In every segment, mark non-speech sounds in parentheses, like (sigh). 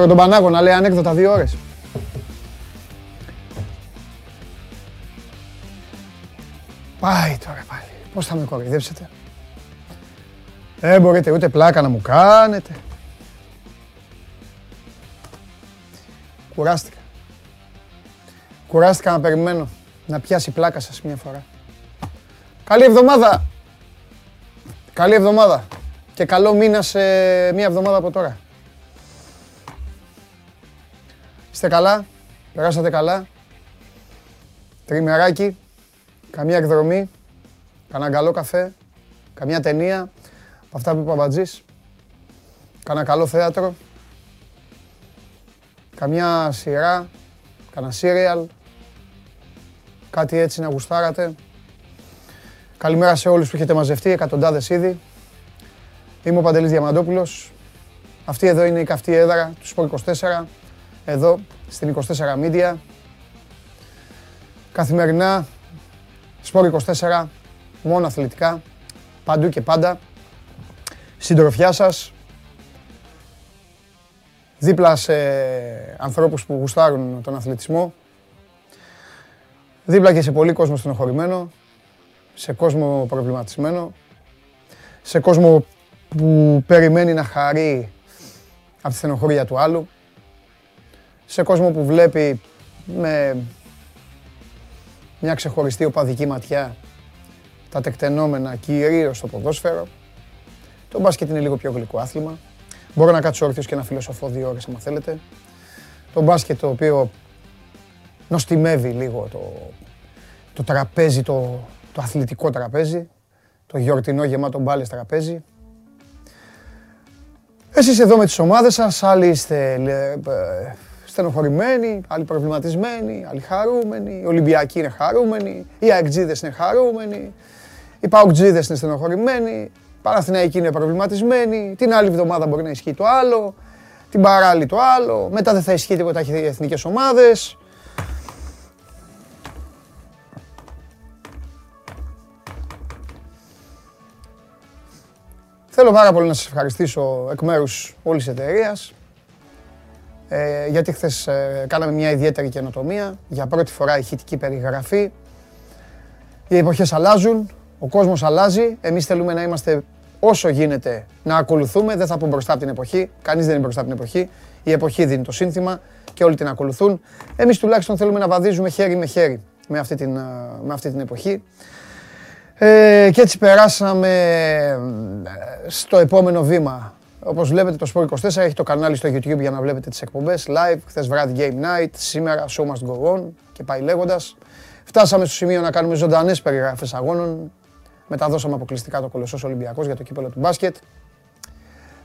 Θα φέρω τον Πανάγο να λέει ανέκδοτα δύο ώρες. Πάει τώρα πάλι. Πώς θα με κοροϊδέψετε; Δεν μπορείτε ούτε πλάκα να μου κάνετε. Κουράστηκα. Κουράστηκα να περιμένω να πιάσει πλάκα σας μια φορά. Καλή εβδομάδα. Καλή εβδομάδα. Και καλό μήνα σε μια εβδομάδα από τώρα. Είστε καλά, περάσατε καλά; Τριμεράκι, καμία εκδρομή, κανένα καλό καφέ, καμιά ταινία, από αυτά που είπε ο Μπατζής. Κάνα καλό θέατρο, καμιά σειρά, κανένα σύριαλ, κάτι έτσι να γουστάρατε. Καλημέρα σε όλους που έχετε μαζευτεί, εκατοντάδες ήδη. Είμαι ο Παντελής Διαμαντόπουλος. Αυτή εδώ είναι η καυτή έδρα του Σπορ 24, εδώ στην 24 Media. Καθημερινά, Σπορ 24, μόνο αθλητικά, παντού και πάντα. Συντροφιά σας, δίπλα σε ανθρώπους που γουστάρουν τον αθλητισμό, δίπλα και σε πολύ κόσμο στενοχωρημένο, σε κόσμο προβληματισμένο, σε κόσμο που περιμένει να χαρεί από τη στενοχωρία του άλλου, σε κόσμο που βλέπει με μια ξεχωριστή οπαδική ματιά τα τεκτενόμενα κυρίως στο ποδόσφαιρο. Το μπάσκετ είναι λίγο πιο γλυκό άθλημα. Μπορώ να κάτσω όρθιος και να φιλοσοφώ δύο ώρες αν θέλετε. Το μπάσκετ το οποίο νοστιμεύει λίγο το, το τραπέζι, το, το αθλητικό τραπέζι, το γιορτινό γεμάτο μπάλες τραπέζι. Εσείς εδώ με τις ομάδες σας, άλλοι είστε ε, στενοχωρημένοι, άλλοι προβληματισμένοι, άλλοι χαρούμενοι, οι Ολυμπιακοί είναι χαρούμενοι, οι Αεκτζίδες είναι χαρούμενοι, οι Παοκτζίδες είναι στενοχωρημένοι, οι Παναθηναϊκοί είναι προβληματισμένοι, την άλλη εβδομάδα μπορεί να ισχύει το άλλο, την παράλληλη το άλλο, μετά δεν θα ισχύει τίποτα οι εθνικές ομάδες. Θέλω πάρα πολύ να σας ευχαριστήσω εκ μέρους όλης της εταιρείας, ε, γιατί χθες ε, κάναμε μια ιδιαίτερη καινοτομία. Για πρώτη φορά ηχητική περιγραφή. Οι εποχές αλλάζουν, ο κόσμος αλλάζει. Εμείς θέλουμε να είμαστε όσο γίνεται να ακολουθούμε. Δεν θα πούμε μπροστά από την εποχή. Κανείς δεν είναι μπροστά από την εποχή. Η εποχή δίνει το σύνθημα και όλοι την ακολουθούν. Εμείς τουλάχιστον θέλουμε να βαδίζουμε χέρι με χέρι με αυτή την, ε, με αυτή την εποχή. Ε, και έτσι περάσαμε στο επόμενο βήμα. Όπως βλέπετε το Sport 24 έχει το κανάλι στο YouTube για να βλέπετε τις εκπομπές live. Χθες βράδυ Game Night, σήμερα Show Must Go On και πάει λέγοντας. Φτάσαμε στο σημείο να κάνουμε ζωντανές περιγράφες αγώνων. Μεταδώσαμε αποκλειστικά το Κολοσσός Ολυμπιακός για το κύπελο του μπάσκετ.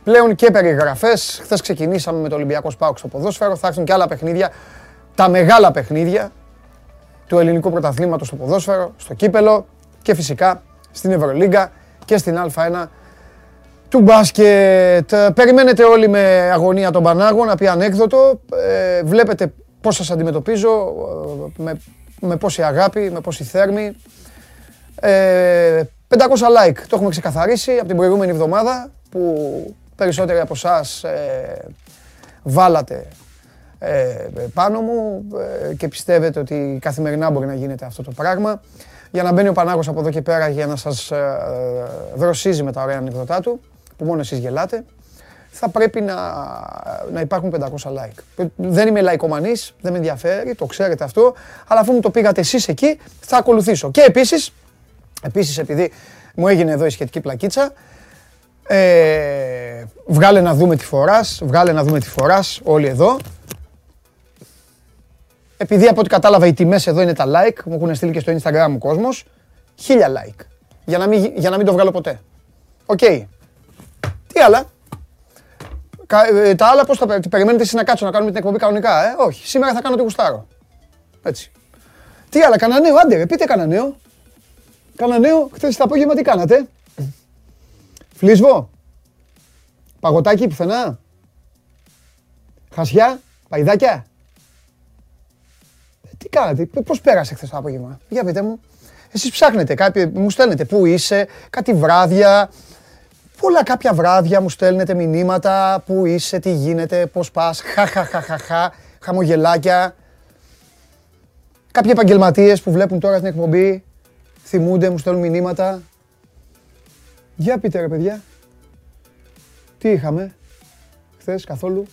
Πλέον και περιγραφές. Χθες ξεκινήσαμε με το Ολυμπιακός Σπάουκ στο ποδόσφαιρο. Θα έρθουν και άλλα παιχνίδια. Τα μεγάλα παιχνίδια του ελληνικού πρωταθλήματος στο ποδόσφαιρο, στο κύπελο και φυσικά στην Ευρωλίγκα και στην Α1 του μπάσκετ. Περιμένετε όλοι με αγωνία τον Πανάγο να πει ανέκδοτο. Ε, βλέπετε πώς σας αντιμετωπίζω, ε, με, με πόση αγάπη, με πόση θέρμη. Ε, 500 like, το έχουμε ξεκαθαρίσει από την προηγούμενη εβδομάδα που περισσότεροι από εσάς ε, βάλατε ε, πάνω μου ε, και πιστεύετε ότι καθημερινά μπορεί να γίνεται αυτό το πράγμα για να μπαίνει ο Πανάγος από εδώ και πέρα για να σας ε, ε, δροσίζει με τα ωραία ανεκδοτά του, που μόνο εσείς γελάτε, θα πρέπει να, να υπάρχουν 500 like. Δεν είμαι λαϊκομανής, δεν με ενδιαφέρει, το ξέρετε αυτό, αλλά αφού μου το πήγατε εσείς εκεί, θα ακολουθήσω. Και επίσης, επίσης επειδή μου έγινε εδώ η σχετική πλακίτσα, ε, βγάλε να δούμε τι φοράς, βγάλε να δούμε τι φοράς, όλοι εδώ. Επειδή από ό,τι κατάλαβα οι τιμές εδώ είναι τα like, μου έχουν στείλει και στο Instagram μου κόσμος, χίλια like. Για να μην, για να μην το βγάλω ποτέ. Οκ. Τι άλλα; Ε, τα άλλα πώς θα περιμένετε εσείς να κάτσω να κάνουμε την εκπομπή κανονικά, ε; Όχι. Σήμερα θα κάνω ό,τι γουστάρω. Έτσι. Τι άλλα, κανένα νέο, άντε ρε, πείτε κανένα νέο. Κανένα νέο, χθες το απόγευμα τι κάνατε; Φλίσβο. Παγωτάκι πουθενά. Χασιά, παϊδάκια. Τι κάνατε, πώς πέρασε χθες το απόγευμα; Για πείτε μου. Εσείς ψάχνετε κάποιοι, μου στέλνετε πού είσαι, κάτι βράδια. Πού Όλα κάποια βράδια μου στέλνετε μηνύματα που είσαι, τι γίνεται, πώς πας, χα, χαμογελάκια. Κάποιοι επαγγελματίες που βλέπουν τώρα την εκπομπή θυμούνται, μου στέλνουν μηνύματα. Για πείτε ρε παιδιά, τι είχαμε χθες καθόλου;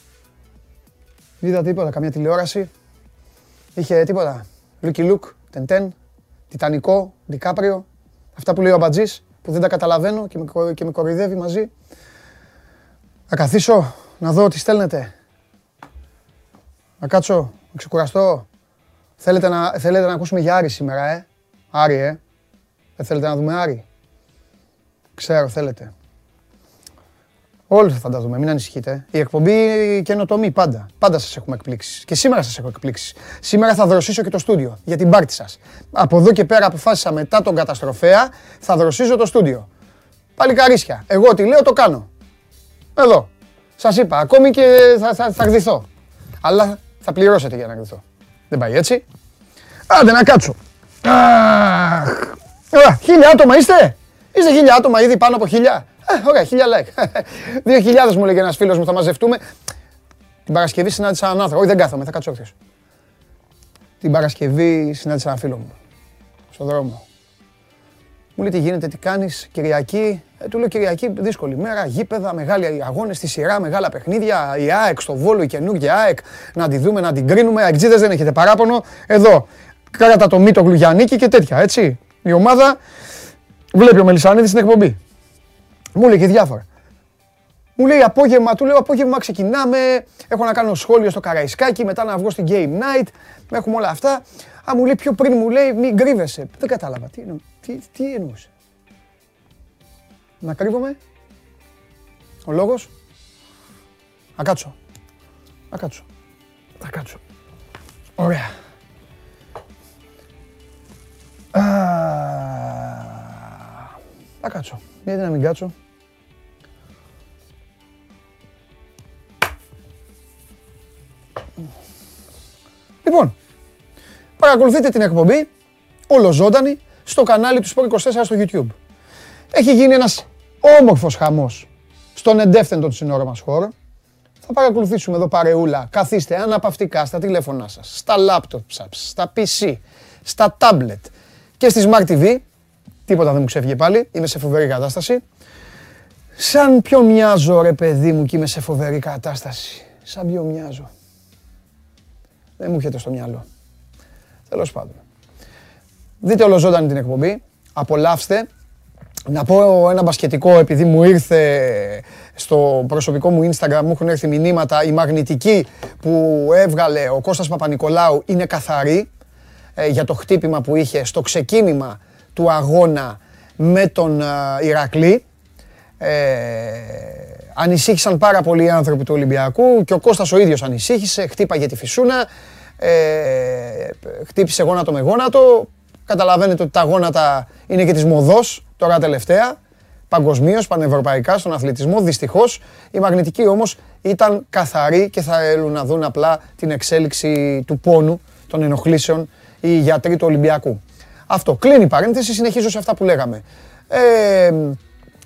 Είδα τίποτα, καμιά τηλεόραση; Είχε τίποτα; Λουκι Λουκ, Τεντέν, Τιτανικό, Δικάπριο. Αυτά που λέει ο Αμπατζής που δεν τα καταλαβαίνω και με, και με κοροϊδεύει μαζί. Να καθίσω, να δω τι στέλνετε. Να κάτσω, να ξεκουραστώ. Θέλετε να, θέλετε να ακούσουμε για Άρη σήμερα, ε; Άρη, ε; Δεν θέλετε να δούμε Άρη; Ξέρω, θέλετε. Όλοι θα τα δούμε, μην ανησυχείτε. Η εκπομπή καινοτομή πάντα. Πάντα σας έχουμε εκπλήξεις. Και σήμερα σας έχω εκπλήξεις. Σήμερα θα δροσίσω και το στούντιο για την πάρτι σας. Από εδώ και πέρα αποφάσισα μετά τον καταστροφέα θα δροσίσω το στούντιο. Πάλι καρίσια. Εγώ τι λέω το κάνω. Εδώ. Σας είπα, ακόμη και θα, θα, θα γδυθώ. Αλλά θα πληρώσετε για να γδυθώ. Δεν πάει έτσι. Άντε να κάτσω. Αχ. Χίλια άτομα είστε. Είστε χίλια άτομα ήδη πάνω από χίλια. Ε, ωραία, χίλια like. (laughs) Δύο χιλιάδες μου λέγε ένας φίλος μου, θα μαζευτούμε. Την Παρασκευή συνάντησα έναν άνθρωπο. Όχι, δεν κάθομαι, θα κάτσω όρθιος. Την Παρασκευή συνάντησα έναν φίλο μου. Στον δρόμο. Μου λέει τι γίνεται, τι κάνεις, Κυριακή; Ε, του λέω Κυριακή, δύσκολη μέρα, γήπεδα, μεγάλοι αγώνες στη σειρά, μεγάλα παιχνίδια. Η ΑΕΚ στο Βόλο, η καινούργια ΑΕΚ. Να τη δούμε, να την κρίνουμε. Αεξίδες δεν έχετε παράπονο. Εδώ, κράτα το μύτο Γλουγιανίκη και τέτοια, έτσι. Η ομάδα βλέπει ο Μελισανίδης στην εκπομπή. Μου λέει και διάφορα. Μου λέει απόγευμα, του λέω απόγευμα ξεκινάμε, έχω να κάνω σχόλιο στο Καραϊσκάκι, μετά να βγω στην Game Night, έχουμε όλα αυτά. Α, μου λέει πιο πριν, μου λέει μην κρύβεσαι. Δεν κατάλαβα, τι, τι, τι εννοούσε. Να κρύβομαι. Ο λόγος. Να κάτσω. Να κάτσω. Να κάτσω. Ωραία. Θα κάτσω. Γιατί να μην κάτσω; Λοιπόν, παρακολουθείτε την εκπομπή ολοζώντανη στο κανάλι του Sport 24 στο YouTube. Έχει γίνει ένας όμορφος χαμός στον εντεύθεντο του συνόρο μας χώρο. Θα παρακολουθήσουμε εδώ παρεούλα. Καθίστε αναπαυτικά στα τηλέφωνά σας, στα laptop σας, στα PC, στα tablet και στη Smart TV. Τίποτα δεν μου ξέφυγε πάλι, είμαι σε φοβερή κατάσταση. Σαν ποιο μοιάζω ρε παιδί μου και είμαι σε φοβερή κατάσταση. Σαν ποιο μοιάζω. Δεν μου έρχεται στο μυαλό. Τέλος πάντων. Δείτε ολοζώντανη την εκπομπή. Απολαύστε. Να πω ένα μπασκετικό, επειδή μου ήρθε στο προσωπικό μου Instagram, μου έχουν έρθει μηνύματα, η μαγνητική που έβγαλε ο Κώστας Παπα-Νικολάου είναι καθαρή ε, για το χτύπημα που είχε στο ξεκίνημα του αγώνα με τον ε, Ηρακλή. Ε, ανησύχησαν πάρα πολλοί οι άνθρωποι του Ολυμπιακού και ο Κώστας ο ίδιος ανησύχησε, χτύπαγε τη φυσούνα, ε, χτύπησε γόνατο με γόνατο. Καταλαβαίνετε ότι τα γόνατα είναι και της μοδός τώρα τελευταία, παγκοσμίως, πανευρωπαϊκά στον αθλητισμό. Δυστυχώς η μαγνητική όμως ήταν καθαρή και θα έλουν να δουν απλά την εξέλιξη του πόνου, των ενοχλήσεων οι γιατροί του Ολυμπιακού. Αυτό. Κλείνει η παρένθεση, συνεχίζω σε αυτά που λέγαμε. Ε,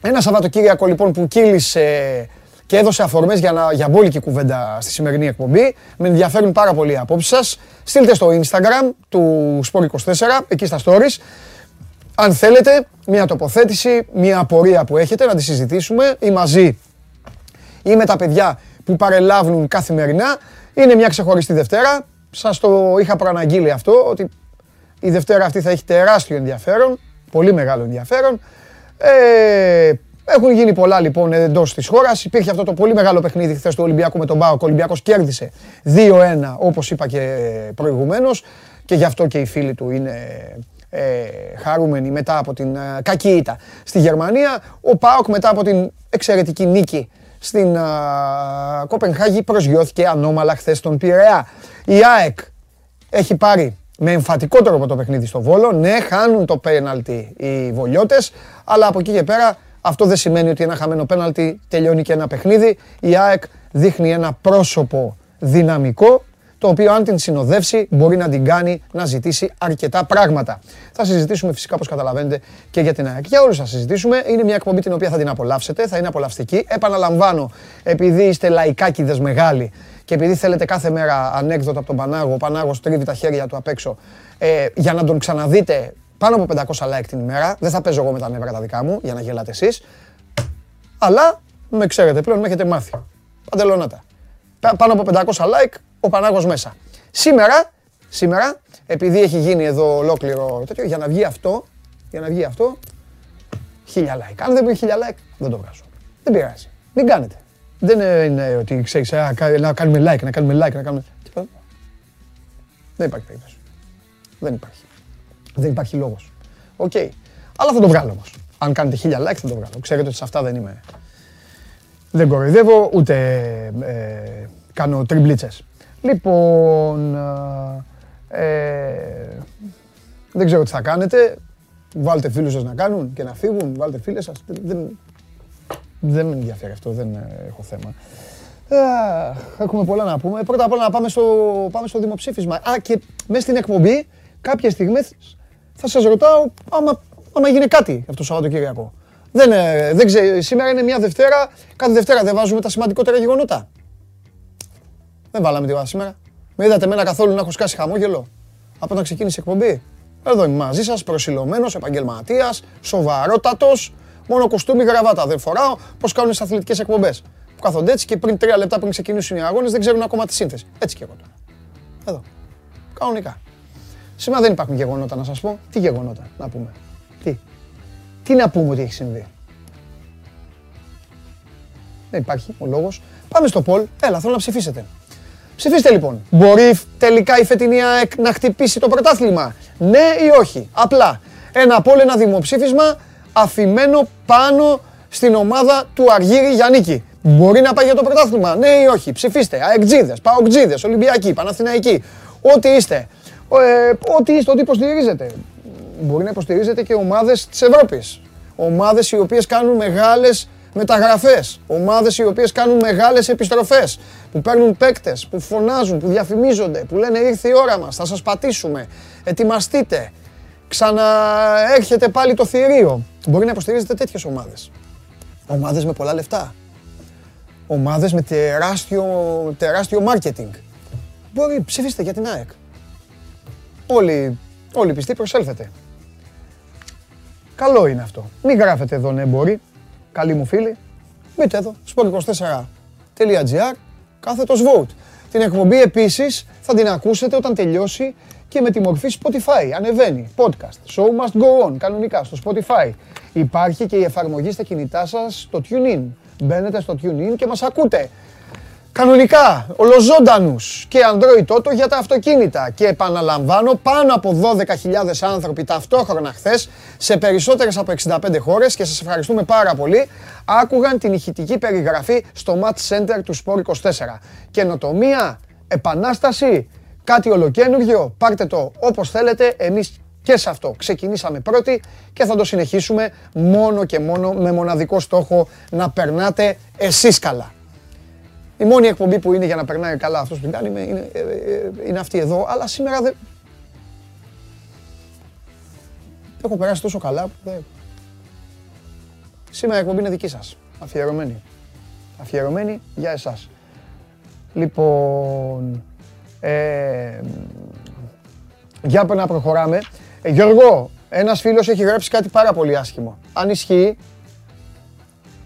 ένα Σαββατοκύριακο λοιπόν που κύλησε και έδωσε αφορμές για, να, για μπόλικη κουβέντα στη σημερινή εκπομπή. Με ενδιαφέρουν πάρα πολύ οι απόψεις σας. Στείλτε στο Instagram του Sport24, εκεί στα stories. Αν θέλετε, μια τοποθέτηση, μια απορία που έχετε να τη συζητήσουμε ή μαζί ή με τα παιδιά που παρελάβουν καθημερινά. Είναι μια ξεχωριστή Δευτέρα. Σας το είχα προαναγγείλει αυτό, ότι η Δευτέρα αυτή θα έχει τεράστιο ενδιαφέρον, πολύ μεγάλο ενδιαφέρον. Ε, έχουν γίνει πολλά λοιπόν εντός της χώρας. Υπήρχε αυτό το πολύ μεγάλο παιχνίδι χθες του Ολυμπιακού με τον Μπάουκ. Ο Ολυμπιακός κέρδισε 2-1 όπως είπα και προηγουμένως. Και γι' αυτό και οι φίλοι του είναι ε, χαρούμενοι μετά από την ε, κακή ήττα στη Γερμανία. Ο Πάοκ μετά από την εξαιρετική νίκη στην ε, Κοπενχάγη προσγειώθηκε ανώμαλα χθες στον Πειραιά. Η ΑΕΚ έχει πάρει με εμφατικό τρόπο το παιχνίδι στο Βόλο. Ναι, χάνουν το πέναλτι οι Βολιώτες, αλλά από εκεί και πέρα αυτό δεν σημαίνει ότι ένα χαμένο πέναλτι τελειώνει και ένα παιχνίδι. Η ΑΕΚ δείχνει ένα πρόσωπο δυναμικό το οποίο αν την συνοδεύσει μπορεί να την κάνει να ζητήσει αρκετά πράγματα. Θα συζητήσουμε φυσικά όπως καταλαβαίνετε και για την ΑΕΚ. Για όλους θα συζητήσουμε. Είναι μια εκπομπή την οποία θα την απολαύσετε, θα είναι απολαυστική. Επαναλαμβάνω, επειδή είστε λαϊκάκιδες μεγάλοι και επειδή θέλετε κάθε μέρα ανέκδοτα από τον Πανάγο, ο Πανάγος τρίβει τα χέρια του απ' έξω, ε, για να τον ξαναδείτε πάνω από 500 like την ημέρα. Δεν θα παίζω εγώ με τα νεύρα τα δικά μου για να γελάτε εσείς. Αλλά με ξέρετε πλέον, με έχετε μάθει. Παντελονάτα. Πάνω από 500 like, ο Πανάγος μέσα. Σήμερα, σήμερα, επειδή έχει γίνει εδώ ολόκληρο τέτοιο, για να βγει αυτό, για να βγει αυτό, χίλια like. Αν δεν βγει χίλια like, δεν το βγάζω. Δεν πειράζει. Μην κάνετε. Δεν είναι ότι ξέρεις, να κάνουμε like, να κάνουμε like, να κάνουμε... Δεν υπάρχει περίπτωση. Δεν υπάρχει. Δεν υπάρχει λόγος. Οκ. Αλλά θα το βγάλω όμως. Αν κάνετε χίλια like θα το βγάλω. Ξέρετε ότι σε αυτά δεν είμαι... Δεν κοροϊδεύω, ούτε ε, κάνω τριμπλίτσες. Λοιπόν, ε, δεν ξέρω τι θα κάνετε. Βάλτε φίλους σας να κάνουν και να φύγουν. Βάλτε φίλες σας. Δεν, δεν με ενδιαφέρει αυτό, δεν έχω θέμα. έχουμε πολλά να πούμε. Πρώτα απ' όλα να πάμε στο, πάμε στο δημοψήφισμα. Α, και μέσα στην εκπομπή κάποιες στιγμές θα σας ρωτάω άμα, άμα γίνει κάτι αυτό το Σαββατοκύριακο. Δεν, δεν ξέρω, σήμερα είναι μια Δευτέρα, κάθε Δευτέρα δεν βάζουμε τα σημαντικότερα γεγονότα. Δεν βάλαμε τίποτα σήμερα. Με είδατε εμένα καθόλου να έχω σκάσει χαμόγελο από όταν ξεκίνησε η εκπομπή; Εδώ είμαι μαζί σας, προσιλωμένος, επαγγελματίας, σοβαρότατος. Μόνο κοστούμι, γραβάτα δεν φοράω. Πώς κάνουν τι αθλητικές εκπομπές. Που κάθονται έτσι και πριν τρία λεπτά πριν ξεκινήσουν οι αγώνες δεν ξέρουν ακόμα τη σύνθεση. Έτσι και εγώ τώρα. Εδώ. Κανονικά. Σήμερα δεν υπάρχουν γεγονότα να σας πω. Τι γεγονότα να πούμε. Τι. Τι να πούμε ότι έχει συμβεί. Δεν υπάρχει ο λόγος. Πάμε στο Πολ. Έλα, θέλω να ψηφίσετε. Ψηφίστε λοιπόν. Μπορεί τελικά η φετινή ΑΕΚ να χτυπήσει το πρωτάθλημα. Ναι ή όχι. Απλά. Ένα πόλ, ένα δημοψήφισμα αφημένο πάνω στην ομάδα του Αργύρι Γιαννίκη. Μπορεί να πάει για το πρωτάθλημα. Ναι ή όχι. Ψηφίστε. ΑΕΚΤΖΙΔΕΣ, ΠΑΟΚΤΖΙΔΕΣ, Ολυμπιακοί, Παναθηναϊκοί. Ό,τι είστε. Ε, ό,τι είστε, ό,τι υποστηρίζετε. Μπορεί να υποστηρίζετε και ομάδες της Ευρώπης. Ομάδες οι οποίες κάνουν μεγάλες μεταγραφές. Ομάδες οι οποίες κάνουν μεγάλες επιστροφές. Που παίρνουν παίκτες, που φωνάζουν, που διαφημίζονται, που λένε ήρθε η ώρα μας, θα σας πατήσουμε, ετοιμαστείτε. Ξαναέρχεται πάλι το θηρίο. Μπορεί να υποστηρίζετε τέτοιες ομάδες. Ομάδες με πολλά λεφτά. Ομάδες με τεράστιο, τεράστιο marketing. Μπορεί, ψηφίστε για την ΑΕΚ. Όλοι, όλοι πιστοί προσέλθετε. Καλό είναι αυτό. Μην γράφετε εδώ ναι μπορεί καλοί μου φίλοι, μπείτε εδώ, sport24.gr, κάθετος vote. Την εκπομπή επίσης θα την ακούσετε όταν τελειώσει και με τη μορφή Spotify. Ανεβαίνει, podcast, show must go on, κανονικά, στο Spotify. Υπάρχει και η εφαρμογή στα κινητά σας, το TuneIn. Μπαίνετε στο TuneIn και μας ακούτε. Κανονικά, ολοζώντανους και Android Auto για τα αυτοκίνητα. Και επαναλαμβάνω, πάνω από 12.000 άνθρωποι ταυτόχρονα χθες σε περισσότερες από 65 χώρες και σας ευχαριστούμε πάρα πολύ, άκουγαν την ηχητική περιγραφή στο Match Center του Sport 24. Καινοτομία, επανάσταση, κάτι ολοκένουργιο, πάρτε το όπως θέλετε, εμείς και σε αυτό ξεκινήσαμε πρώτοι και θα το συνεχίσουμε μόνο και μόνο με μοναδικό στόχο να περνάτε εσείς καλά. Η μόνη εκπομπή που είναι για να περνάει καλά αυτός που την κάνει είναι, ε, ε, είναι αυτή εδώ, αλλά σήμερα δεν... Έχω περάσει τόσο καλά που δεν... Σήμερα η εκπομπή είναι δική σας, αφιερωμένη. Αφιερωμένη για εσάς. Λοιπόν, ε, για να προχωράμε. Ε, Γιώργο, ένας φίλος έχει γράψει κάτι πάρα πολύ άσχημο. Αν ισχύει,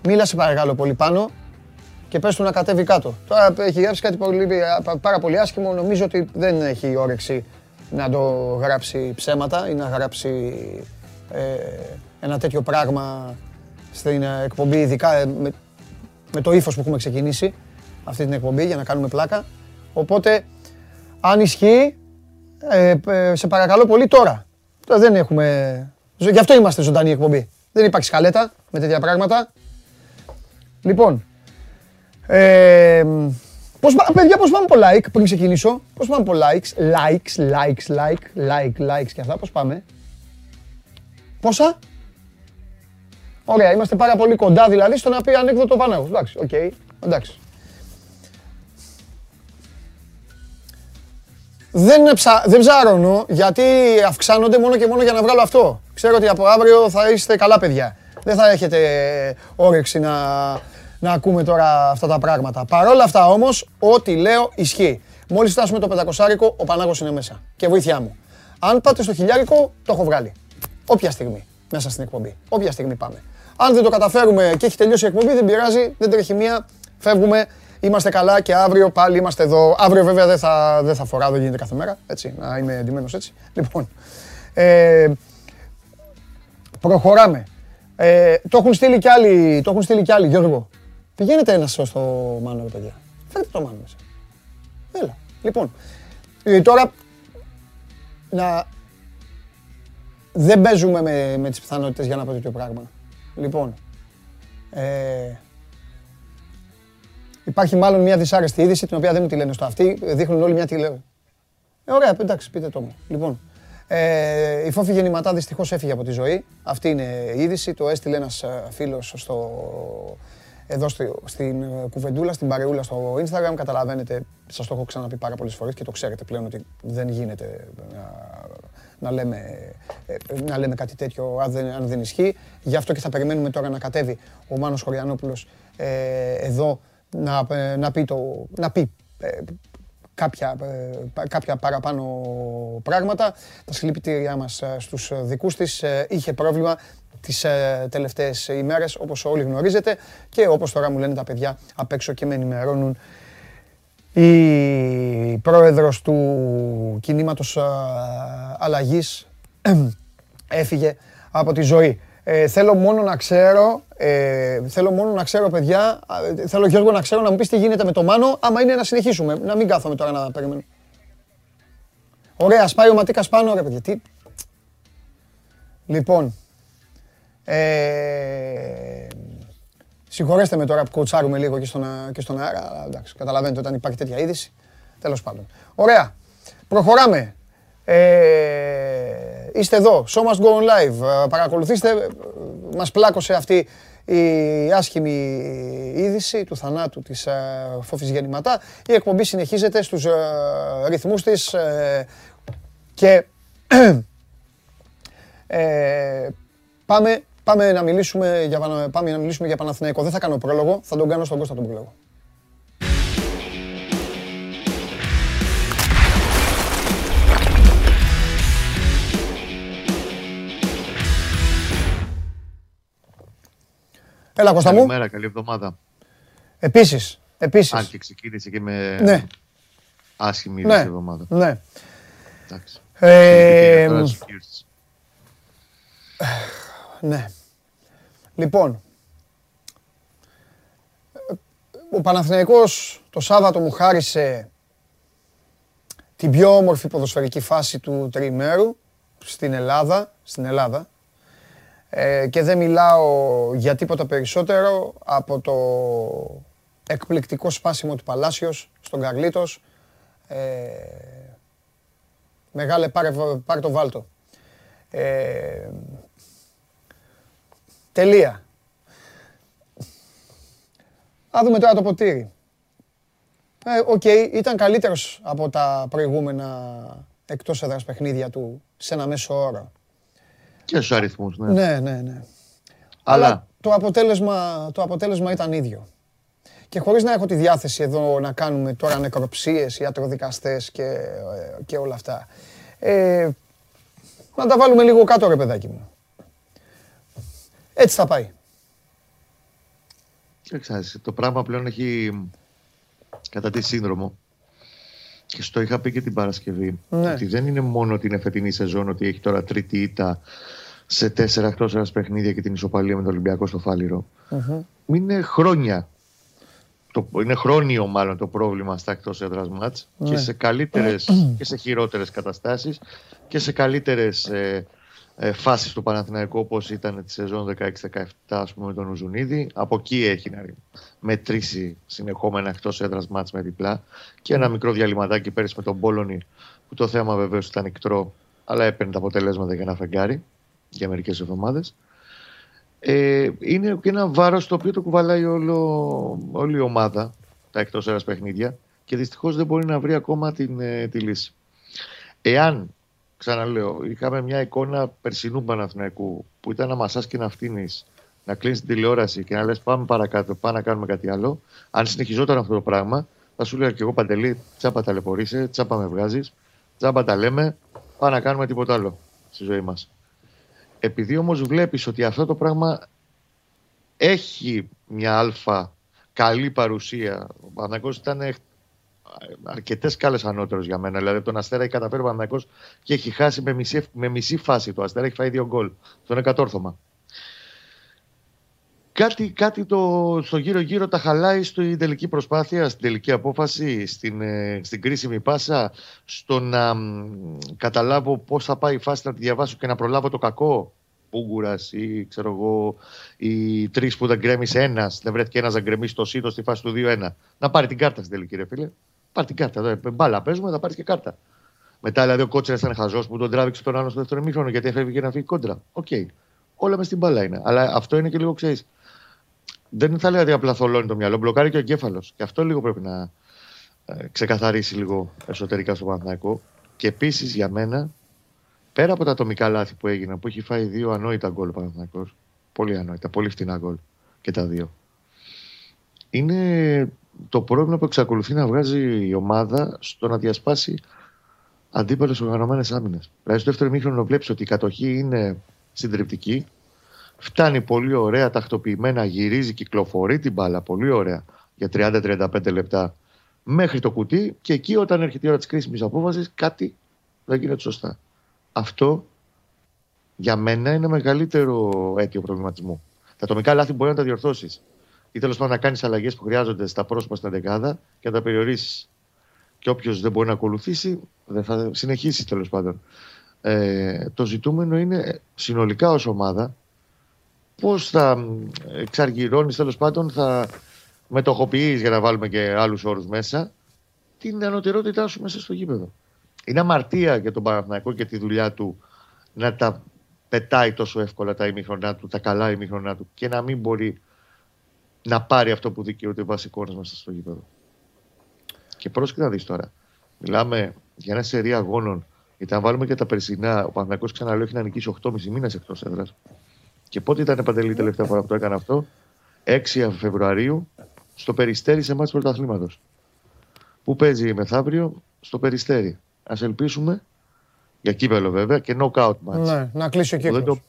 μίλα σε παρακαλώ πολύ πάνω και πες του να κατέβει κάτω. Τώρα έχει γράψει κάτι πολύ, πάρα πολύ άσχημο, νομίζω ότι δεν έχει όρεξη να το γράψει ψέματα ή να γράψει ε, ένα τέτοιο πράγμα στην εκπομπή, ειδικά ε, με, με το ύφος που έχουμε ξεκινήσει αυτή την εκπομπή για να κάνουμε πλάκα. Οπότε, αν ισχύει, ε, ε σε παρακαλώ πολύ τώρα. Τώρα δεν έχουμε... Γι' αυτό είμαστε ζωντανή εκπομπή. Δεν υπάρχει σκαλέτα με τέτοια πράγματα. Λοιπόν, ε, πώς, παιδιά, πώς πάμε από like πριν ξεκινήσω; Πώς πάμε από likes, likes, likes, like, like, likes και αυτά. Πώς πάμε; Πόσα; Ωραία, είμαστε πάρα πολύ κοντά δηλαδή στο να πει ανέκδοτο Πανάγος. Εντάξει, OK, okay, εντάξει. Δεν, ψα... δεν ψάρωνω γιατί αυξάνονται μόνο και μόνο για να βγάλω αυτό. Ξέρω ότι από αύριο θα είστε καλά παιδιά. Δεν θα έχετε όρεξη να, να ακούμε τώρα αυτά τα πράγματα. Παρ' όλα αυτά όμως, ό,τι λέω ισχύει. Μόλις φτάσουμε το πεντακοσάρικο, ο Πανάγος είναι μέσα. Και βοήθειά μου. Αν πάτε στο χιλιάρικο, το έχω βγάλει. Όποια στιγμή μέσα στην εκπομπή. Όποια στιγμή πάμε. Αν δεν το καταφέρουμε και έχει τελειώσει η εκπομπή, δεν πειράζει, δεν τρέχει μία. Φεύγουμε, είμαστε καλά και αύριο πάλι είμαστε εδώ. Αύριο βέβαια δεν θα, δεν θα φοράω, δεν γίνεται κάθε μέρα. Έτσι, να είμαι εντυμένος έτσι. Λοιπόν, ε, προχωράμε. Ε, το έχουν στείλει κι άλλοι, το έχουν στείλει κι άλλοι, Γιώργο. Πηγαίνετε ένα στο Μάνο, ρε παιδιά. Φέρτε το Μάνο μέσα. Έλα. Λοιπόν, ε, τώρα να... Δεν παίζουμε με, με τις πιθανότητες για να πω τέτοιο πράγμα. Λοιπόν, ε, υπάρχει μάλλον μια δυσάρεστη είδηση, την οποία δεν μου τη λένε στο αυτή, δείχνουν όλοι μια τηλεόραση. Ε, ωραία, εντάξει, πείτε το μου. Λοιπόν, ε, η Φόφη Γεννηματά δυστυχώς έφυγε από τη ζωή. Αυτή είναι η είδηση. Το έστειλε ένας ε, φίλος στο, εδώ στην ε, κουβεντούλα, στην παρεούλα στο Instagram. Καταλαβαίνετε, σας το έχω ξαναπεί πάρα πολλές φορές και το ξέρετε πλέον ότι δεν γίνεται να, να λέμε, ε, να λέμε κάτι τέτοιο αν δεν, αν δεν ισχύει. Γι' αυτό και θα περιμένουμε τώρα να κατέβει ο Μάνος Χωριανόπουλος ε, εδώ να, να πει, το, να πει κάποια, κάποια παραπάνω πράγματα. Τα συλληπιτήριά μας στους δικούς της είχε πρόβλημα τις ε, τελευταίες ημέρες, όπως όλοι γνωρίζετε και όπως τώρα μου λένε τα παιδιά απ' έξω και με ενημερώνουν η πρόεδρος του κινήματος ε, αλλαγής (clears throat) έφυγε από τη ζωή. Ε, θέλω μόνο να ξέρω, ε, θέλω μόνο να ξέρω παιδιά, ε, θέλω Γιώργο να ξέρω να μου πεις τι γίνεται με το Μάνο, άμα είναι να συνεχίσουμε, να μην κάθομαι τώρα να περιμένω. Ωραία, σπάει ο Ματίκας πάνω, ρε παιδιά, τι... Λοιπόν, ε, συγχωρέστε με τώρα που κοτσάρουμε λίγο και στον, και στον αέρα, αλλά εντάξει, καταλαβαίνετε όταν υπάρχει τέτοια είδηση. Τέλος πάντων. Ωραία. Προχωράμε. Ε, είστε εδώ. Show must go on live. Παρακολουθήστε. Μας πλάκωσε αυτή η άσχημη είδηση του θανάτου της ε, Φόφης Γεννηματά. Η εκπομπή συνεχίζεται στους ε, ρυθμούς της ε, και (clears throat) ε, πάμε Πάμε να μιλήσουμε για, πάμε να μιλήσουμε για Παναθηναϊκό. Δεν θα κάνω πρόλογο, θα τον κάνω στον Κώστα τον πρόλογο. Έλα Κώστα μου. Καλημέρα, καλή εβδομάδα. Επίσης, επίσης. Αν και ξεκίνησε και με ναι. άσχημη ναι. εβδομάδα. Ναι. Εντάξει. Ε, ναι. Λοιπόν, ο Παναθηναϊκός το Σάββατο μου χάρισε την πιο όμορφη ποδοσφαιρική φάση του τριημέρου στην Ελλάδα, στην Ελλάδα. Ε, και δεν μιλάω για τίποτα περισσότερο από το εκπληκτικό σπάσιμο του Παλάσιος στον Καρλίτος. Ε, μεγάλε πάρε, πάρε το βάλτο. Ε, Τελεία. Ας δούμε τώρα το ποτήρι. Ε, οκ, ήταν καλύτερος από τα προηγούμενα εκτός έδρας παιχνίδια του σε ένα μέσο όρο. Και στους αριθμούς, ναι. Ναι, ναι, ναι. Αλλά, το, αποτέλεσμα, το αποτέλεσμα ήταν ίδιο. Και χωρίς να έχω τη διάθεση εδώ να κάνουμε τώρα νεκροψίες, ιατροδικαστές και, ε, και όλα αυτά. Ε, να τα βάλουμε λίγο κάτω ρε παιδάκι μου. Έτσι θα πάει. Εξάζει. Το πράγμα πλέον έχει κατά τη σύνδρομο. Και στο είχα πει και την Παρασκευή. Ναι. Ότι δεν είναι μόνο την εφετινή σεζόν ότι έχει τώρα τρίτη ήττα σε τέσσερα εκτός ένας παιχνίδια και την ισοπαλία με τον Ολυμπιακό στο φαληρο Είναι χρόνια. Το, είναι χρόνιο μάλλον το πρόβλημα στα εκτός έδρας μάτς και ναι. σε καλύτερες (clears throat) και σε χειρότερες καταστάσεις και σε καλύτερες ε, ε, φάσεις του Παναθηναϊκού όπως ήταν τη σεζόν 16-17 ας πούμε με τον Ουζουνίδη. Από εκεί έχει να μετρήσει συνεχόμενα εκτός έδρας μάτς με διπλά και ένα μικρό διαλυματάκι πέρυσι με τον Πόλωνη που το θέμα βεβαίως ήταν εκτρό αλλά έπαιρνε τα αποτελέσματα για ένα φεγγάρι για μερικές εβδομάδες. Ε, είναι και ένα βάρος το οποίο το κουβαλάει όλο, όλη η ομάδα τα εκτός έδρας παιχνίδια και δυστυχώς δεν μπορεί να βρει ακόμα την, ε, τη λύση. Εάν, ξαναλέω, είχαμε μια εικόνα περσινού Παναθηναϊκού που ήταν να μασάς και να φτύνεις, να κλείνεις την τηλεόραση και να λες πάμε παρακάτω, πάμε να κάνουμε κάτι άλλο. Αν συνεχιζόταν αυτό το πράγμα, θα σου λέω και εγώ παντελή, τσάπα ταλαιπωρείσαι, τσάπα με βγάζεις, τσάπα τα λέμε, πάμε να κάνουμε τίποτα άλλο στη ζωή μας. Επειδή όμως βλέπεις ότι αυτό το πράγμα έχει μια αλφα καλή παρουσία. Ο Παναγιώ ήταν αρκετές κάλε ανώτερο για μένα. Δηλαδή, τον Αστέρα έχει καταφέρει ο Παναγιώ και έχει χάσει με μισή, με μισή φάση. Το Αστέρα έχει φάει δύο γκολ. Αυτό είναι κατόρθωμα. Κάτι, κάτι το, στο γύρω-γύρω τα χαλάει στην τελική προσπάθεια, στην τελική απόφαση, στην, ε, στην κρίσιμη πάσα, στο να καταλάβω πώς θα πάει η φάση να τη διαβάσω και να προλάβω το κακό. Πούγκουρα ή ξέρω εγώ, οι τρεις που δεν γκρέμισε ένας, δεν βρέθηκε ένας να γκρεμίσει το σύντο στη φάση του 2-1. Να πάρει την κάρτα στην τελική, ρε φίλε. Πάρει την κάρτα. Εδώ, μπάλα παίζουμε, θα πάρεις και κάρτα. Μετά δηλαδή ο Κώτσιρας ήταν χαζός που τον τράβηξε τον άλλο στο δεύτερο ημίχρονο γιατί έφευγε να φύγει κόντρα. OK. Okay. Όλα μες στην μπάλα είναι. Αλλά αυτό είναι και λίγο ξέρεις δεν θα έλεγα ότι απλά θολώνει το μυαλό, μπλοκάρει και ο εγκέφαλος. Και αυτό λίγο πρέπει να ε, ξεκαθαρίσει λίγο εσωτερικά στο Παναθηναϊκό. Και επίσης για μένα, πέρα από τα ατομικά λάθη που έγιναν, που έχει φάει δύο ανόητα γκολ ο Παναθηναϊκός, πολύ ανόητα, πολύ φτηνά γκολ και τα δύο, είναι το πρόβλημα που εξακολουθεί να βγάζει η ομάδα στο να διασπάσει αντίπαλε οργανωμένες άμυνες. Δηλαδή, στο δεύτερο μήχρονο βλέπεις ότι η κατοχή είναι συντριπτική, Φτάνει πολύ ωραία, τακτοποιημένα, γυρίζει, κυκλοφορεί την μπάλα πολύ ωραία για 30-35 λεπτά μέχρι το κουτί και εκεί όταν έρχεται η ώρα της κρίσιμης απόφασης κάτι δεν γίνεται σωστά. Αυτό για μένα είναι μεγαλύτερο αίτιο προβληματισμού. Τα ατομικά λάθη μπορεί να τα διορθώσεις. Ή τέλος πάντων να κάνεις αλλαγές που χρειάζονται στα πρόσωπα στην δεκάδα και να τα περιορίσεις. Και όποιος δεν μπορεί να ακολουθήσει, δεν θα συνεχίσει τέλος πάντων. Ε, το ζητούμενο είναι συνολικά ως ομάδα πώς θα εξαργυρώνεις τέλος πάντων, θα μετοχοποιείς για να βάλουμε και άλλους όρους μέσα την ανωτερότητά σου μέσα στο γήπεδο. Είναι αμαρτία για τον Παναθηναϊκό και τη δουλειά του να τα πετάει τόσο εύκολα τα ημίχρονά του, τα καλά ημίχρονά του και να μην μπορεί να πάρει αυτό που δικαιούται βασικό μέσα στο γήπεδο. Και πρόσεχε να δεις τώρα. Μιλάμε για ένα σερί αγώνων. Γιατί αν βάλουμε και τα περσινά, ο Παναγιώ ξαναλέω έχει να νικήσει 8,5 μήνε εκτός έδρας. Και πότε ήταν παντελή τελευταία φορά που το έκανε αυτό, 6 Φεβρουαρίου, στο Περιστέρι σε μάτς πρωταθλήματος. Πού παίζει μεθαύριο, στο Περιστέρι. Α ελπίσουμε, για κύπελο βέβαια, και knockout match. Ναι, να κλείσει ο κύκλο. Το...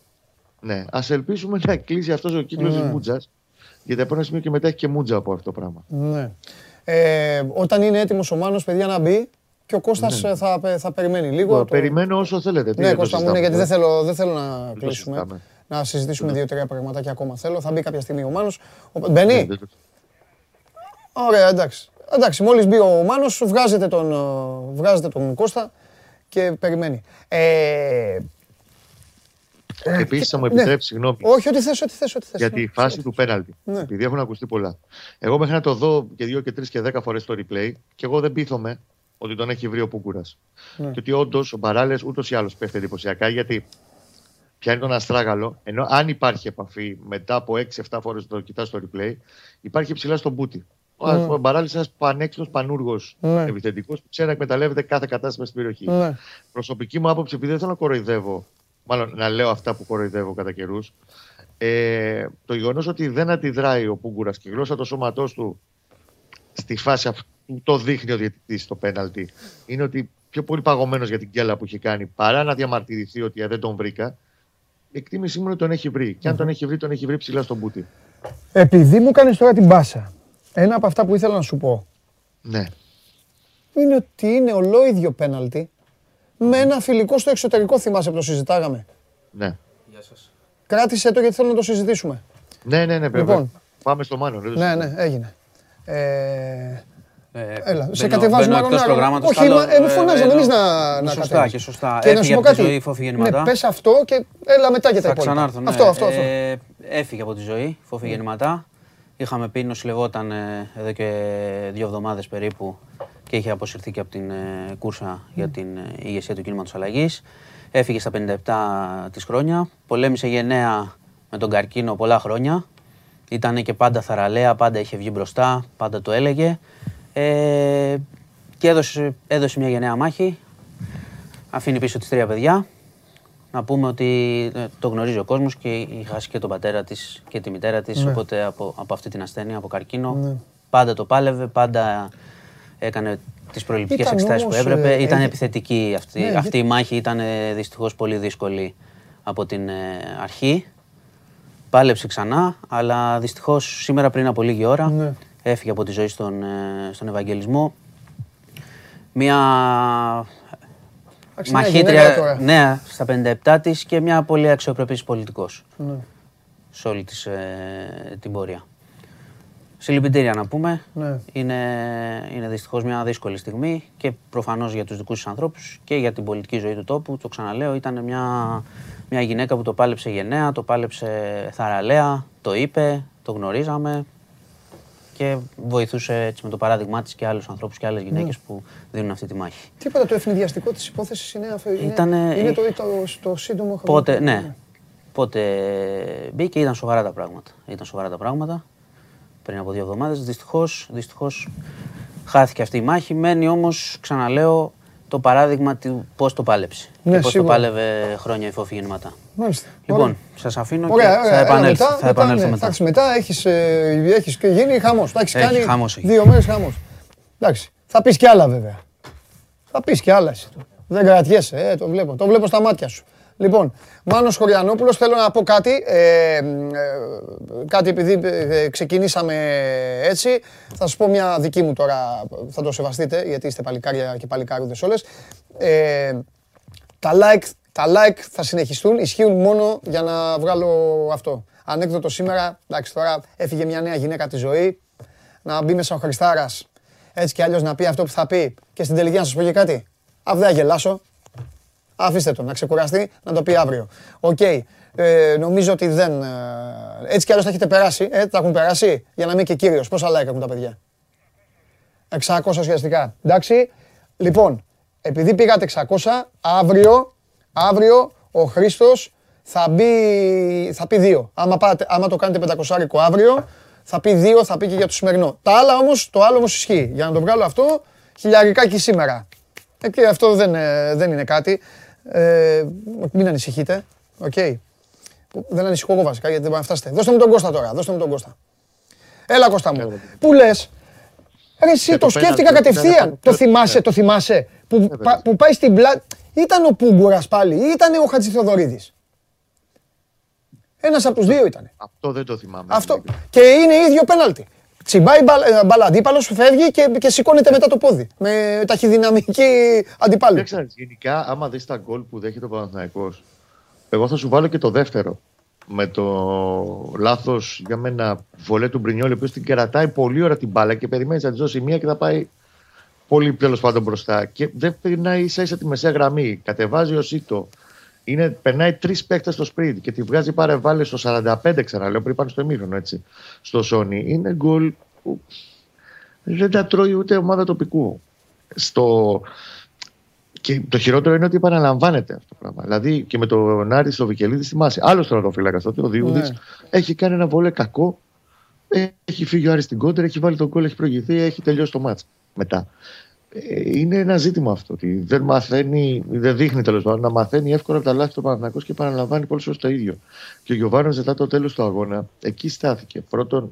Ναι, ας ελπίσουμε να κλείσει αυτός ο κύκλος ναι. τη Μούτζα. Γιατί από ένα σημείο και μετά έχει και Μούτζα από αυτό το πράγμα. Ναι. Ε, όταν είναι έτοιμος ο Μάνος, παιδιά, να μπει, και ο Κώστας ναι. θα, θα περιμένει λίγο. Το... Περιμένω όσο θέλετε. Ναι, Κώστα μου, ναι, γιατί δεν θέλω, δεν θέλω να κλείσουμε να συζητήσουμε δύο-τρία πραγματάκια ακόμα θέλω. Θα μπει κάποια στιγμή ο Μάνος. Μπαίνει. Ναι, Ωραία, εντάξει. Εντάξει, μόλις μπει ο Μάνος, βγάζετε τον, ε, βγάζετε τον Κώστα και περιμένει. Ε, Επίσης, θα μου επιτρέψει, ναι. συγγνώμη. Όχι, ό,τι θες, ό,τι θες. Ό,τι θες για τη φάση του πέναλτη. Ναι. Επειδή έχουν ακουστεί πολλά. Εγώ μέχρι να το δω και δύο και τρεις και δέκα φορές το replay και εγώ δεν πείθομαι ότι τον έχει βρει ο Πούκουρας. Ναι. Και ότι όντως ο Μπαράλες ούτως ή άλλως πέφτει εντυπωσιακά γιατί πιάνει τον αστράγαλο, ενώ αν υπάρχει επαφή μετά από 6-7 φορές το κοιτάς στο replay, υπάρχει ψηλά στον μπούτι. Ο mm. Μπαράλη είναι ένας πανέξυπνος πανούργος mm. επιθετικός που ξέρει να εκμεταλλεύεται κάθε κατάσταση στην περιοχή. Mm. Προσωπική μου άποψη, επειδή δεν θέλω να κοροϊδεύω, μάλλον να λέω αυτά που κοροϊδεύω κατά καιρούς, ε, το γεγονός ότι δεν αντιδράει ο Πούγκουρας και η γλώσσα του σώματό του στη φάση αυτού το δείχνει ο διαιτητής στο πέναλτι είναι ότι πιο πολύ παγωμένος για την κέλα που έχει κάνει παρά να διαμαρτυρηθεί ότι δεν τον βρήκα η εκτίμησή μου είναι ότι τον έχει βρει. Και αν τον έχει βρει, τον έχει βρει ψηλά στον μπούτι. Επειδή μου κάνεις τώρα την μπάσα, ένα από αυτά που ήθελα να σου πω. Ναι. Είναι ότι είναι ολόιδιο πέναλτι με ένα φιλικό στο εξωτερικό. Θυμάσαι που το συζητάγαμε. Ναι. Γεια σας. Κράτησε το γιατί θέλω να το συζητήσουμε. Ναι, ναι, ναι, Λοιπόν, Πάμε στο Μάνο. Ναι, ναι, έγινε. Ε, ε, Έλα, σε κατεβάζουμε άλλο Όχι, ε, φωνάζαμε εμεί να, να Σωστά και σωστά. Και να σου πω κάτι. Ναι, πες αυτό και έλα μετά και τα υπόλοιπα. Ξανάρθω, ναι. Αυτό, αυτό, αυτό. Ε, έφυγε από τη ζωή, φόφη γεννηματά. Είχαμε πει νοσηλευόταν εδώ και δύο εβδομάδες περίπου και είχε αποσυρθεί και από την κούρσα για την ηγεσία του κίνηματος αλλαγής. Έφυγε στα 57 της χρόνια, πολέμησε γενναία με τον καρκίνο πολλά χρόνια. Ήταν και πάντα θαραλέα, πάντα είχε βγει μπροστά, πάντα το έλεγε. Ε, και έδωσε, έδωσε μια γενναία μάχη. Αφήνει πίσω τις τρία παιδιά. Να πούμε ότι ε, το γνωρίζει ο κόσμος και έχει χάσει και τον πατέρα της και τη μητέρα της, Ναι. οπότε από, από αυτή την ασθένεια, από καρκίνο. Ναι. Πάντα το πάλευε, πάντα έκανε τις προληπτικές Ήταν εξετάσεις που όμως, έπρεπε. ε, ήταν ε, επιθετική αυτή, Ναι, αυτή η μάχη, ήταν ε, δυστυχώς πολύ δύσκολη από την ε, αρχή. Πάλεψε ξανά, αλλά δυστυχώς σήμερα πριν από λίγη ώρα Ναι. έφυγε από τη ζωή στον, ε, στον Ευαγγελισμό. Μια Εντάξει, μια γυναίκα μαχήτρια τώρα. νέα στα 57 της και μια πολύ αξιοπρεπής πολιτικός Ναι. σε όλη της, ε, την πορεία. Συλληπιτήρια να πούμε. Ναι. Είναι, είναι δυστυχώς μια δύσκολη στιγμή και προφανώς για τους δικούς της ανθρώπους και για την πολιτική ζωή του τόπου. Το ξαναλέω, ήταν μια, μια γυναίκα που το πάλεψε γενναία, το πάλεψε θαραλέα, το είπε, το γνωρίζαμε και βοηθούσε έτσι με το παράδειγμά της και άλλους ανθρώπους και άλλες γυναίκες Ναι. που δίνουν αυτή τη μάχη. Τίποτα, το ευνηδιαστικό της υπόθεσης είναι, αφ- είναι, Ήτανε- είναι το, το, το σύντομο χρόνο. Πότε, ναι. Πότε μπήκε, ήταν σοβαρά τα πράγματα. Ήταν σοβαρά τα πράγματα πριν από δύο εβδομάδες. Δυστυχώς, δυστυχώς χάθηκε αυτή η μάχη. Μένει όμως, ξαναλέω, το παράδειγμα του πώς το πάλεψε. Ναι, και πώς σίγουρα. το πάλευε χρόνια η Φόφη γεννηματά. Μάλιστα. Λοιπόν, Ωραία. σας αφήνω Ωραία, και ωραία, θα έλα επανέλθω, μετά, θα επανέλθω ναι, μετά. εντάξει, μετά έχεις, ε, έχεις και γίνει χαμός. Τα έχεις Έχει, κάνει χαμός έχει. δύο μέρες χαμός. Εντάξει, θα πεις κι άλλα βέβαια. Θα πεις κι άλλα εσύ. τώρα. Δεν κρατιέσαι, ε, το βλέπω. Το βλέπω στα μάτια σου. Λοιπόν, Μάνος Χωριανόπουλος, θέλω να πω κάτι. Ε, ε, κάτι επειδή ε, ξεκινήσαμε έτσι. Θα σας πω μια δική μου τώρα, θα το σεβαστείτε, γιατί είστε παλικάρια και παλικάριδες όλες. Ε, τα like, τα like θα συνεχιστούν, ισχύουν μόνο για να βγάλω αυτό. Ανέκδοτο σήμερα, εντάξει τώρα έφυγε μια νέα γυναίκα τη ζωή, να μπει μέσα ο Χριστάρας, έτσι κι αλλιώς να πει αυτό που θα πει και στην τελική να σας πω και κάτι. Αφού δεν θα γελάσω, αφήστε το να ξεκουραστεί, να το πει αύριο. Οκ, ε, νομίζω ότι δεν... ε, έτσι κι αλλιώς θα έχετε περάσει, ε, τα έχουν περάσει, για να μην και κύριος. Πόσα like έχουν τα παιδιά; 600 ουσιαστικά. Εντάξει. Λοιπόν, επειδή πήγατε 600, αύριο, αύριο ο Χρήστος θα, μπει, θα πει δύο. Άμα, πάτε, άμα το κάνετε 500 αύριο, θα πει δύο, θα πει και για το σημερινό. Τα άλλα όμως, το άλλο όμως ισχύει. Για να το βγάλω αυτό, χιλιαρικάκι σήμερα. Ε, και αυτό δεν, ε, δεν είναι κάτι. Ε, μην ανησυχείτε. Οκ. Δεν ανησυχώ εγώ βασικά γιατί δεν μπορεί να φτάσετε. Δώστε μου τον Κώστα τώρα. Δώστε μου τον Κώστα. Έλα Κώστα μου. Πού λες; Ρε εσύ Για το το σκέφτηκα πέναλτι, κατευθείαν. ήταν Το αυτό. θυμάσαι, Ναι. το θυμάσαι. Που, βέβαια. πα- που πάει στην πλάτη. Ήταν ο Πούγκουρας πάλι ή ήταν ο Χατζηθεοδωρίδης. Ένας από τους δύο ήταν. Αυτό δεν το θυμάμαι. Αυτό. Και είναι ίδιο πέναλτι. Τσιμπάει μπαλ- ε, μπαλά αντίπαλος, φεύγει και, και σηκώνεται μετά το πόδι. Με ταχυδυναμική αντιπάλου. Δεν ξέρεις, γενικά, άμα δεις τα γκολ που δέχεται ο Παναθηναϊκός, εγώ θα σου βάλω και το δεύτερο. Με το λάθος για μένα βολέ του Μπρινιόλη, ο οποίος την κερατάει πολύ ώρα την μπάλα και περιμένεις να της δώσει μία και θα πάει πολύ τέλος πάντων μπροστά. Και δεν περνάει ίσα ίσα τη μεσαία γραμμή. Κατεβάζει ο Σίτο. Είναι, περνάει τρεις παίκτες στο sprint και τη βγάζει πάρε βάλε στο 45, ξαναλέω, πριν πάνε στο εμίχρονο έτσι. Στο Σόνι. Είναι γκολ που δεν τα τρώει ούτε ομάδα τοπικού. Στο... Και το χειρότερο είναι ότι επαναλαμβάνεται αυτό το πράγμα. Δηλαδή και με τον Άρη στο Βικελίδη θυμάσαι. Άλλος τερματοφύλακα τότε, ο Διούδης, Ναι. έχει κάνει ένα βολέ κακό. Έχει φύγει ο Άρης στην κόντρα, έχει βάλει τον κόλλο, έχει προηγηθεί, έχει τελειώσει το μάτς μετά. Ε, Είναι ένα ζήτημα αυτό. Ότι δεν μαθαίνει, δεν δείχνει τέλος πάντων να μαθαίνει εύκολα από τα λάθη του Παναθηναϊκός και επαναλαμβάνει πολύ σωστά το ίδιο. Και ο Γιωβάνος μετά το τέλος του αγώνα, εκεί στάθηκε. Πρώτον,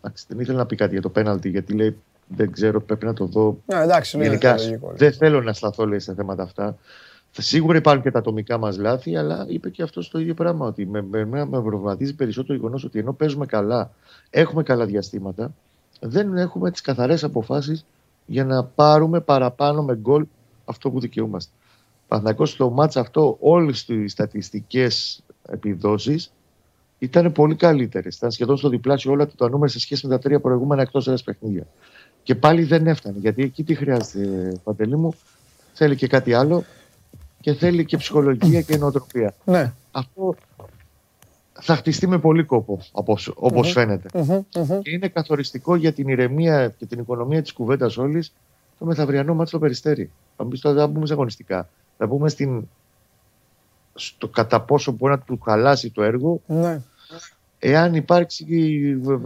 εντάξει, δεν ήθελε να πει κάτι για το πέναλτι, γιατί λέει δεν ξέρω, πρέπει να το δω Ναι, εντάξει, ναι, Γενικά, είναι λογικό. δεν θέλω να σταθώ λέει, σε θέματα αυτά. Θα- Σίγουρα υπάρχουν και τα ατομικά μας λάθη, αλλά είπε και αυτός το ίδιο πράγμα. Ότι με, με, με, με προβληματίζει περισσότερο το γεγονός ότι ενώ παίζουμε καλά, έχουμε καλά διαστήματα, δεν έχουμε τις καθαρές αποφάσεις για να πάρουμε παραπάνω με γκολ αυτό που δικαιούμαστε. Παναθηναϊκός στο μάτς αυτό, όλες τις στατιστικές επιδόσεις ήταν πολύ καλύτερες. Ήταν σχεδόν στο διπλάσιο όλα τα νούμερα σε σχέση με τα τρία προηγούμενα εκτός ένα παιχνίδια. Και πάλι δεν έφτανε. Γιατί εκεί τι χρειάζεται, Παντελή μου, θέλει και κάτι άλλο και θέλει και ψυχολογία και νοοτροπία. Ναι. Αυτό θα χτιστεί με πολύ κόπο, όπως, όπως φαίνεται. Μμμ, μμμ. Και είναι καθοριστικό για την ηρεμία και την οικονομία της κουβέντας όλης το μεθαυριανό μάτσο στο Περιστέρι. Θα μπει στο- θα μπούμε σε αγωνιστικά. Θα μπούμε στην, στο κατά πόσο μπορεί να του χαλάσει το έργο Ναι. εάν υπάρξει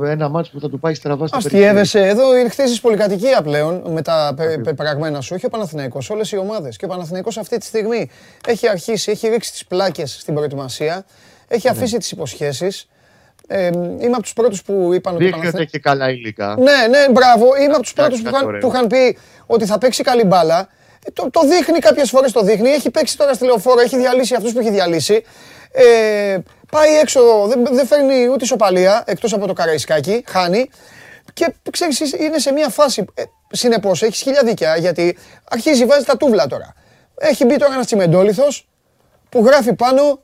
ένα μάτσο που θα του πάει στραβά στο Αστιεύεσαι εδώ, χτίζει πολυκατοικία πλέον με τα πεπραγμένα σου. Όχι ο Παναθηναϊκός, όλες οι ομάδες. Και ο Παναθηναϊκός αυτή τη στιγμή έχει αρχίσει, έχει ρίξει τις πλάκες στην προετοιμασία, έχει ναι. αφήσει τις υποσχέσεις. Ε, είμαι από τους πρώτους που είπαν ότι. Δείχνει και καλά υλικά. Ναι, ναι, μπράβο. Είμαι από τους πρώτους που, που, είχαν πει ότι θα παίξει καλή μπάλα. Ε, το, το δείχνει κάποιες φορές το δείχνει. Έχει παίξει τώρα στη λεωφόρο, έχει διαλύσει αυτούς που έχει διαλύσει. Ε, πάει έξω, δεν, δεν φέρνει ούτε σοπαλία εκτός από το Καραϊσκάκι, χάνει. Και ξέρεις, είναι σε μια φάση, ε, συνεπώς έχεις χίλια δίκαια, γιατί αρχίζει, βάζει τα τούβλα τώρα. Έχει μπει τώρα ένας τσιμεντόλιθος που γράφει πάνω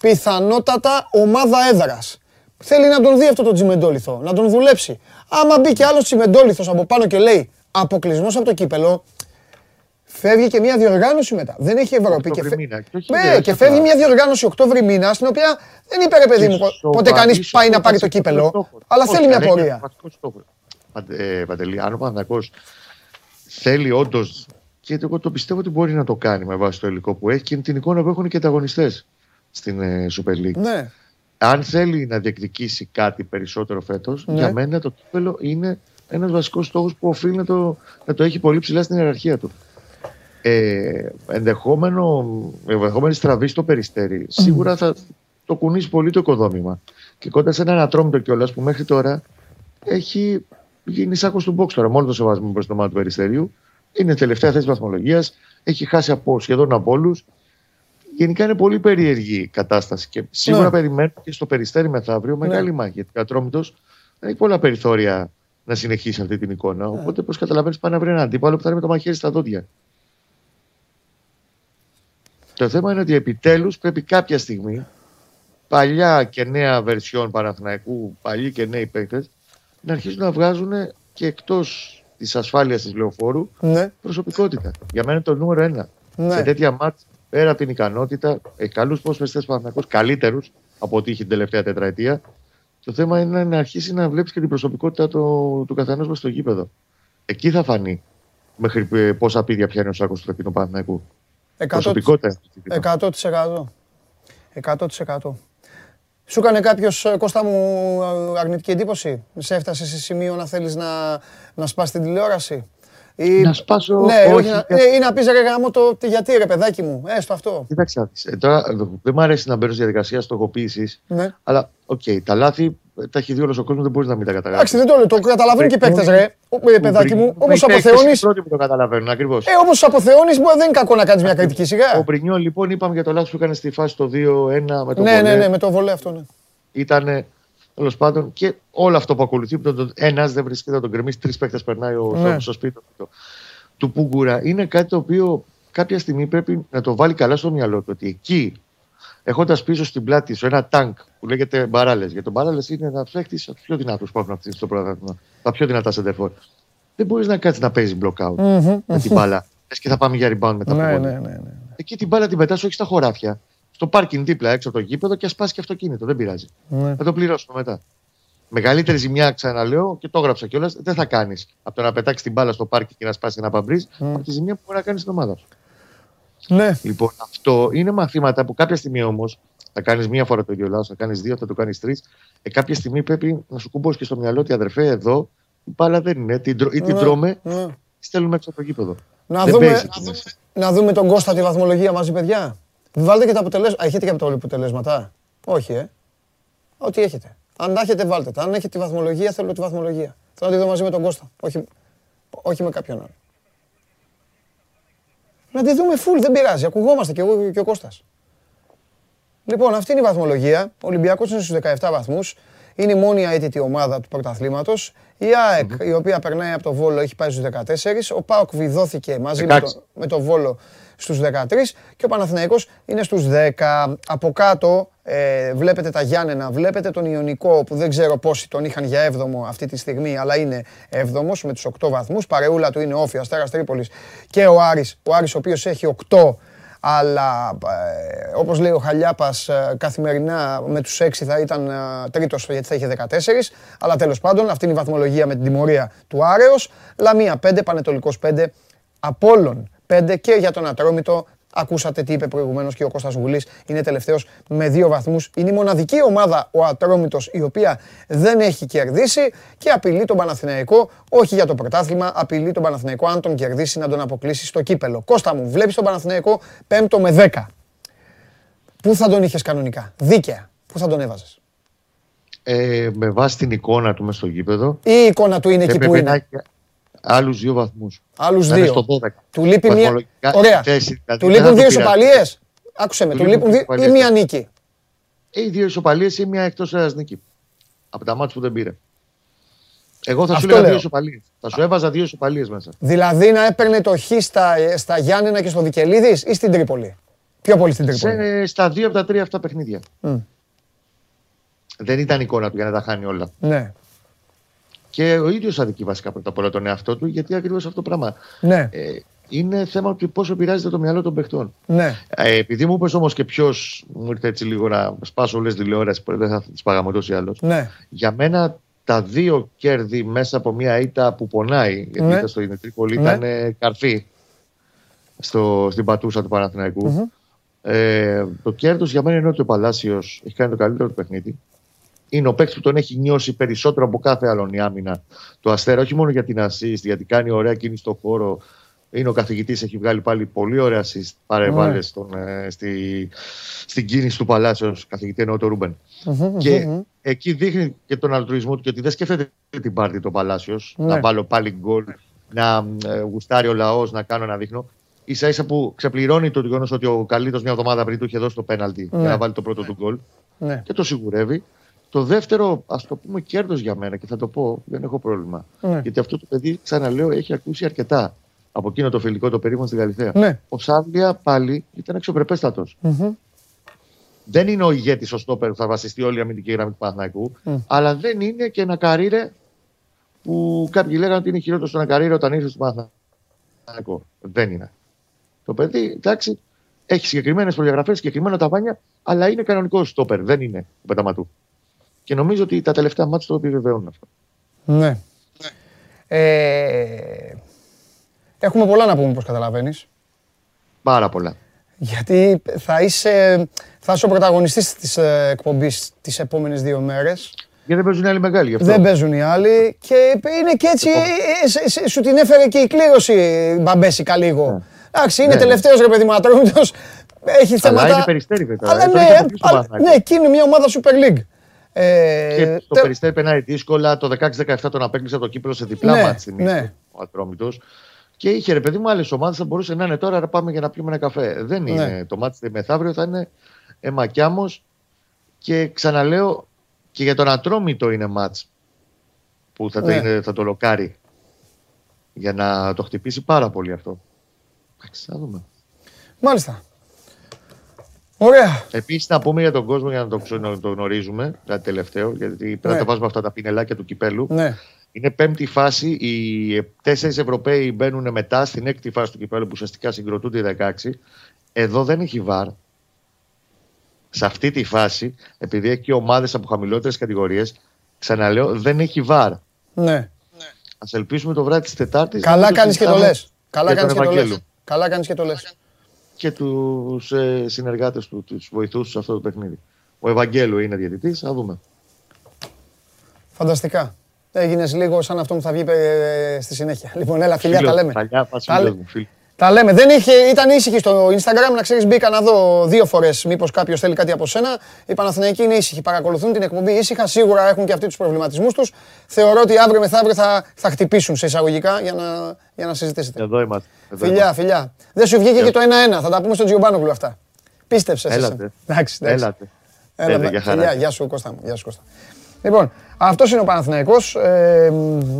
πιθανότατα ομάδα έδρας. Θέλει να τον δει αυτό το τσιμεντόλιθο, να τον δουλέψει. Άμα μπει και άλλος τσιμεντόλιθος από πάνω και λέει αποκλεισμός από το κύπελο, Φεύγει και μια διοργάνωση μετά. Δεν έχει Ευρώπη. Και, φε... ναι, και φεύγει μια διοργάνωση Οκτώβρη μήνας, στην οποία δεν είπε ρε παιδί μου πότε κανείς πάει να πάρει το κύπελο. Αλλά θέλει μια πορεία. Ε, Παντελή, αν ο Παναγό θέλει όντως. Και εγώ το πιστεύω ότι μπορεί να το κάνει με βάση το υλικό που έχει και την εικόνα που έχουν και τα αγωνιστές στην ε, Super League. Ναι. Αν θέλει να διεκδικήσει κάτι περισσότερο φέτος, ναι. για μένα το κύπελο είναι ένας βασικός στόχος που οφείλει να το, να το έχει πολύ ψηλά στην ιεραρχία του ε, ενδεχόμενο, ενδεχόμενη στραβή στο περιστέρι, σίγουρα θα το κουνήσει πολύ το οικοδόμημα. Και κοντά σε έναν ατρόμητο κιόλας που μέχρι τώρα έχει γίνει σάκος του box τώρα, μόνο το σεβασμό προς το μάτι του περιστερίου. Είναι τελευταία θέση βαθμολογίας, έχει χάσει από, σχεδόν από όλους. Γενικά είναι πολύ περίεργη η κατάσταση και σίγουρα ναι. περιμένω και στο περιστέρι μεθαύριο ναι. μεγάλη μάχη. Γιατί ο Ατρόμητος έχει πολλά περιθώρια να συνεχίσει αυτή την εικόνα. Ναι. Οπότε, πώς καταλαβαίνεις, πάει να βρει έναν αντίπαλο που θα είναι με το μαχαίρι στα δόντια. Το θέμα είναι ότι επιτέλους πρέπει κάποια στιγμή παλιά και νέα βερσιόν Παναθηναϊκού, παλιοί και νέοι παίκτες, να αρχίσουν να βγάζουν και εκτός της ασφάλειας της λεωφόρου ναι. προσωπικότητα. Για μένα είναι το νούμερο ένα. Ναι. Σε τέτοια μάτια, πέρα από την ικανότητα, έχει καλούς ποσοστέ Παναθηναϊκού, καλύτερους από ό,τι είχε την τελευταία τετραετία. Το θέμα είναι να αρχίσει να βλέπεις και την προσωπικότητα του, του καθενός μας στο γήπεδο. Εκεί θα φανεί μέχρι πόσα πίδια πιάνει ο Σάκος του κοινού Παναθηναϊκού. 100%. 100%. Σου έκανε κάποιος ε, Κώστα μου αρνητική εντύπωση; Σε έφτασες σε σημείο να θέλεις να, να σπάσει την τηλεόραση; Ή... Να σπάσω. Ναι, όχι, να, ναι, ή να πεις ρε γάμο το γιατί ρε παιδάκι μου. Έστω αυτό. Κοίταξε. Ε, τώρα δεν μου αρέσει να μπαίνω στη διαδικασία στοχοποίησης. Ναι. Αλλά OK, okay, τα λάθη τα έχει δει όλος ο κόσμος, δεν μπορείς να μην τα καταλάβεις. Εντάξει, δεν το λέω. Το καταλαβαίνουν και οι παίκτες, ρε. Ε, παιδάκι μου. Όμως αποθεώνει. Οι πρώτοι που το καταλαβαίνουν, ακριβώς. Ε, όμως αποθεώνεις, δεν είναι κακό να κάνεις μια κριτική σιγά. Ο Πρινιό, λοιπόν, είπαμε για το λάθος που έκανε στη φάση το 2-1 με το Ναι, ναι, ναι, με το βολέ αυτό, ναι. Ήταν τέλος πάντων και όλο αυτό που ακολουθεί. Ένας δεν βρίσκεται να τον κρεμίσει, τρεις παίκτες περνάει ο ναι. στο σπίτι του Πούγκουρα. Είναι κάτι το οποίο κάποια στιγμή πρέπει να το βάλει καλά στο μυαλό του. Ότι εκεί έχοντας πίσω στην πλάτη σου ένα τάγκ που λέγεται μπαράλες. Γιατί το μπαράλες είναι ένας παίχτη από τους πιο δυνατούς που έχουν αυτή στο πρωτάθλημα. Τα πιο δυνατά σεντερφόρ. Δεν μπορείς να κάτσεις να παίζεις block out με την μπάλα. Λες και θα πάμε για rebound μετά ναι, ναι, ναι, ναι, Εκεί την μπάλα την πετάς όχι στα χωράφια. Στο πάρκινγκ δίπλα έξω από το γήπεδο και α πάσει και αυτοκίνητο. Δεν πειράζει. Ναι. Θα το πληρώσουμε μετά. Μεγαλύτερη ζημιά, ξαναλέω και το έγραψα κιόλας, δεν θα κάνεις από το να πετάξεις την μπάλα στο πάρκινγκ και να σπάσεις ένα παμπρί, mm. από τη ζημιά που μπορεί να κάνεις στην ομάδα σου. Ναι. Λοιπόν, αυτό είναι μαθήματα που κάποια στιγμή όμως θα κάνεις μία φορά το ίδιο λάθος, θα κάνεις δύο, θα το κάνεις τρεις. Ε, κάποια στιγμή πρέπει να σου κουμπώσεις και στο μυαλό ότι αδερφέ, εδώ η μπάλα δεν είναι. Την, ή την ναι, τρώμε, ναι. στέλνουμε έξω από το γήπεδο. Να δούμε, να δούμε τον Κώστα τη βαθμολογία μαζί, παιδιά. Βάλτε και τα αποτελέσματα. Έχετε και από τα αποτελέσματα; Όχι, ε. Ό,τι έχετε. Αν τα έχετε, βάλτε τα. Αν έχετε τη βαθμολογία, θέλω τη βαθμολογία. Θέλω να τη δω μαζί με τον Κώστα. Όχι, όχι με κάποιον άλλο. Να τη δούμε full, δεν πειράζει. Ακουγόμαστε κι εγώ και ο Κώστας. Λοιπόν, αυτή είναι η βαθμολογία. Ο Ολυμπιακός είναι στους 17 βαθμούς. Είναι η μόνη αίτητη ομάδα του πρωταθλήματος. Η ΑΕΚ, η οποία περνάει από το Βόλο, έχει πάει στους 14. Ο ΠΑΟΚ βιδώθηκε μαζί με το, με το Βόλο στους 13 και ο Παναθηναϊκός είναι στους 10. Από κάτω ε, βλέπετε τα Γιάννενα, βλέπετε τον Ιωνικό που δεν ξέρω πόσοι τον είχαν για 7ο αυτή τη στιγμή, αλλά είναι 7ο με τους 8 βαθμούς. Παρεούλα του είναι Όφη, Αστέρας Τρίπολης και ο Άρης, ο Άρης ο οποίος έχει 8 αλλά ε, όπως λέει ο Χαλιάπας ε, καθημερινά με τους 6 θα ήταν ε, τρίτος γιατί θα είχε 14 αλλά τέλος πάντων αυτή είναι η βαθμολογία με την τιμωρία του Άρεος Λαμία 5, Πανετολικός 5, Απόλλων 5 και για τον Ατρόμητο Ακούσατε τι είπε προηγουμένως και ο Κώστας Γουλής. Είναι τελευταίος με δύο βαθμούς. Είναι η μοναδική ομάδα ο Ατρόμητος η οποία δεν έχει κερδίσει και απειλεί τον Παναθηναϊκό, όχι για το πρωτάθλημα, απειλεί τον Παναθηναϊκό αν τον κερδίσει να τον αποκλείσει στο κύπελο. Κώστα μου, βλέπεις τον Παναθηναϊκό 5ο με 10. Πού θα τον είχες κανονικά, δίκαια, πού θα τον έβαζες; Ε, με βάση την εικόνα του μέσα στο γήπεδο. Η εικόνα του είναι εκεί που είναι. Άλλους δύο βαθμούς. Άλλους δύο. Στο 12. Του λείπει μία. Ωραία. Θέση, δηλαδή, του λείπουν δύο ισοπαλίε. Άκουσε με. Του λείπουν δύο ή μία νίκη. Ή δύο ισοπαλίε ή μία εκτός έδρα νίκη. Από τα μάτια που δεν πήρε. Εγώ θα σου έλεγα δύο ισοπαλίε. Θα σου έβαζα δύο ισοπαλίε μέσα. Δηλαδή να έπαιρνε το χ στα, στα Γιάννενα και στο Βικελίδης ή στην Τρίπολη; Πιο πολύ στην Τρίπολη. Σε, στα δύο από τα τρία αυτά παιχνίδια. Mm. Δεν ήταν εικόνα του για να τα χάνει όλα. Ναι. Και ο ίδιος αδικεί βασικά πρώτα απ' όλα τον εαυτό του, γιατί ακριβώς αυτό το πράγμα. Ναι. Ε, είναι θέμα του πόσο επηρεάζεται το μυαλό των παιχτών. Ναι. Ε, επειδή μου είπες όμως και ποιος, μου ήρθε έτσι λίγο να σπάσω όλες τις τηλεόραση που δεν θα τις πάγαμε ούτω ή άλλω. Ναι. Για μένα τα δύο κέρδη μέσα από μια ήττα που πονάει, γιατί ναι. ήταν στο Δημητρίπολη, ναι. ήταν καρφί στο, στην πατούσα του Παναθηναϊκού. Mm-hmm. Ε, το κέρδος για μένα είναι ότι ο Παλάσιος έχει κάνει το καλύτερο του παιχνίδι είναι ο παίκτης που τον έχει νιώσει περισσότερο από κάθε άλλον η άμυνα του Αστέρα. Όχι μόνο για την assist, γιατί κάνει ωραία κίνηση στο χώρο. Είναι ο καθηγητής, έχει βγάλει πάλι πολύ ωραία assist παρεμβάλλες ε, στη, στην κίνηση του Παλάσιος, καθηγητή εννοώ το ρουμπεν και εκεί δείχνει και τον αλτρουισμό του και ότι δεν σκέφτεται την πάρτη το Παλάσιος. Να ναι. βάλω πάλι γκολ, να ε, γουστάρει ο λαός, να κάνω να δείχνω. σα ίσα που ξεπληρώνει το γεγονός ότι ο καλύτερο μια εβδομάδα πριν του είχε δώσει το πέναλτι για να ναι. βάλει το πρώτο του γκολ. Ναι. Και το σιγουρεύει. Το δεύτερο, ας το πούμε, κέρδος για μένα και θα το πω, δεν έχω πρόβλημα. Ναι. Γιατί αυτό το παιδί, ξαναλέω, έχει ακούσει αρκετά από εκείνο το φιλικό το περίμενο στην Γαλιθέα. Ναι. Ο Σάβλια πάλι ήταν αξιοπρεπέστατο. Mm-hmm. Δεν είναι ο ηγέτης ο στόπερ που θα βασιστεί όλη η αμυντική γραμμή του Παναθηναϊκού, mm. αλλά δεν είναι και ένα καρύρε που κάποιοι λέγανε ότι είναι χειρότερο στο ένα καρύρε όταν ήρθε στο Παναθηναϊκό. Δεν είναι. Το παιδί, εντάξει, έχει συγκεκριμένες προδιαγραφές, συγκεκριμένα ταβάνια, αλλά είναι κανονικός στόπερ. Δεν είναι ο πεταματού. Και νομίζω ότι τα τελευταία μάτια το επιβεβαιώνουν αυτό. Ναι. Ε, έχουμε πολλά να πούμε, όπως καταλαβαίνεις. Πάρα πολλά. Γιατί θα είσαι, θα είσαι ο πρωταγωνιστής της ε, εκπομπής τις επόμενες δύο μέρες. Γιατί δεν παίζουν οι άλλοι μεγάλοι γι' αυτό. Δεν παίζουν οι άλλοι και είναι και έτσι, ε, ε, σου την έφερε και η κλήρωση Μπαμπέσικα λίγο. Ναι. Εντάξει, είναι ναι, ναι. τελευταίος ρε παιδί μου έχει θέματα. Αλλά είναι περιστέρι βέβαια. Αλλά ναι, ναι, εκείνη είναι μια ομάδα Super League. Ε, και το τε... Περιστέρι περνάει δύσκολα. Το 16-17 τον απέκλεισε το κύπελο σε διπλά ναι, μάτς ναι. ο Ατρόμητος. Και είχε ρε παιδί μου άλλες ομάδες θα μπορούσε να είναι τώρα να πάμε για να πιούμε ένα καφέ. Δεν ναι. είναι. Το μάτι μεθαύριο θα είναι εμακιάμο. Και ξαναλέω και για τον Ατρόμητο είναι μάτς που θα, ναι. το, είναι, θα το λοκάρει για να το χτυπήσει πάρα πολύ αυτό. Εντάξει, θα δούμε. Μάλιστα. Ωραία. Επίσης, να πούμε για τον κόσμο για να το, το γνωρίζουμε, κάτι τελευταίο, γιατί πρέπει να ναι. το βάζουμε αυτά τα πινελάκια του κυπέλου. Ναι. Είναι πέμπτη φάση. Οι τέσσερις Ευρωπαίοι μπαίνουν μετά στην έκτη φάση του κυπέλου που ουσιαστικά συγκροτούνται οι 16. Εδώ δεν έχει βαρ. Σε αυτή τη φάση, επειδή έχει ομάδες από χαμηλότερες κατηγορίες, ξαναλέω, δεν έχει βαρ. Ναι. Α ελπίσουμε το βράδυ της Τετάρτης. Καλά κάνεις και το λες. Καλά κάνεις και το λες. Καλά κάνεις και το λες και τους ε, συνεργάτες του, τους βοηθούς σε αυτό το παιχνίδι. Ο Ευαγγέλου είναι διαιτητής, θα δούμε. Φανταστικά. Έγινες λίγο σαν αυτό που θα βγει ε, στη συνέχεια. Λοιπόν, έλα, φιλιά, τα λέμε. Τα, λέμε. Δεν είχε, ήταν ήσυχη στο Instagram, να ξέρεις, μπήκα να δω δύο φορές μήπως κάποιος θέλει κάτι από σένα. Οι Παναθηναϊκοί είναι ήσυχοι, παρακολουθούν την εκπομπή ήσυχα. Σίγουρα έχουν και αυτοί τους προβληματισμούς τους. Θεωρώ ότι αύριο μεθαύριο θα, θα χτυπήσουν σε εισαγωγικά για να, για να συζητήσετε. Εδώ είμαστε. Φιλιά, φιλιά. Δεν σου βγήκε και το 1-1. Θα τα πούμε στον Τζιομπάνογλου αυτά. Πίστεψες. Έλατε. Εντάξει, Έλατε. Έλατε. Φιλιά, γεια σου Κώστα μου. Γεια σου, Κώστα. Λοιπόν, αυτός είναι ο Παναθηναϊκός. Ε,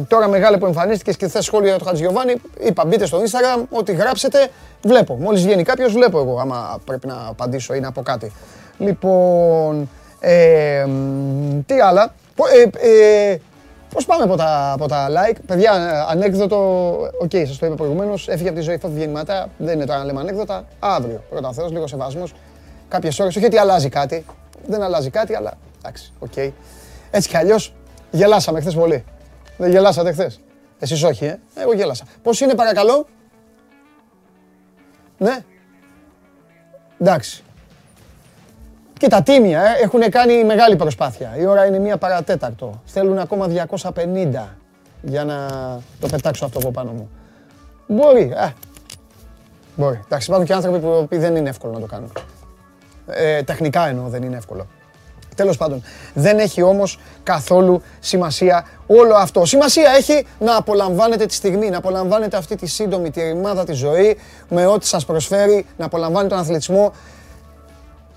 τώρα μεγάλη που εμφανίστηκε και θε σχόλια για τον Χατζιωβάνη. Είπα, μπείτε στο Instagram, ό,τι γράψετε, βλέπω. Μόλις βγαίνει κάποιος, βλέπω εγώ, άμα πρέπει να απαντήσω ή να πω κάτι. Λοιπόν, ε, τι άλλα. Ε, ε, Πώς πάμε από τα, από τα like, παιδιά, ανέκδοτο. OK, okay, σας το είπα προηγουμένως. Έφυγε από τη ζωή Φώφη Γεννηματά. Δεν είναι τώρα να λέμε ανέκδοτα. Αύριο, πρώτα Θεός, λίγο σεβασμός. Κάποιες ώρες, όχι ότι αλλάζει κάτι. Δεν αλλάζει κάτι, αλλά εντάξει, OK. Okay. Έτσι κι αλλιώς γελάσαμε χθες πολύ. Δεν γελάσατε χθες. Εσείς όχι, ε. Εγώ γέλασα. Πώς είναι, παρακαλώ; Ναι. Εντάξει. Κοίτα, τίμια, ε, έχουν κάνει μεγάλη προσπάθεια. Η ώρα είναι μία παρά τέταρτο. Θέλουν ακόμα 250 για να το πετάξω αυτό από πάνω μου. Μπορεί, ε. Μπορεί. Εντάξει, υπάρχουν και άνθρωποι που δεν είναι εύκολο να το κάνουν. Ε, τεχνικά εννοώ δεν είναι εύκολο. Τέλος πάντων, δεν έχει όμως καθόλου σημασία όλο αυτό. Σημασία έχει να απολαμβάνετε τη στιγμή, να απολαμβάνετε αυτή τη σύντομη, τη ρημάδα τη ζωή με ό,τι σας προσφέρει, να απολαμβάνετε τον αθλητισμό.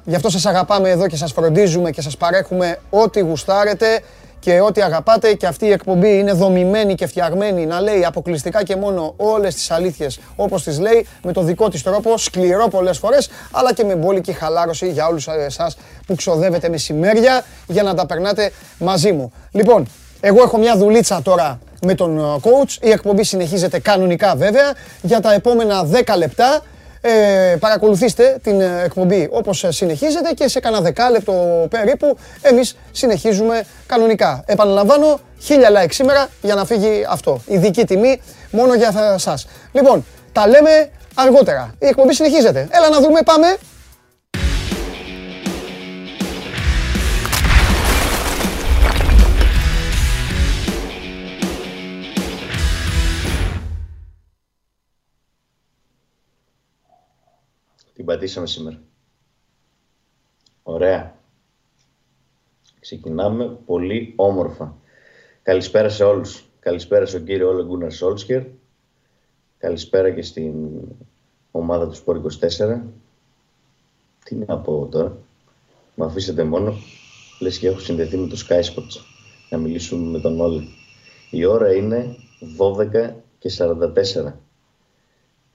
Γι' αυτό σας αγαπάμε εδώ και σας φροντίζουμε και σας παρέχουμε ό,τι γουστάρετε και ό,τι αγαπάτε και αυτή η εκπομπή είναι δομημένη και φτιαγμένη να λέει αποκλειστικά και μόνο όλες τις αλήθειες όπως τις λέει με το δικό της τρόπο, σκληρό πολλές φορές αλλά και με μπόλικη χαλάρωση για όλους εσάς που ξοδεύετε μεσημέρια για να τα περνάτε μαζί μου. Λοιπόν, εγώ έχω μια δουλίτσα τώρα με τον ε, coach, η εκπομπή συνεχίζεται κανονικά βέβαια για τα επόμενα 10 λεπτά ε, παρακολουθήστε την ε, εκπομπή όπως ε, συνεχίζεται και σε κανένα δεκάλεπτο περίπου εμείς συνεχίζουμε κανονικά. Επαναλαμβάνω, χίλια like σήμερα για να φύγει αυτό. Ειδική τιμή μόνο για σας. Λοιπόν, τα λέμε αργότερα. Η εκπομπή συνεχίζεται. Έλα να δούμε, πάμε. Πατήσαμε σήμερα. Ωραία. Ξεκινάμε πολύ όμορφα. Καλησπέρα σε όλους. Καλησπέρα στον κύριο Όλε Γκούναρ Σόλσκερ. Καλησπέρα και στην ομάδα του Σπόρ 24. Τι να πω τώρα. Με αφήσετε μόνο. Λες και έχω συνδεθεί με το Sky Sports. Να μιλήσουμε με τον Όλε. Η ώρα είναι 12 και 44.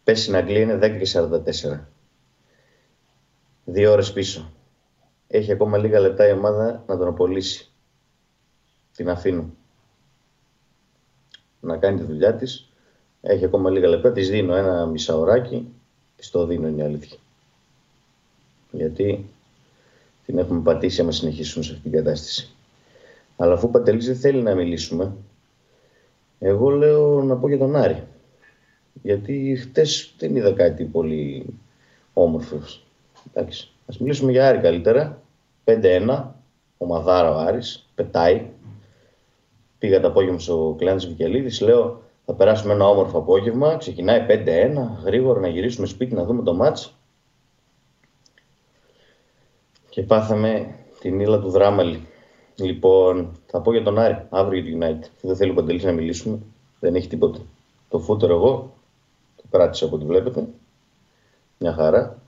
Πες στην Αγγλία είναι 10 και 44 δύο ώρες πίσω. Έχει ακόμα λίγα λεπτά η ομάδα να τον απολύσει. Την αφήνω. Να κάνει τη δουλειά της. Έχει ακόμα λίγα λεπτά. Της δίνω ένα μισάωράκι. Της το δίνω είναι η αλήθεια. Γιατί την έχουμε πατήσει άμα συνεχίσουμε σε αυτήν την κατάσταση. Αλλά αφού ο Παντελής δεν θέλει να μιλήσουμε, εγώ λέω να πω για τον Άρη. Γιατί χτες δεν είδα κάτι πολύ όμορφο Εντάξει. Ας μιλήσουμε για Άρη καλύτερα. 5-1, ο Μαδάρα ο Άρης, πετάει. Πήγα το απόγευμα στο Κλάνης Βικελίδης, λέω θα περάσουμε ένα όμορφο απόγευμα, ξεκινάει 5-1, γρήγορα να γυρίσουμε σπίτι να δούμε το μάτς. Και πάθαμε την ύλα του Δράμαλη. Λοιπόν, θα πω για τον Άρη, αύριο για το United. Δεν θέλω παντελής να μιλήσουμε, δεν έχει τίποτα. Το φούτερ εγώ, το κράτησα από ό,τι βλέπετε. Μια χαρά.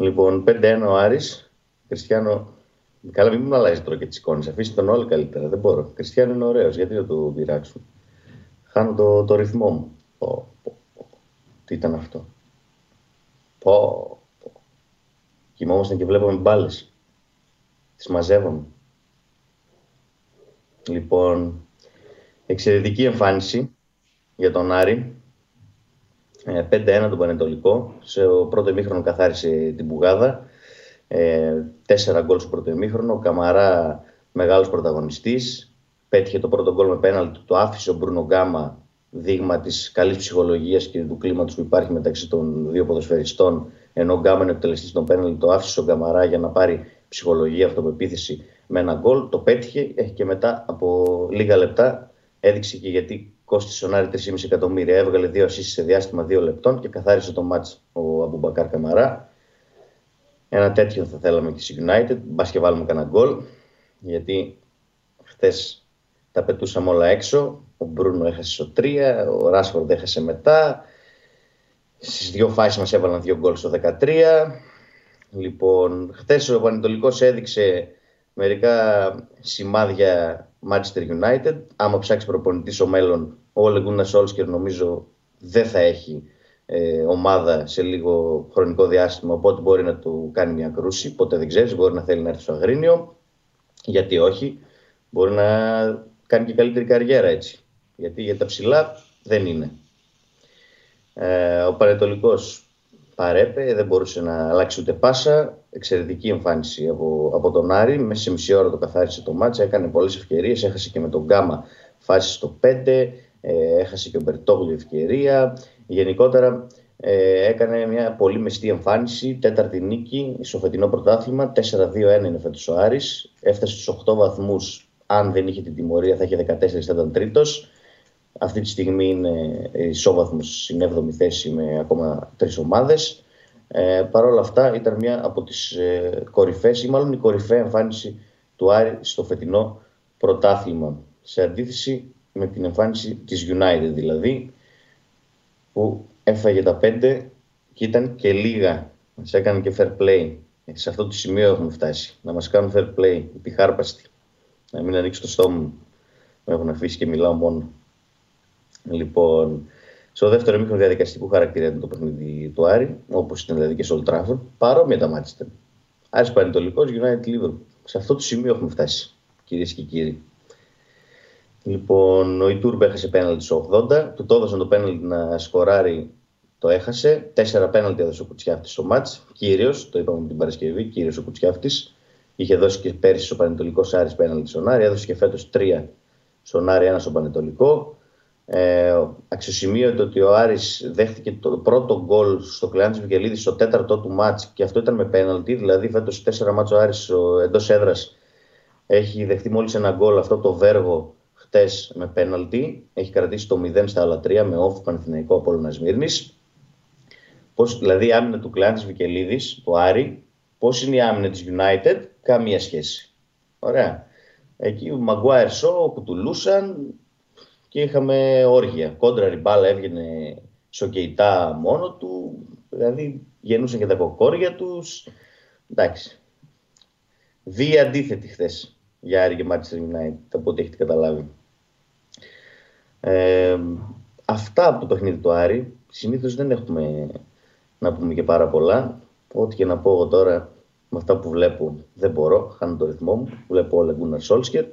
Λοιπόν, 5-1 ο Άρης. Κριστιανό. Καλά, μην μου αλλάζει τώρα και τις εικόνες. Αφήστε τον όλοι καλύτερα. Δεν μπορώ. Κριστιανό είναι ωραίος. Γιατί να το πειράξουν. Χάνω το, το ρυθμό μου. Πω, πω, πω. Τι ήταν αυτό; Πω, πω. Κοιμόμασταν και βλέπαμε μπάλες. Τις μαζεύαμε. Λοιπόν, εξαιρετική εμφάνιση για τον Άρη. 5-1 ε, τον Πανετολικό. Σε ο πρώτο ημίχρονο καθάρισε την Μπουγάδα. Ε, τέσσερα γκολ στο πρώτο ημίχρονο. Ο Καμαρά μεγάλος πρωταγωνιστής. Πέτυχε το πρώτο γκολ με πέναλτ. Το άφησε ο Μπρούνο Γκάμα δείγμα της καλής ψυχολογίας και του κλίματος που υπάρχει μεταξύ των δύο ποδοσφαιριστών. Ενώ ο Γκάμα είναι εκτελεστής των πέναλτ, το άφησε ο Καμαρά για να πάρει ψυχολογία, αυτοπεποίθηση με ένα γκολ. Το πέτυχε και μετά από λίγα λεπτά έδειξε και γιατί κόστησε ο Νάρη 3,5 εκατομμύρια. Έβγαλε δύο ασίσει σε διάστημα δύο λεπτών και καθάρισε το μάτς ο Αμπουμπακάρ Καμαρά. Ένα τέτοιο θα θέλαμε και στη United. Μπας και βάλουμε κανένα γκολ. Γιατί χθες τα πετούσαμε όλα έξω. Ο Μπρούνο έχασε στο 3, ο Ράσφορντ έχασε μετά. Στις δύο φάσεις μας έβαλαν δύο γκολ στο 13. Λοιπόν, χθες ο Πανετολικός έδειξε μερικά σημάδια Manchester United. Άμα ψάξει προπονητής στο μέλλον, ο Λεγκούνα Σόλσκερ νομίζω δεν θα έχει ε, ομάδα σε λίγο χρονικό διάστημα. Οπότε μπορεί να του κάνει μια κρούση. Ποτέ δεν ξέρεις. Μπορεί να θέλει να έρθει στο Αγρίνιο. Γιατί όχι. Μπορεί να κάνει και καλύτερη καριέρα έτσι. Γιατί για τα ψηλά δεν είναι. Ε, ο Παρετολικός παρέπε, δεν μπορούσε να αλλάξει ούτε πάσα. Εξαιρετική εμφάνιση από, από τον Άρη. Μέσα σε μισή ώρα το καθάρισε το μάτσα, έκανε πολλές ευκαιρίες. Έχασε και με τον Γκάμα φάση στο 5, ε, έχασε και ο Μπερτόγλου ευκαιρία. Γενικότερα ε, έκανε μια πολύ μεστή εμφάνιση, τέταρτη νίκη στο φετινό πρωτάθλημα, 4-2-1 είναι φέτος ο Άρης, έφτασε στους 8 βαθμούς, αν δεν είχε την τιμωρία θα είχε 14, θα ήταν τρίτος. Αυτή τη στιγμή είναι ισόβαθμος στην 7η θέση με ακόμα τρεις ομάδες. Ε, Παρ' όλα αυτά ήταν μια από τις ε, κορυφές ή μάλλον η κορυφαία εμφάνιση του Άρη στο φετινό πρωτάθλημα. Σε αντίθεση με την εμφάνιση της United δηλαδή που έφαγε τα πέντε και ήταν και λίγα. Μας έκανε και fair play. Σε αυτό το σημείο έχουμε φτάσει. Να μας κάνουν fair play, επιχάρπαστη. Να μην ανοίξει το στόμα μου. Με έχουν αφήσει και μιλάω μόνο. Λοιπόν, στο δεύτερο μήχρονο διαδικαστικού χαρακτήρα ήταν το παιχνίδι του Άρη, όπως ήταν δηλαδή και στο Old Trafford. Παρόμοια τα μάτια ήταν. Άρης Πανετολικός, United Liverpool. Σε αυτό το σημείο έχουμε φτάσει, κυρίες και κύριοι. Λοιπόν, ο Ιτούρμπ έχασε πέναλτι στο 80. Του το έδωσαν το πέναλτι να σκοράρει, το έχασε. Τέσσερα πέναλτι έδωσε ο Κουτσιάφτης στο μάτς. Κύριο, το είπαμε την Παρασκευή, κύριο ο Κουτσιάφτης. Είχε δώσει και πέρσι ο Πανετολικό Άρη πέναλτι στον Άρη. Έδωσε και φέτος τρία στον Άρη, ένα στον Πανετολικό. Ε, αξιοσημείωτο ότι ο Άρης δέχτηκε το πρώτο γκολ στο Κλεάντη Βικελίδη στο τέταρτο του μάτς και αυτό ήταν με πέναλτι. Δηλαδή, φέτος τέσσερα μάτς ο Άρης εντός έδρας έχει δεχτεί μόλις ένα γκολ αυτό το βέργο χτες με πέναλτι. Έχει κρατήσει το 0 στα άλλα τρία με όφη Πανεθνικό Απόλυνα Μύρνης. δηλαδή η άμυνα του Κλεάντη Βικελίδης, του Άρη, πώς είναι η άμυνα της United, καμία σχέση. Ωραία. Εκεί ο Μαγκουάερ Σό που τουλούσαν, και είχαμε όργια. Κόντρα ριμπάλα έβγαινε σοκεϊτά μόνο του, δηλαδή γεννούσαν και τα κοκόρια τους. Εντάξει. Δύο αντίθετη χθες για Άρη και Manchester United, από ό,τι έχετε καταλάβει. Ε, αυτά από το παιχνίδι του Άρη. Συνήθως δεν έχουμε να πούμε και πάρα πολλά. Ό,τι και να πω εγώ τώρα με αυτά που βλέπω δεν μπορώ. Χάνω το ρυθμό μου. Βλέπω όλα Γκούναρ Σόλσκερ.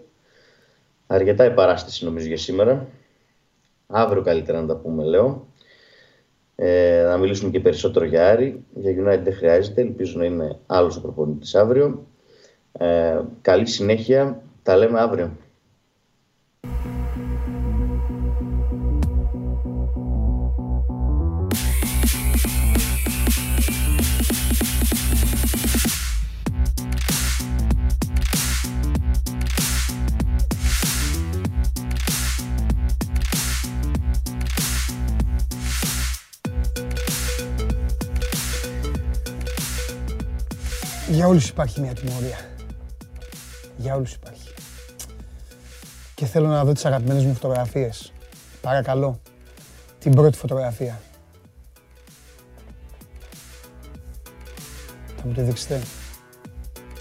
Αρκετά η παράσταση νομίζω για σήμερα. Αύριο καλύτερα να τα πούμε, λέω. Ε, να μιλήσουμε και περισσότερο για Άρη. Για United δεν χρειάζεται. Ελπίζω να είναι άλλος ο προπονητής αύριο. Ε, καλή συνέχεια. Τα λέμε αύριο. Για όλους υπάρχει μια τιμωρία. Για όλους υπάρχει. Και θέλω να δω τις αγαπημένες μου φωτογραφίες. Παρακαλώ. Την πρώτη φωτογραφία. Θα μου τη δείξετε.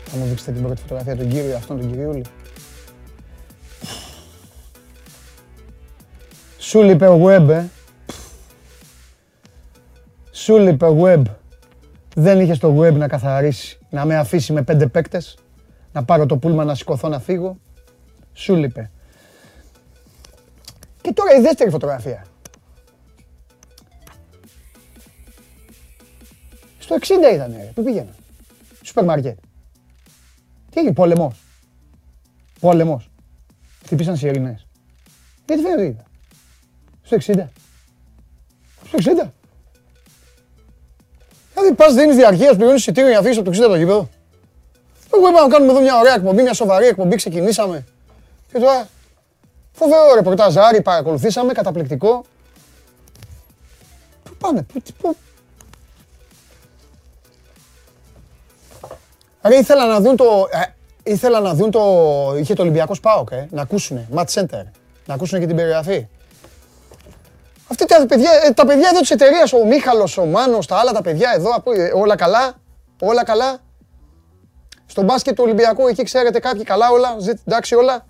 Θα μου δείξετε την πρώτη φωτογραφία, τον κύριο αυτόν, τον κυριούλη. Σου λείπε web, ε. Σου λείπε web. Δεν είχες το web να καθαρίσει να με αφήσει με πέντε παίκτες, να πάρω το πούλμα να σηκωθώ να φύγω. Σου λείπε. Και τώρα η δεύτερη φωτογραφία. Στο 60 ήταν, ρε. Πού πήγαινα. Σούπερ μάρκετ. Τι έγινε, πόλεμος. Πόλεμος. Χτυπήσαν σιρήνες. Γιατί δεν είδα. Στο 60. Στο 60. Δηλαδή πας δίνεις διαρκεία, πληρώνεις εισιτήριο για να φύγεις από το 60 το γήπεδο. Εγώ είπα να κάνουμε εδώ μια ωραία εκπομπή, μια σοβαρή εκπομπή, ξεκινήσαμε. Και τώρα φοβερό ρεπορταζάρι, παρακολουθήσαμε, καταπληκτικό. Πού πάνε, πού, πού; Ρε ήθελα να δουν το, ε, ήθελα να δουν το, είχε το Ολυμπιακός Πάοκ, ε, να ακούσουνε, Match Center, να ακούσουν και την περιγραφή. Αυτή τα παιδιά, ε, τα παιδιά εδώ της εταιρείας, ο Μίχαλος, ο Μάνος, τα άλλα τα παιδιά εδώ, ε, όλα καλά. Όλα καλά. Στο μπάσκετ του Ολυμπιακού, εκεί ξέρετε κάποιοι καλά όλα. Εντάξει όλα.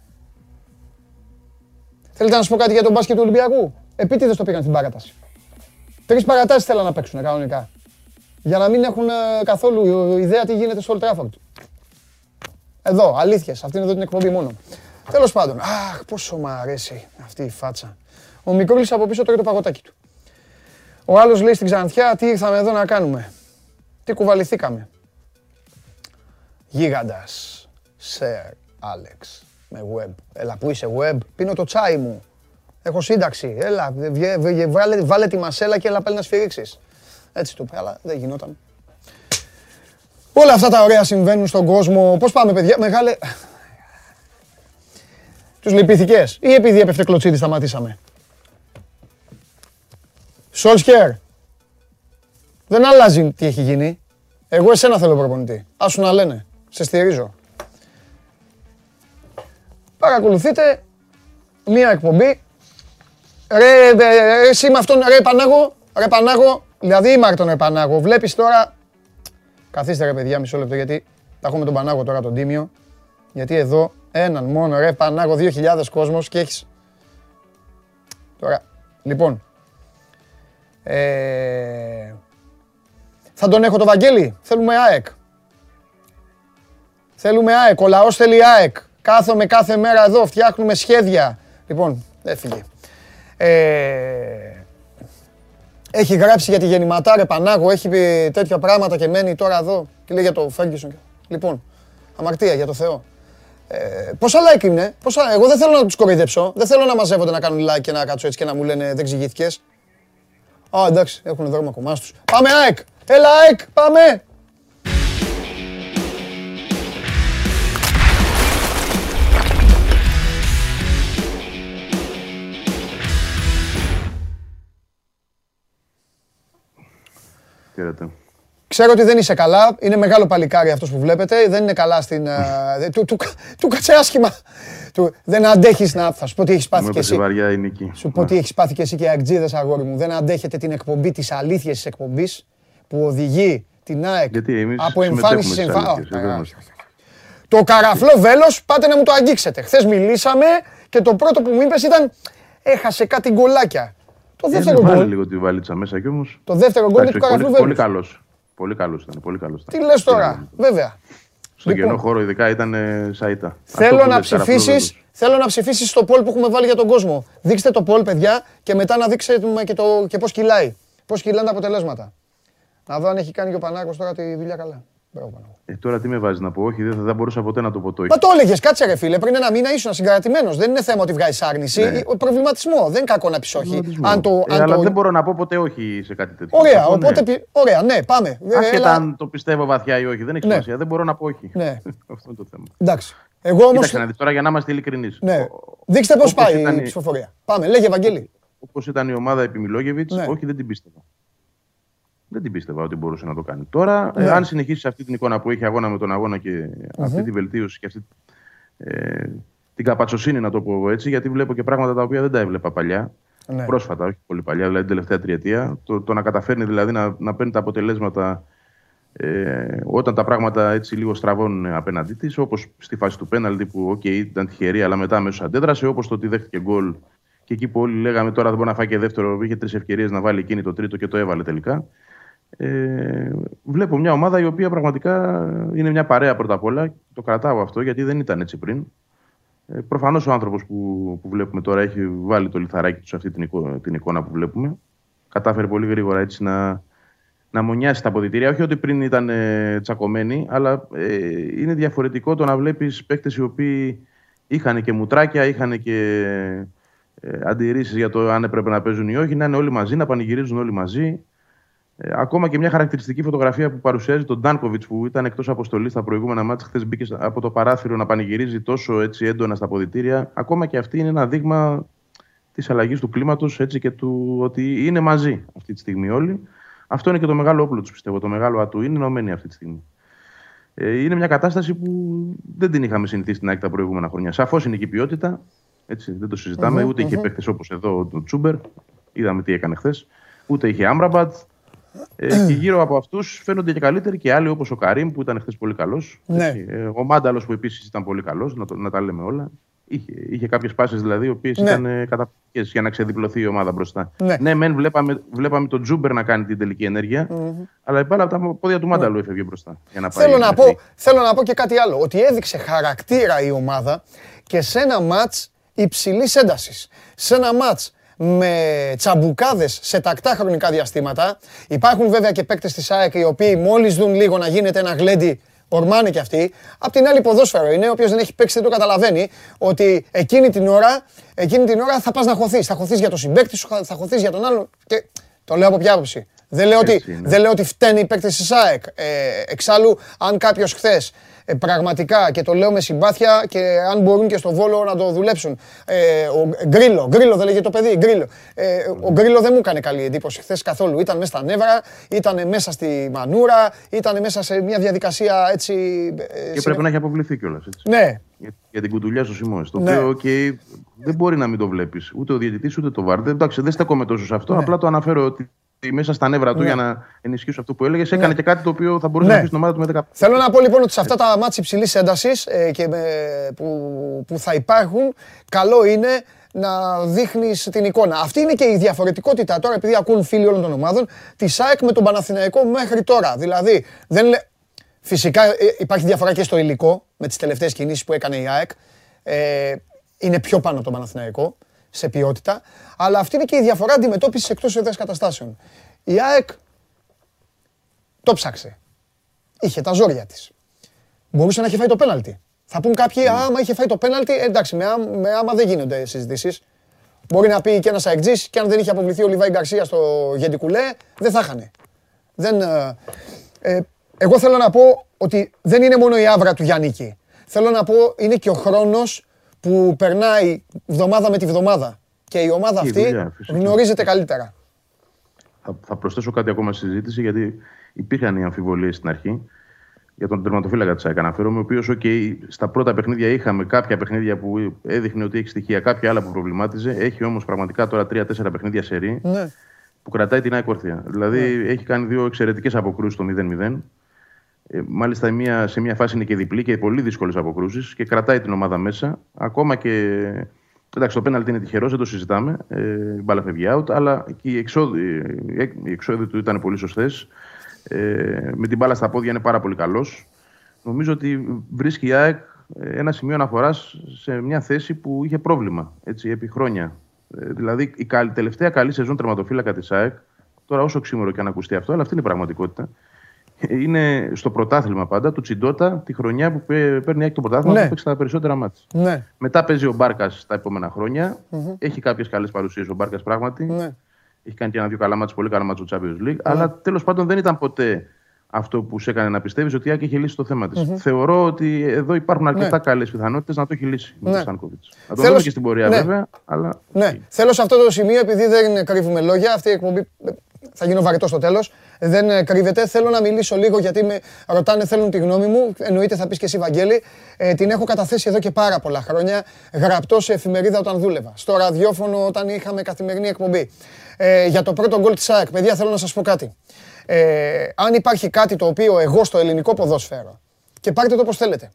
Θέλετε να σας πω κάτι για τον μπάσκετ του Ολυμπιακού; Επίτηδες το πήγαν στην παράταση. Τρεις παρατάσεις θέλαν να παίξουν κανονικά. Για να μην έχουν ε, καθόλου ιδέα τι γίνεται στο Old Trafford. Εδώ, αλήθειες. Αυτή είναι εδώ την εκπομπή μόνο. Τέλος πάντων. Αχ, πόσο μου αρέσει αυτή η φάτσα. Ο Μικρούλης από πίσω τρώει το παγωτάκι του. Ο άλλος λέει στην Ξανθιά, τι ήρθαμε εδώ να κάνουμε; Τι κουβαληθήκαμε; Γίγαντας. Σερ Άλεξ. Με web. Έλα που είσαι web; Πίνω το τσάι μου. Έχω σύνταξη. Έλα, βάλε, βάλε τη μασέλα και έλα πάλι να σφυρίξεις. Έτσι του είπε, αλλά δεν γινόταν. Όλα αυτά τα ωραία συμβαίνουν στον κόσμο. Πώς πάμε, παιδιά, μεγάλε. Τους λυπηθηκές ή επειδή έπεφτε κλωτσίδι σταματήσαμε; Σόλσκερ. Δεν αλλάζει τι έχει γίνει. Εγώ εσένα θέλω προπονητή. Άσου να λένε. Σε στηρίζω. Παρακολουθείτε μία εκπομπή. Ρε, ρε, εσύ με αυτόν, ρε Πανάγο, ρε Πανάγο, δηλαδή είμαι τον ρε Πανάγο. Βλέπεις τώρα, καθίστε ρε παιδιά μισό λεπτό γιατί θα έχουμε τον Πανάγο τώρα τον Τίμιο. Γιατί εδώ έναν μόνο ρε Πανάγο, 2.000 κόσμος και έχεις... Τώρα, λοιπόν, ε, θα τον έχω το Βαγγέλη. Θέλουμε ΑΕΚ. Θέλουμε ΑΕΚ. Ο λαός θέλει ΑΕΚ. Κάθομαι κάθε μέρα εδώ, φτιάχνουμε σχέδια. Λοιπόν, έφυγε. Ε, έχει γράψει για τη γεννηματά, ρε Πανάγο, έχει πει τέτοια πράγματα και μένει τώρα εδώ και λέει για το Φέργκισον. Λοιπόν, αμαρτία για το Θεό. Ε, πόσα like είναι, πόσα... εγώ δεν θέλω να τους κοροϊδέψω, δεν θέλω να μαζεύονται να κάνουν like και να κάτσω έτσι και να μου λένε δεν ξηγήθηκες. Α, εντάξει, έχουν δρόμο ακόμα τους. Πάμε ΑΕΚ! Έλα ΑΕΚ, πάμε! Χαίρετε. Ξέρω ότι δεν είσαι καλά. Είναι μεγάλο παλικάρι αυτός που βλέπετε. Δεν είναι καλά στην... ε, του, του, του κάτσε άσχημα. Του, δεν αντέχεις να... Θα σου πω τι έχεις πάθει Μου κι έπεσε εσύ. βαριά η νίκη. Σου πω τι έχεις πάθει κι εσύ και οι αεκτζίδες αγόρι μου. Δεν αντέχετε την εκπομπή της αλήθειας της εκπομπής που οδηγεί την ΑΕΚ Γιατί εμείς από εμφάνιση σε συμμετέχουμε στις εμφάνιση. αλήθειες, εδώ είμαστε. Το καραφλό βέλος πάτε να μου το αγγίξετε. Χθες μιλήσαμε και το πρώτο που μου είπες ήταν έχασε κάτι γκολάκια. Το δεύτερο Έβαλε γκολ, λίγο τη βαλίτσα μέσα και όμως... το δεύτερο γκολ είναι του Εντάξει, καραφλού πολύ, πολύ βέλος. Καλός. Πολύ καλός ήταν, πολύ καλός ήταν. Τι λες τώρα, βέβαια. Στον Λοιπόν. κενό χώρο ειδικά ήταν ε, σαΐτα. Αυτό Θέλω που να λες, καραφλό ψηφίσεις, βέλος. θέλω να ψηφίσεις το poll που έχουμε βάλει για τον κόσμο. Δείξτε το poll, παιδιά, και μετά να δείξετε και, το, και πώς κυλάει. Πώς κυλάνε τα αποτελέσματα. Να δω αν έχει κάνει και ο Πανάκος τώρα τη δουλειά καλά. Μπράβο, Πανάκο. Ε, τώρα τι με βάζεις να πω, όχι, δεν θα δεν μπορούσα ποτέ να το πω το όχι. Μα το έλεγες, κάτσε ρε φίλε. Πριν ένα μήνα ήσουν συγκρατημένος. Δεν είναι θέμα ότι βγάζει άρνηση. Ναι. Ο προβληματισμό. Δεν είναι κακό να πεις όχι. Προβληματισμό. Αν το, Ε, αν αλλά το... δεν μπορώ να πω ποτέ όχι σε κάτι τέτοιο. Ωραία, Αυτό, ναι. οπότε. πι- Ωραία, ναι, πάμε. Ε, Άσχετα έλα. αν το πιστεύω βαθιά ή όχι, δεν έχει Ναι. σημασία. Δεν μπορώ να πω όχι. Ναι. (laughs) Αυτό είναι το θέμα. Εντάξει. Εγώ όμω. Κοίταξε να δεις τώρα για να είμαστε ειλικρινείς. Ναι. Δείξτε πώς όπως πάει ήταν η η- ψηφοφορία. Πάμε, λέγε Ευαγγέλη. Όπως ήταν η ομάδα επί Μιλόγεβιτς, Ναι. όχι, δεν την πίστευα. Δεν την πίστευα ότι μπορούσε να το κάνει. Τώρα, Ναι. ε, αν συνεχίσεις αυτή την εικόνα που έχει αγώνα με τον αγώνα και αυτή τη βελτίωση και αυτή ε, την καπατσοσύνη, να το πω εγώ έτσι, γιατί βλέπω και πράγματα τα οποία δεν τα έβλεπα παλιά. Ναι. Πρόσφατα, όχι πολύ παλιά, δηλαδή την τελευταία τριετία. Το, το να καταφέρνει δηλαδή να, να παίρνει τα αποτελέσματα ε, όταν τα πράγματα έτσι λίγο στραβώνουν απέναντί της, όπως στη φάση του πέναλτι που okay, ήταν τυχερή, αλλά μετά αμέσως αντέδρασε, όπως το ότι δέχτηκε γκολ και εκεί που όλοι λέγαμε τώρα δεν μπορεί να φάει και δεύτερο, είχε τρεις ευκαιρίες να βάλει εκείνη το τρίτο και το έβαλε τελικά. Ε, βλέπω μια ομάδα η οποία πραγματικά είναι μια παρέα πρώτα απ' όλα. Το κρατάω αυτό γιατί δεν ήταν έτσι πριν. Ε, Προφανώς ο άνθρωπος που, που βλέπουμε τώρα έχει βάλει το λιθαράκι του σε αυτή την, εικόνα, την εικόνα που βλέπουμε. Κατάφερε πολύ γρήγορα έτσι να, να μονιάσει τα αποδητήρια. Όχι ότι πριν ήταν ε, τσακωμένοι, αλλά ε, είναι διαφορετικό το να βλέπεις παίκτες οι οποίοι είχαν και μουτράκια, είχαν και ε, αντιρρήσεις για το αν έπρεπε να παίζουν ή όχι, να είναι όλοι μαζί, να πανηγυρίζουν όλοι μαζί. Ε, ακόμα και μια χαρακτηριστική φωτογραφία που παρουσιάζει τον Ντάνκοβιτς που ήταν εκτός αποστολής στα προηγούμενα μάτια. Χθες μπήκε από το παράθυρο να πανηγυρίζει τόσο έτσι έντονα στα αποδητήρια. Ακόμα και αυτή είναι ένα δείγμα της αλλαγής του κλίματος και του ότι είναι μαζί αυτή τη στιγμή όλοι. Αυτό είναι και το μεγάλο όπλο τους, πιστεύω. Το μεγάλο ατού είναι ενωμένοι αυτή τη στιγμή. Ε, είναι μια κατάσταση που δεν την είχαμε συνηθίσει στην ΑΕΚ τα προηγούμενα χρόνια. Σαφώς είναι και η ποιότητα. Έτσι, δεν το συζητάμε. Μμμ, ούτε είχε μμμ. παίχτε όπως εδώ ο Τσούμπερ. Είδαμε τι έκανε χθες. Ούτε είχε Άμπραμπατ. Ε, και γύρω από αυτούς φαίνονται και καλύτεροι και άλλοι όπως ο Καρύμ που ήταν χθες πολύ καλός. Ναι. Ε, ο Μάνταλος που επίσης ήταν πολύ καλός, να, το- να τα λέμε όλα. Είχε, είχε κάποιες πάσει δηλαδή, οι οποίες Ναι. ήταν ε, καταπληκτικές για να ξεδιπλωθεί η ομάδα μπροστά. Ναι. μεν βλέπαμε, βλέπαμε τον Τζούμπερ να κάνει την τελική ενέργεια, αλλά η μπάλα από τα πόδια του Μάνταλου έφευγε μπροστά. Για να πάει Θέλω να, μέχρι. πω, θέλω να πω και κάτι άλλο. Ότι έδειξε χαρακτήρα η ομάδα και σε ένα μάτς υψηλής έντασης. Σε ένα μάτς με τσαμπουκάδες σε τακτά χρονικά διαστήματα. Υπάρχουν βέβαια και παίκτες της ΑΕΚ οι οποίοι μόλις δουν λίγο να γίνεται ένα γλέντι ορμάνε κι αυτοί. Απ' την άλλη ποδόσφαιρο είναι, όποιος δεν έχει παίξει δεν το καταλαβαίνει, ότι εκείνη την ώρα, εκείνη την ώρα θα πας να χωθείς. Θα χωθείς για τον συμπέκτη σου, θα χωθείς για τον άλλο. Και το λέω από ποια άποψη. Δεν λέω, ότι, δεν λέω ότι φταίνει οι παίκτες της ΑΕΚ. Ε, εξάλλου, αν κάποιος χθες ε, πραγματικά και το λέω με συμπάθεια και αν μπορούν και στο Βόλο να το δουλέψουν. Ε, ο Γκρίλο, Γκρίλο δεν λέγε το παιδί, Γκρίλο. Ε, ο Γκρίλο δεν μου έκανε καλή εντύπωση χθες καθόλου. Ήταν μέσα στα νεύρα, ήταν μέσα στη μανούρα, ήταν μέσα σε μια διαδικασία έτσι. Ε, και πρέπει να έχει αποβληθεί κιόλας. Ναι. Για, για την κουτουλιά στο Σιμώες. Το ναι. οποίο okay, δεν μπορεί να μην το βλέπεις. Ούτε ο διαιτητής ούτε το βάρ. Εντάξει, δεν στέκομαι τόσο σε αυτό. Ναι. Απλά το αναφέρω ότι μέσα στα νεύρα του ναι. για να ενισχύσω αυτό που έλεγες. Έκανε ναι. και κάτι το οποίο θα μπορούσε ναι. να πει στην ομάδα του με 10. Θέλω να πω λοιπόν ότι σε αυτά τα μάτια υψηλής έντασης ε, και που, που θα υπάρχουν, καλό είναι να δείχνεις την εικόνα. Αυτή είναι και η διαφορετικότητα τώρα, επειδή ακούν φίλοι όλων των ομάδων, της ΑΕΚ με τον Παναθηναϊκό μέχρι τώρα. Δηλαδή, δεν λέ... φυσικά ε, υπάρχει διαφορά και στο υλικό με τις τελευταίες κινήσεις που έκανε η ΑΕΚ. Ε, είναι πιο πάνω από τον Παναθηναϊκό σε ποιότητα. Αλλά αυτή είναι και η διαφορά αντιμετώπισης εκτός έδρας καταστάσεων. Η ΑΕΚ το ψάξε. Είχε τα ζόρια της. Μπορούσε να έχει φάει το πέναλτι. Θα πούν κάποιοι, mm. άμα είχε φάει το πέναλτι, εντάξει, με, με άμα δεν γίνονται συζητήσεις. Μπορεί να πει και ένας αεκτζή, και αν δεν είχε αποβληθεί ο Λιβάη Γκαρσία στο Γεντικουλέ, δεν θα είχανε. Δεν, ε, ε, εγώ θέλω να πω ότι δεν είναι μόνο η άβρα του Γιάννικη. Θέλω να πω είναι και ο χρόνος που περνάει βδομάδα με τη βδομάδα. Και η ομάδα αυτή γνωρίζεται καλύτερα. Θα, θα προσθέσω κάτι ακόμα στη συζήτηση, γιατί υπήρχαν οι αμφιβολίες στην αρχή για τον τερματοφύλακα της ΑΕΚ. Αναφέρομαι, ο οποίος okay, στα πρώτα παιχνίδια είχαμε κάποια παιχνίδια που έδειχνε ότι έχει στοιχεία, κάποια άλλα που προβλημάτιζε. Έχει όμως πραγματικά τώρα τρία-τέσσερα παιχνίδια σε ναι. που κρατάει την ΑΕΚ ορθία. Δηλαδή ναι. έχει κάνει δύο εξαιρετικές αποκρούσεις στο 0-0. Ε, μάλιστα μία, σε μια φάση είναι και διπλή και πολύ δύσκολες αποκρούσεις και κρατάει την ομάδα μέσα. Ακόμα και. Εντάξει, το πέναλτι είναι τυχερός, δεν το συζητάμε. Ε, η μπάλα φεύγει out, αλλά και οι εξόδοι, οι εξόδοι του ήταν πολύ σωστές. Ε, με την μπάλα στα πόδια είναι πάρα πολύ καλός. Νομίζω ότι βρίσκει η ΑΕΚ ένα σημείο αναφοράς σε μια θέση που είχε πρόβλημα έτσι, επί χρόνια. Ε, δηλαδή η τελευταία καλή σεζόν τερματοφύλακα της ΑΕΚ, τώρα όσο ξύμορο και αν ακουστεί αυτό, αλλά αυτή είναι η πραγματικότητα είναι στο πρωτάθλημα πάντα του Τσιντότα τη χρονιά που παίρνει το πρωτάθλημα ναι. που παίξει τα περισσότερα μάτια. Ναι. Μετά παίζει ο Μπάρκας τα επόμενα Έχει κάποιες καλές παρουσίες ο Μπάρκας πράγματι. Ναι. Έχει κάνει και ένα-δύο καλά μάτια, πολύ καλά μάτια στο Champions League. Αλλά τέλος πάντων δεν ήταν ποτέ αυτό που σε έκανε να πιστεύεις ότι η Άκη έχει λύσει το θέμα της. Θεωρώ ότι εδώ υπάρχουν αρκετά ναι. καλές πιθανότητες να το έχει λύσει ναι. ο Στάνκοβιτ. Να το Θέλω... δούμε και στην πορεία ναι. βέβαια. Αλλά... Ναι. Θέλω σε αυτό το σημείο, επειδή δεν κρύβουμε λόγια, αυτή η εκπομπή θα γίνω βαρετός στο τέλος. Δεν ε, κρύβεται. Θέλω να μιλήσω λίγο γιατί με ρωτάνε, θέλουν τη γνώμη μου. Εννοείται θα πεις και εσύ, Βαγγέλη. Ε, την έχω καταθέσει εδώ και πάρα πολλά χρόνια. Γραπτό σε εφημερίδα όταν δούλευα. Στο ραδιόφωνο όταν είχαμε καθημερινή εκπομπή. Ε, για το πρώτο γκολ της ΑΕΚ. Παιδιά, θέλω να σας πω κάτι. Ε, αν υπάρχει κάτι το οποίο εγώ στο ελληνικό ποδόσφαιρο και πάρτε το όπως θέλετε.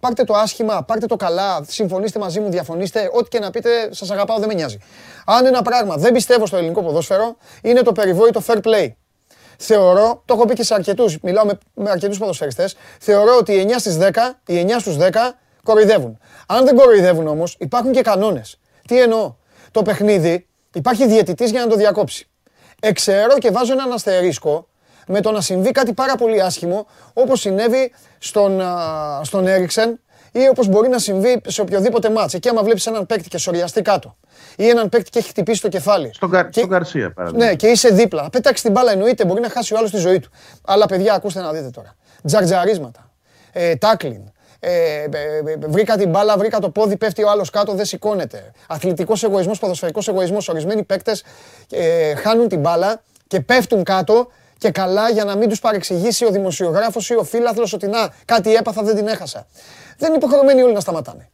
Πάρτε το άσχημα, πάρτε το καλά, συμφωνήστε μαζί μου, διαφωνήστε, ό,τι και να πείτε, σας αγαπάω, δεν με νοιάζει. Αν ένα πράγμα δεν πιστεύω στο ελληνικό ποδόσφαιρο, είναι το περιβόητο fair play. Θεωρώ, το έχω πει και σε αρκετούς, μιλάω με, με αρκετούς ποδοσφαιριστές, θεωρώ ότι οι 9 στις 10, οι 9 στους 10 κοροϊδεύουν. Αν δεν κοροϊδεύουν όμως, υπάρχουν και κανόνες. Τι εννοώ; Το παιχνίδι υπάρχει διαιτητής για να το διακόψει. Εξαιρώ και βάζω έναν αστερίσκο με το να συμβεί κάτι πάρα πολύ άσχημο, όπως συνέβη στον, στον Έριξεν ή όπως μπορεί να συμβεί σε οποιοδήποτε μάτς. Εκεί άμα βλέπεις έναν παίκτη και σοριαστεί κάτω ή έναν παίκτη και έχει χτυπήσει το κεφάλι. Στον, Κα... και... Καρσία, παραδείγμα. Ναι, και είσαι δίπλα. Πέταξε την μπάλα, εννοείται, μπορεί να χάσει ο άλλος τη ζωή του. Αλλά παιδιά, ακούστε να δείτε τώρα. Τζαρτζαρίσματα, ε, τάκλιν, ε, ε, ε, βρήκα την μπάλα, βρήκα το πόδι, πέφτει ο άλλος κάτω, δεν σηκώνεται. Αθλητικός εγωισμός, ποδοσφαιρικός εγωισμός. Ορισμένοι παίκτες ε, χάνουν την μπάλα και πέφτουν κάτω και καλά για να μην τους παρεξηγήσει ο δημοσιογράφος ή ο φίλαθλο ότι να, κάτι έπαθα, δεν την έχασα. Δεν είναι υποχρεωμένοι όλοι να σταματάνε.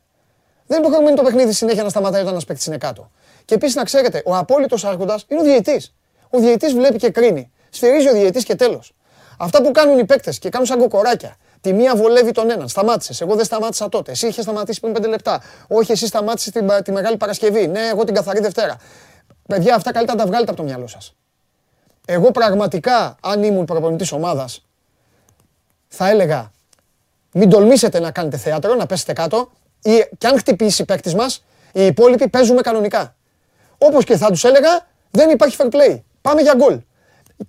Δεν είναι υποχρεωμένοι το παιχνίδι συνέχεια να σταματάει όταν ένας παίκτης είναι κάτω. Και επίσης να ξέρετε, ο απόλυτος άρχοντας είναι ο διαιτή. Ο διαιτή βλέπει και κρίνει. Σφυρίζει ο διαιτή και τέλος. Αυτά που κάνουν οι παίκτες και κάνουν σαν κοκοράκια. Τη μία βολεύει τον έναν. Σταμάτησες. Εγώ δεν σταμάτησα τότε. Εσύ είχες σταματήσει πριν πέντε λεπτά. Όχι, εσύ σταμάτησες τη, τη Μεγάλη Παρασκευή. Ναι, εγώ την καθαρή Δευτέρα. Παιδιά, αυτά καλύτερα να τα βγάλετε από το μυαλό σας. Εγώ πραγματικά, αν ήμουν προπονητής ομάδας, θα έλεγα μην τολμήσετε να κάνετε θέατρο, να πέσετε κάτω ή και αν χτυπήσει παίκτης μας, οι υπόλοιποι παίζουμε κανονικά. Όπως και θα τους έλεγα, δεν υπάρχει fair play. Πάμε για γκολ.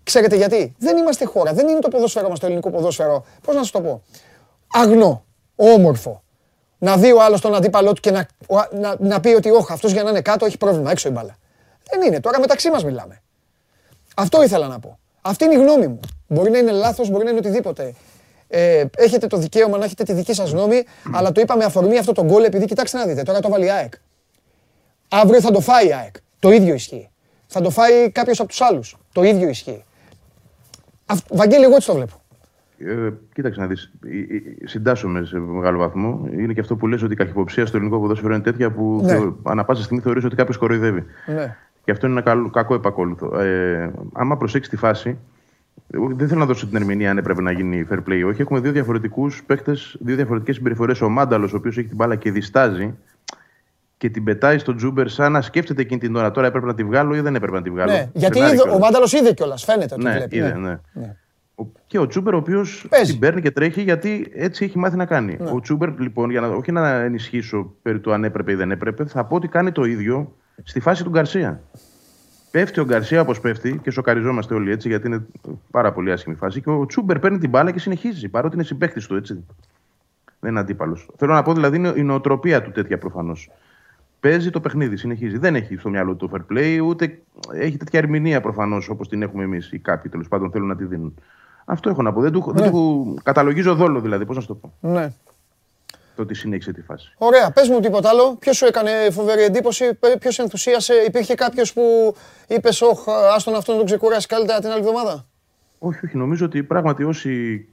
Ξέρετε γιατί; Δεν είμαστε χώρα. Δεν είναι το ποδόσφαιρο μας το ελληνικό ποδόσφαιρο. Πώς να σας το πω; Αγνό. Όμορφο. Να δει ο άλλος τον αντίπαλό του και να, να, να πει ότι όχι, αυτός για να είναι κάτω έχει πρόβλημα. Έξω η μπάλα. Δεν είναι. Τώρα μεταξύ μας μιλάμε. Αυτό ήθελα να πω. Αυτή είναι η γνώμη μου. Μπορεί να είναι λάθος, μπορεί να είναι οτιδήποτε. Ε, έχετε το δικαίωμα να έχετε τη δική σας γνώμη, αλλά το είπα με αφορμή αυτό το γκολ επειδή κοιτάξτε να δείτε, τώρα το βάλει η ΑΕΚ. Αύριο θα το φάει η ΑΕΚ. Το ίδιο ισχύει. Θα το φάει κάποιος από τους άλλους. Το ίδιο ισχύει. Βαγγέλη, εγώ έτσι το βλέπω. Ε, κοίταξε να δεις. Συντάσσομαι σε μεγάλο βαθμό. Είναι και αυτό που λες ότι η καχυποψία στο ελληνικό ποδόσφαιρο είναι τέτοια που ναι. ανά πάσα στιγμή θεωρείς ότι κάποιος κοροϊδεύει. Ναι. Και αυτό είναι ένα καλό, κακό επακόλουθο. Ε, άμα προσέξεις τη φάση, δεν θέλω να δώσω την ερμηνεία αν έπρεπε να γίνει fair play. Όχι, έχουμε δύο διαφορετικούς παίχτε, δύο διαφορετικές συμπεριφορές. Ο Μάνταλος, ο οποίος έχει την μπάλα και διστάζει και την πετάει στον Τζούμπερ σαν να σκέφτεται εκείνη την ώρα. Τώρα έπρεπε να τη βγάλω ή δεν έπρεπε να τη βγάλω. Ναι, γιατί είδε, ο Μάνταλος είδε κιόλας, φαίνεται ότι ναι, βλέπει. Είδε, ναι. ναι. Και ο Τσούμπερ, ο οποίος την παίρνει και τρέχει γιατί έτσι έχει μάθει να κάνει. Ναι. Ο Τσούμπερ, λοιπόν, για να, όχι να ενισχύσω περί του αν έπρεπε ή δεν έπρεπε, θα πω ότι κάνει το ίδιο στη φάση του Γκαρσία. Πέφτει ο Γκαρσία όπως πέφτει και σοκαριζόμαστε όλοι έτσι, γιατί είναι πάρα πολύ άσχημη φάση. Και ο Τσούμπερ παίρνει την μπάλα και συνεχίζει, παρότι είναι συμπαίκτης του έτσι. Δεν είναι αντίπαλος. Θέλω να πω δηλαδή είναι η νοοτροπία του τέτοια προφανώς. Παίζει το παιχνίδι, συνεχίζει. Δεν έχει στο μυαλό του το fair play, ούτε έχει τέτοια ερμηνεία προφανώς όπως την έχουμε εμείς ή κάποιοι τέλος πάντων θέλουν να τη δίνουν. Αυτό έχω να πω. Δεν του, ναι. δεν του καταλογίζω δόλο δηλαδή. Πώς να σου το πω. Ναι. Το ότι συνέχισε τη φάση. Ωραία. Πες μου τίποτα άλλο. Ποιος σου έκανε φοβερή εντύπωση, ποιος ενθουσίασε, υπήρχε κάποιος που είπες, Ωχ, άστον αυτό να τον ξεκουράσει καλύτερα την άλλη εβδομάδα. Όχι, όχι. Νομίζω ότι πράγματι όσοι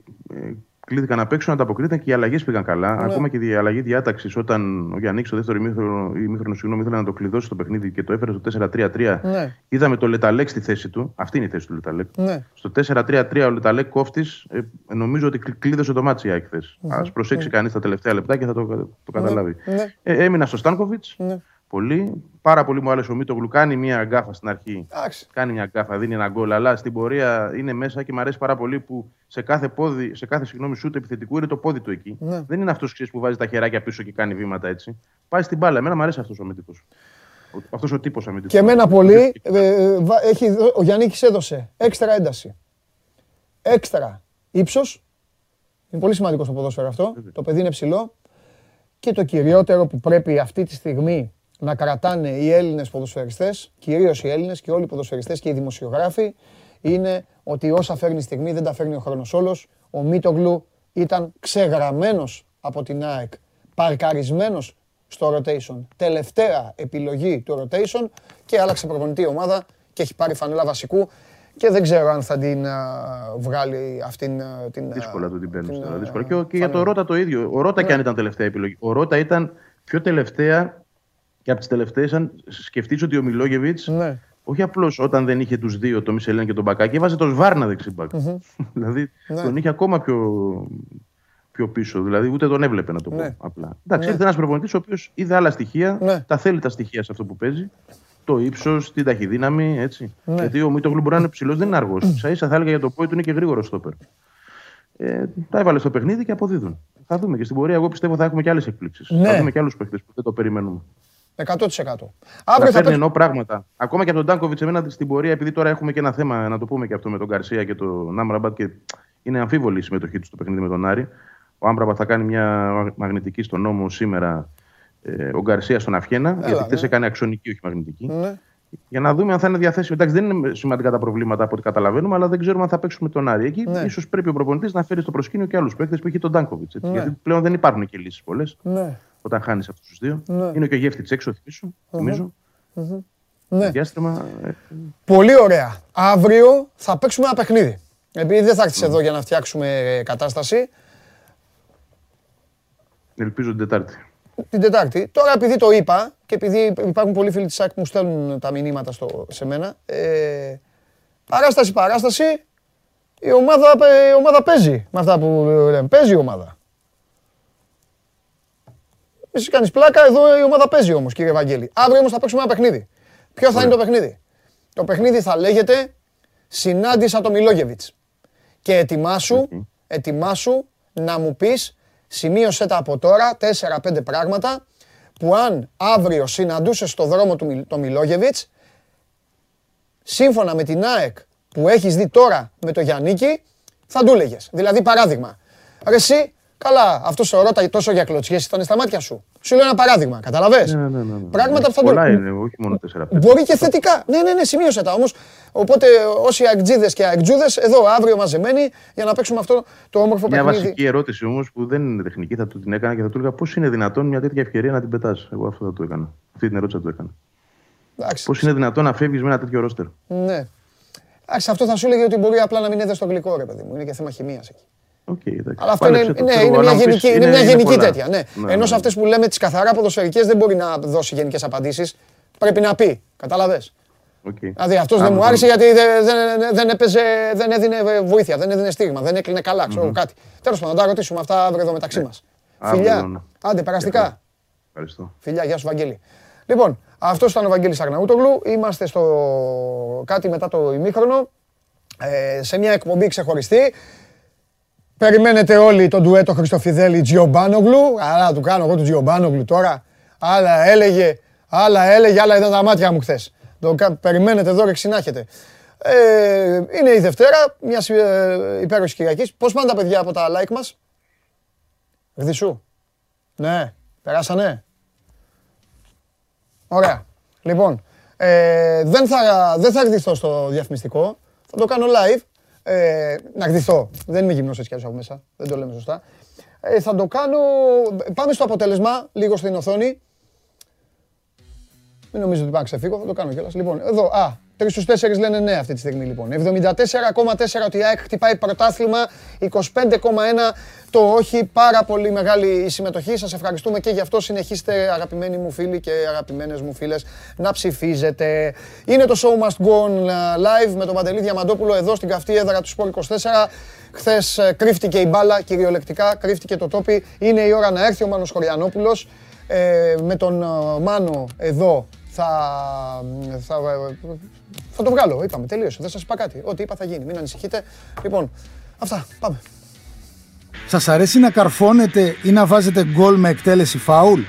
ε, κλείθηκαν να παίξουν, ανταποκρίθηκαν και οι αλλαγές πήγαν καλά. Ναι. Ακόμα και η αλλαγή διάταξης όταν ο Γιάννη στο δεύτερο ημίχρονο, συγγνώμη, ήθελε να το κλειδώσει το παιχνίδι και το έφερε στο 4-3-3. Ναι. Είδαμε το Λεταλέκ στη θέση του. Αυτή είναι η θέση του Λεταλέκ. Ναι. Στο 4-3-3 ο Λεταλέκ κόφτης, ε, νομίζω ότι κλείδωσε το ματς η έκθεση. Mm-hmm. Ας προσέξει mm-hmm. κανείς τα τελευταία λεπτά και θα το, το καταλάβει. Ναι. Ε, έμεινα στο Στάνκοβιτς πολύ. Πάρα πολύ μου άρεσε ο Μίτογλου. Κάνει μια γκάφα στην αρχή. Άξι. Κάνει μια γκάφα, δίνει ένα γκολ. Αλλά στην πορεία είναι μέσα και μου αρέσει πάρα πολύ που σε κάθε, πόδι, σε κάθε συγγνώμη σουτ επιθετικού είναι το πόδι του εκεί. Ναι. Δεν είναι αυτός που βάζει τα χεράκια πίσω και κάνει βήματα έτσι. Πάει στην μπάλα. Εμένα μου αρέσει αυτός ο αμυντικός. Αυτός ο τύπος αμυντικός. Και εμένα πολύ. Ε, ε, έχει, ο Γιάννης έδωσε έξτρα ένταση. Έξτρα ύψος. Είναι πολύ σημαντικό στο ποδόσφαιρο αυτό. Το παιδί είναι ψηλό. Και το κυριότερο που πρέπει αυτή τη στιγμή να κρατάνε οι Έλληνες ποδοσφαιριστές, κυρίως οι Έλληνες και όλοι οι ποδοσφαιριστές και οι δημοσιογράφοι, είναι ότι όσα φέρνει η στιγμή δεν τα φέρνει ο χρόνος όλος. Ο Μίτογλου ήταν ξεγραμμένος από την ΑΕΚ, παρκαρισμένος στο rotation. Τελευταία επιλογή του rotation και άλλαξε προπονητή ομάδα και έχει πάρει φανέλα βασικού και δεν ξέρω αν θα την βγάλει αυτήν την. Δύσκολα του την παίρνεις τώρα. Δύσκολα. Και, και για το Ρότα το ίδιο. Ο Ρότα ναι. και αν ήταν τελευταία επιλογή. Ο Ρότα ήταν πιο τελευταία και από τις τελευταίες, αν σκεφτείς ότι ο Μιλόγεβιτς, ναι. όχι απλώς όταν δεν είχε τους δύο, τον Μισελέν και τον Μπακάκη, έβαζε τον Σβάρνα δεξιμπακ. (laughs) δηλαδή ναι. τον είχε ακόμα πιο, πιο πίσω. Δηλαδή ούτε τον έβλεπε να το πω ναι. απλά. Εντάξει, ναι. ήρθε ένας προπονητής ο οποίος είδε άλλα στοιχεία, ναι. τα θέλει τα στοιχεία σε αυτό που παίζει. Το ύψος, την ταχυδύναμη, έτσι. Ναι. Γιατί ο Μίτογλου μπορεί να είναι ψηλός, δεν είναι αργός. σα ίσα θα έλεγα για το πόη του είναι και γρήγορο στόπερ. Ε, τα έβαλε στο παιχνίδι και αποδίδουν. Θα δούμε και στην πορεία. Εγώ πιστεύω θα έχουμε και άλλες εκπλήξεις. Ναι. Θα δούμε και άλλους παίχτε που δεν το περιμένουμε. 100%. Αύριο θα παίρνει πράγματα. Ακόμα και από τον Ντάνκοβιτς, εμένα στην πορεία, επειδή τώρα έχουμε και ένα θέμα να το πούμε και αυτό με τον Καρσία και τον Άμραμπατ και είναι αμφίβολη η συμμετοχή του στο παιχνίδι με τον Άρη. Ο Άμραμπατ θα κάνει μια μαγνητική στον νόμο σήμερα. Ε, ο Γκαρσία στον Αφιένα, Έλα, γιατί χθες ναι. έκανε αξονική, όχι μαγνητική. Ναι. Για να δούμε αν θα είναι διαθέσιμο. Εντάξει, δεν είναι σημαντικά τα προβλήματα από ό,τι καταλαβαίνουμε, αλλά δεν ξέρουμε αν θα παίξουμε τον Άρη. Εκεί ναι. ίσως πρέπει ο προπονητής να φέρει στο προσκήνιο και άλλους παίκτες που έχει τον Ντάνκοβιτς. Ναι. Γιατί πλέον δεν υπάρχουν και λύσεις πολλές. Ναι όταν χάνεις αυτούς τους δύο. Ναι. Είναι και ο γεύτης έξω, θυμίσω, νομίζω. Mm-hmm. Ναι. Διάστημα... Ε, Πολύ ωραία. Αύριο θα παίξουμε ένα παιχνίδι. Επειδή δεν θα έρθεις εδώ για να φτιάξουμε κατάσταση. Ελπίζω την Τετάρτη. Την Τετάρτη. Τώρα επειδή το είπα και επειδή υπάρχουν πολλοί φίλοι της ΣΑΚ που μου στέλνουν τα μηνύματα στο, σε μένα. Ε, παράσταση, παράσταση. Η ομάδα, η ομάδα παίζει με αυτά που λέμε. Παίζει η ομάδα. Εσύ κάνεις πλάκα, εδώ η ομάδα παίζει όμως, κύριε Βαγγέλη. Αύριο όμως θα παίξουμε ένα παιχνίδι. Ποιο θα είναι το παιχνίδι; Το παιχνίδι θα λέγεται Συνάντησα το Μιλόγεβιτς. Και ετοιμάσου, ετοιμάσου να μου πεις, σημείωσε τα από τώρα 4-5 πράγματα που αν αύριο συναντούσες στο δρόμο του το Μιλόγεβιτς, σύμφωνα με την ΑΕΚ που έχεις δει τώρα με το Γιάννικη, θα του έλεγες. Δηλαδή, παράδειγμα, ρε εσύ, Καλά, αυτός σε ρώταγε τόσο για κλωτσιές ήταν στα μάτια σου. Σου λέω ένα παράδειγμα, καταλαβέ. Ναι, ναι, ναι, ναι. Πράγματα που θα Πολλά το. είναι, όχι μόνο τέσσερα. πέντε. Μπορεί και θετικά. Ναι, ναι, ναι, σημείωσε τα όμως. Οπότε όσοι αγτζίδε και αγτζούδε, εδώ αύριο μαζεμένοι για να παίξουμε αυτό το όμορφο Μια παιχνίδι. βασική ερώτηση όμως που δεν είναι τεχνική, θα του την έκανα και θα του έλεγα πώς είναι δυνατόν μια τέτοια ευκαιρία να την πετάς; Εγώ αυτό θα του έκανα. Αυτή την ερώτηση θα του έκανα. Εντάξει. Πώς είναι δυνατόν να φεύγεις με ένα τέτοιο ρόστερ; Ναι. Εντάξει, αυτό θα σου έλεγε ότι μπορεί απλά να μην έδωσε το γλυκό, ρε παιδί μου. Είναι και θέμα χημείας εκεί. Οκ, εντάξει. Αλλά αυτό είναι, Πάλεψε το, ναι, ξέρω είναι εγώ, μια αλλά μου γενική, πεις, είναι μια γενική πολλά. τέτοια. Ναι. Ναι, Ενώ ναι. σε αυτές που λέμε τις καθαρά ποδοσφαιρικές δεν μπορεί να δώσει γενικές απαντήσεις. Πρέπει να πει. Κατάλαβες; Οκ. Δηλαδή αυτός δεν Άμα μου το- άρεσε γιατί δεν, δεν, δεν, έπαιζε, δεν έδινε βοήθεια, δεν έδινε στίγμα, δεν έκλεινε καλά, ξέρω κάτι. Τέλος πάντων, να τα ρωτήσουμε αυτά αύριο εδώ μεταξύ μας. Αύριο, Φιλιά, ναι. άντε περαστικά. Ευχαριστώ. Φιλιά, γεια σου Βαγγέλη. Λοιπόν, αυτός ήταν ο Βαγγέλης Αρναούτογλου. Είμαστε στο κάτι μετά το ημίχρονο. Ε, σε μια εκπομπή ξεχωριστή. Περιμένετε όλοι τον ντουέτο Χριστοφιδέλη Τζιομπάνογλου. Αλλά του κάνω εγώ του Τζιομπάνογλου τώρα. Άλλα έλεγε, άλλα έλεγε, άλλα ήταν τα μάτια μου χθες. Περιμένετε εδώ και συνάχετε. Ε, είναι η Δευτέρα, μια ε, υπέροχης Κυριακής. Πώς πάνε τα παιδιά από τα like μας, Γδισού. Ναι, περάσανε. Ωραία. Λοιπόν, ε, δεν, θα, δεν θα γδυθώ στο διαφημιστικό. Θα το κάνω live. Ε, να γδυθώ. Δεν είμαι γυμνός έτσι κι αλλιώς από μέσα. Δεν το λέμε σωστά. Ε, θα το κάνω... Πάμε στο αποτέλεσμα, λίγο στην οθόνη. Μην νομίζετε ότι πάω να ξεφύγω, θα το κάνω κιόλας. Λοιπόν, εδώ, α, 3 στους 4 λένε ναι αυτή τη στιγμή λοιπόν. 74,4 ότι η ΑΕΚ χτυπάει πρωτάθλημα, 25,1 το όχι, πάρα πολύ μεγάλη η συμμετοχή. Σας ευχαριστούμε και γι' αυτό συνεχίστε αγαπημένοι μου φίλοι και αγαπημένες μου φίλες να ψηφίζετε. Είναι το show must go on live με τον Παντελή Διαμαντόπουλο εδώ στην καυτή έδρα του Sport 24. Χθες κρύφτηκε η μπάλα, κυριολεκτικά κρύφτηκε το τόπι. Είναι η ώρα να έρθει ο Μάνος Χωριανόπουλος. Ε, με τον ε, Μάνο εδώ θα, θα, θα το βγάλω. Είπαμε, τελείωσε. Δεν σας είπα κάτι. Ό,τι είπα θα γίνει. Μην ανησυχείτε. Λοιπόν, αυτά. Πάμε. Σας αρέσει να καρφώνετε ή να βάζετε γκολ με εκτέλεση φάουλ;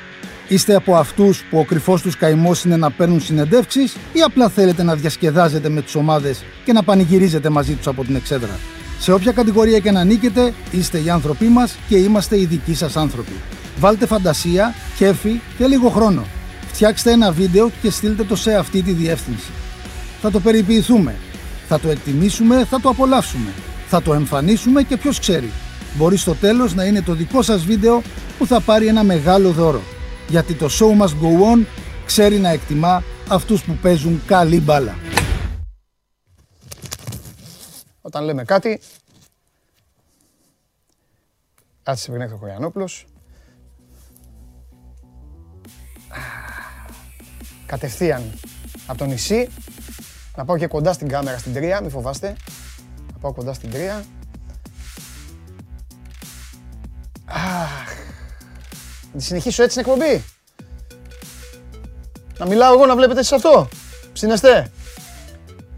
Είστε από αυτούς που ο κρυφός τους καημός είναι να παίρνουν συνεντεύξεις ή απλά θέλετε να διασκεδάζετε με τις ομάδες και να πανηγυρίζετε μαζί τους από την εξέδρα; Σε όποια κατηγορία και να νίκετε, είστε οι άνθρωποι μας και είμαστε οι δικοί σας άνθρωποι. Βάλτε φαντασία, κέφι και λίγο χρόνο. Φτιάξτε ένα βίντεο και στείλτε το σε αυτή τη διεύθυνση. Θα το περιποιηθούμε. Θα το εκτιμήσουμε, θα το απολαύσουμε. Θα το εμφανίσουμε και ποιος ξέρει. Μπορεί στο τέλος να είναι το δικό σας βίντεο που θα πάρει ένα μεγάλο δώρο. Γιατί το show must go on ξέρει να εκτιμά αυτούς που παίζουν καλή μπάλα. Όταν λέμε κάτι, κάτσε πριν έρθει ο Χωριανόπουλος. Κατευθείαν από το νησί, να πάω και κοντά στην κάμερα στην τρία, μη φοβάστε. Να πάω κοντά στην τρία. Αχ, να τη συνεχίσω έτσι την εκπομπή. Να μιλάω εγώ να βλέπετε εσείς αυτό. Ψήνεστε.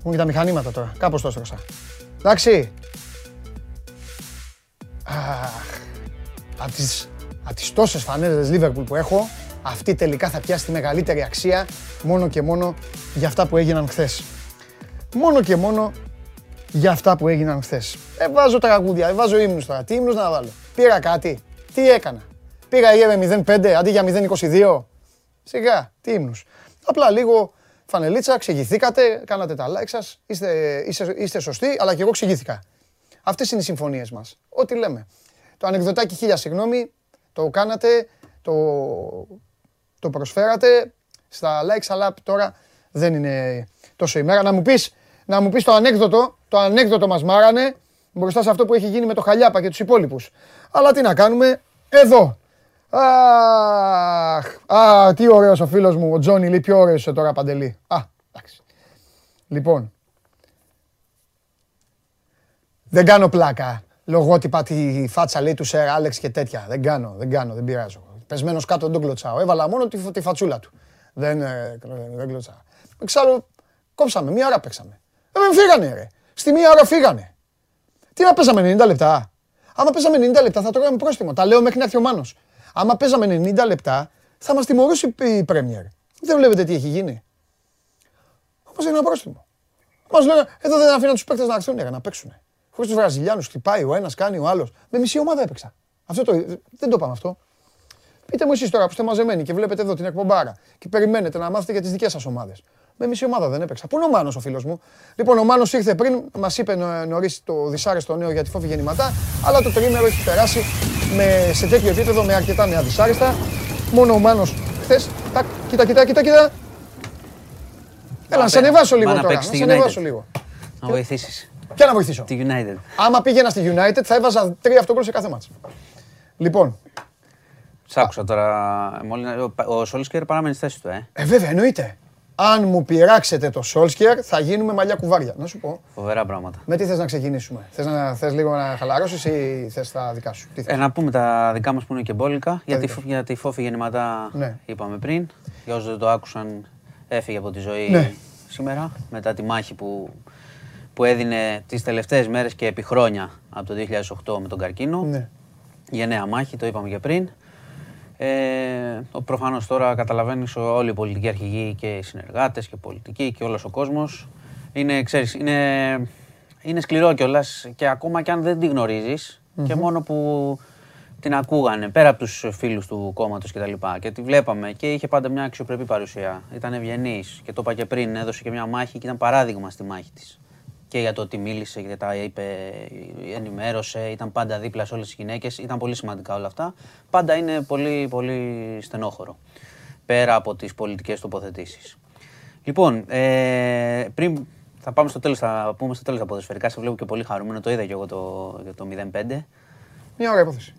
Μου και τα μηχανήματα τώρα. Κάπως το έστρωσα. Εντάξει. Αχ. Από τις, απ' τις τόσες φανέλες Liverpool που έχω, αυτή τελικά θα πιάσει τη μεγαλύτερη αξία μόνο και μόνο για αυτά που έγιναν χθες. Μόνο και μόνο για αυτά που έγιναν χθες. Ε, βάζω τραγούδια, ε, βάζω ύμνους τώρα. Τι ύμνους να βάλω; Πήρα κάτι. Τι έκανα; Πήγα η με 0,5 αντί για 0,22. Σιγά, τι ύμνους. Απλά λίγο φανελίτσα, εξηγηθήκατε, κάνατε τα like σας, είστε, είστε, είστε σωστοί, αλλά και εγώ εξηγήθηκα. Αυτές είναι οι συμφωνίες μας. Ό,τι λέμε. Το ανεκδοτάκι χίλια συγγνώμη, το κάνατε, το, το προσφέρατε στα likes, αλλά τώρα δεν είναι τόσο η μέρα. Να μου πεις, να μου πεις το ανέκδοτο, το ανέκδοτο μας μάρανε μπροστά σε αυτό που έχει γίνει με το Χαλιάπα και τους υπόλοιπους. Αλλά τι να κάνουμε, εδώ. Αχ, α, τι ωραίος ο φίλος μου, ο Τζόνι λέει πιο ωραίος είσαι τώρα Παντελή. Α, εντάξει. Λοιπόν, δεν κάνω πλάκα. Λογότυπα τη φάτσα λέει του Σερ Άλεξ και τέτοια. Δεν κάνω, δεν κάνω, δεν πειράζω. Πεσμένος κάτω δεν τον κλωτσάω. Έβαλα μόνο τη, τη φατσούλα του. Δεν, ε, δεν κλωτσάω. Εξάλλου, κόψαμε, μία ώρα παίξαμε. Ε, δεν φύγανε ρε. Στη μία ώρα φύγανε. Τι να παίζαμε 90 λεπτά; Άμα παίζαμε 90 λεπτά θα τρώγαμε πρόστιμο. Τα λέω μέχρι να έρθει ο Μάνος. Άμα παίζαμε 90 λεπτά θα μας τιμωρήσει η Πρέμιερ. Δεν βλέπετε τι έχει γίνει. Θα μας ένα πρόστιμο. Μας λένε, εδώ δεν αφήναν τους παίκτες να έρθουν ρε, να παίξουν. Χωρίς τους Βραζιλιάνους χτυπάει ο ένας, κάνει ο άλλος. Με μισή ομάδα έπαιξα. Αυτό το, δεν το είπαμε αυτό. Πείτε μου εσείς τώρα που είστε μαζεμένοι και βλέπετε εδώ την εκπομπάρα και περιμένετε να μάθετε για τις δικές σας ομάδες. Με μισή ομάδα δεν έπαιξα. Πού είναι ο Μάνος ο φίλος μου; Λοιπόν, ο Μάνος ήρθε πριν, μας είπε νωρίς το δυσάρεστο νέο για τη φόβη γεννηματά, αλλά το τρίμερο έχει περάσει με, σε τέτοιο επίπεδο με αρκετά νέα δυσάρεστα. Μόνο ο Μάνος χθες. Κοίτα, κοίτα, κοίτα, κοίτα. Έλα, να σε ανεβάσω λίγο τώρα. Να σε ανεβάσω λίγο. Να βοηθήσεις. Ποια να βοηθήσω; Τη United. Άμα πήγαινα στη United θα έβαζα τρία αυτογκόλ σε κάθε μάτς. Λοιπόν. Σ' άκουσα τώρα. Ο Σόλσκερ παραμένει στη θέση του, ε. Ε, βέβαια, εννοείται. Αν μου πειράξετε το Σόλσκερ, θα γίνουμε μαλλιά κουβάρια. Να σου πω. Φοβερά πράγματα. Με τι θες να ξεκινήσουμε; Θες να, θες λίγο να χαλαρώσεις ή θες τα δικά σου; ε, να πούμε τα δικά μας που είναι και μπόλικα. Για τη, για τη φόφη γεννηματά ναι. είπαμε πριν. Για όσους δεν το άκουσαν, έφυγε από τη ζωή ναι. σήμερα μετά τη μάχη που που έδινε τις τελευταίες μέρες και επί χρόνια από το 2008 με τον καρκίνο. Ναι. Για νέα μάχη, το είπαμε και πριν. Ε, Προφανώς τώρα καταλαβαίνεις όλοι οι πολιτικοί αρχηγοί και οι συνεργάτες και οι πολιτικοί και όλος ο κόσμος. Είναι, ξέρεις, είναι, είναι σκληρό κιόλας και ακόμα κι αν δεν τη γνωριζει και μόνο που την ακούγανε πέρα από τους φίλους του κόμματος κτλ. Και, και τη βλέπαμε και είχε πάντα μια αξιοπρεπή παρουσία. Ήταν ευγενής και το είπα και πριν, έδωσε και μια μάχη και ήταν παράδειγμα στη μάχη της και για το ότι μίλησε και τα είπε, ενημέρωσε, ήταν πάντα δίπλα σε όλες τις γυναίκες, ήταν πολύ σημαντικά όλα αυτά. Πάντα είναι πολύ, πολύ στενόχωρο, πέρα από τις πολιτικές τοποθετήσεις. Λοιπόν, ε, πριν θα πάμε στο τέλος, θα πούμε στο τέλος τα ποδοσφαιρικά, σε βλέπω και πολύ χαρούμενο, το είδα και εγώ το, το 0-5. Μια ωραία υπόθεση.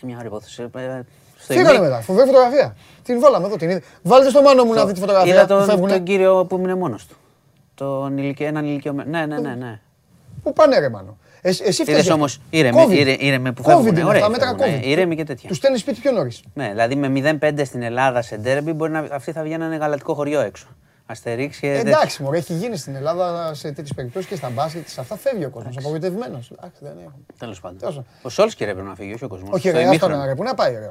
Μια ωραία υπόθεση. Ε, Φύγανε μετά, φοβερή φωτογραφία. Την βάλαμε εδώ, την είδε. Βάλτε στο μάνο μου να δει τη φωτογραφία. Είδα τον, τον κύριο που έμεινε μόνος του. Τον ηλικιο... έναν ηλικιωμένο. Ναι, ναι, ναι. ναι. Πού πάνε ρε μάνο; Ε, εσύ φταίεις. όμως ήρεμε, που φεύγουν. Ωραία, αυτά μέτρα COVID. Ήρεμοι και τέτοια. Τους στέλνεις σπίτι πιο νωρίς. Ναι, δηλαδή με 0-5 στην Ελλάδα σε ντέρμπι μπορεί να αυτοί θα βγαίνανε γαλατικό χωριό έξω. Αστερίξ και. Εντάξει, μου έχει γίνει στην Ελλάδα σε τέτοιες περιπτώσεις και στα μπάσκετ. Σε αυτά φεύγει ο κόσμος. Απογοητευμένος. Τέλος πάντων. Ο Σόλσκερ έπρεπε να φύγει, όχι ο κόσμος. Όχι, ρε, αυτό να πού να πάει, ρε.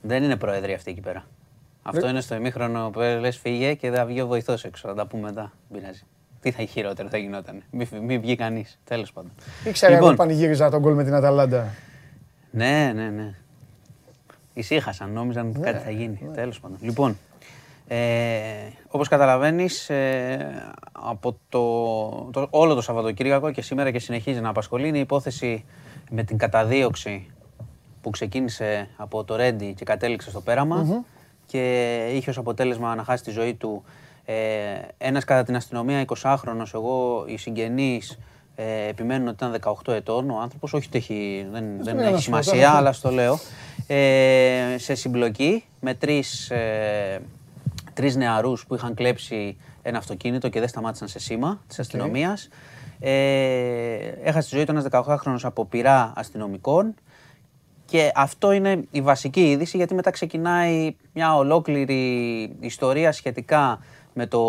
Δεν είναι πρόεδροι αυτή εκεί πέρα. Αυτό είναι στο ημίχρονο που λες φύγε και θα βγει ο βοηθός έξω. Θα τα πούμε μετά. Πειράζει. Τι θα χειρότερο θα γινόταν. Μην μη βγει κανείς. Τέλος πάντων. Ήξερα λοιπόν, εγώ πανηγύριζα τον γκολ με την Αταλάντα. Ναι, ναι, ναι. Ησύχασαν, νόμιζαν ότι ναι, κάτι θα γίνει. Ναι. Τέλος πάντων. Λοιπόν, ε, όπως καταλαβαίνεις, ε, από το, το, όλο το Σαββατοκύριακο και σήμερα και συνεχίζει να απασχολεί είναι η υπόθεση με την καταδίωξη που ξεκίνησε από το Ρέντι και κατέληξε στο πέραμα και είχε ως αποτέλεσμα να χάσει τη ζωή του ε, ένας κατά την αστυνομία 20χρονος, εγώ οι συγγενείς ε, επιμένουν ότι ήταν 18 ετών. Ο άνθρωπος, όχι ότι έχει, δεν, δεν έχει σημασία, αλλά στο λέω, ε, σε συμπλοκή με τρεις, ε, τρεις νεαρούς που είχαν κλέψει ένα αυτοκίνητο και δεν σταμάτησαν σε σήμα της αστυνομίας. Ε, έχασε τη ζωή του ένας 18χρονος από πειρά αστυνομικών και αυτό είναι η βασική είδηση γιατί μετά ξεκινάει μια ολόκληρη ιστορία σχετικά με το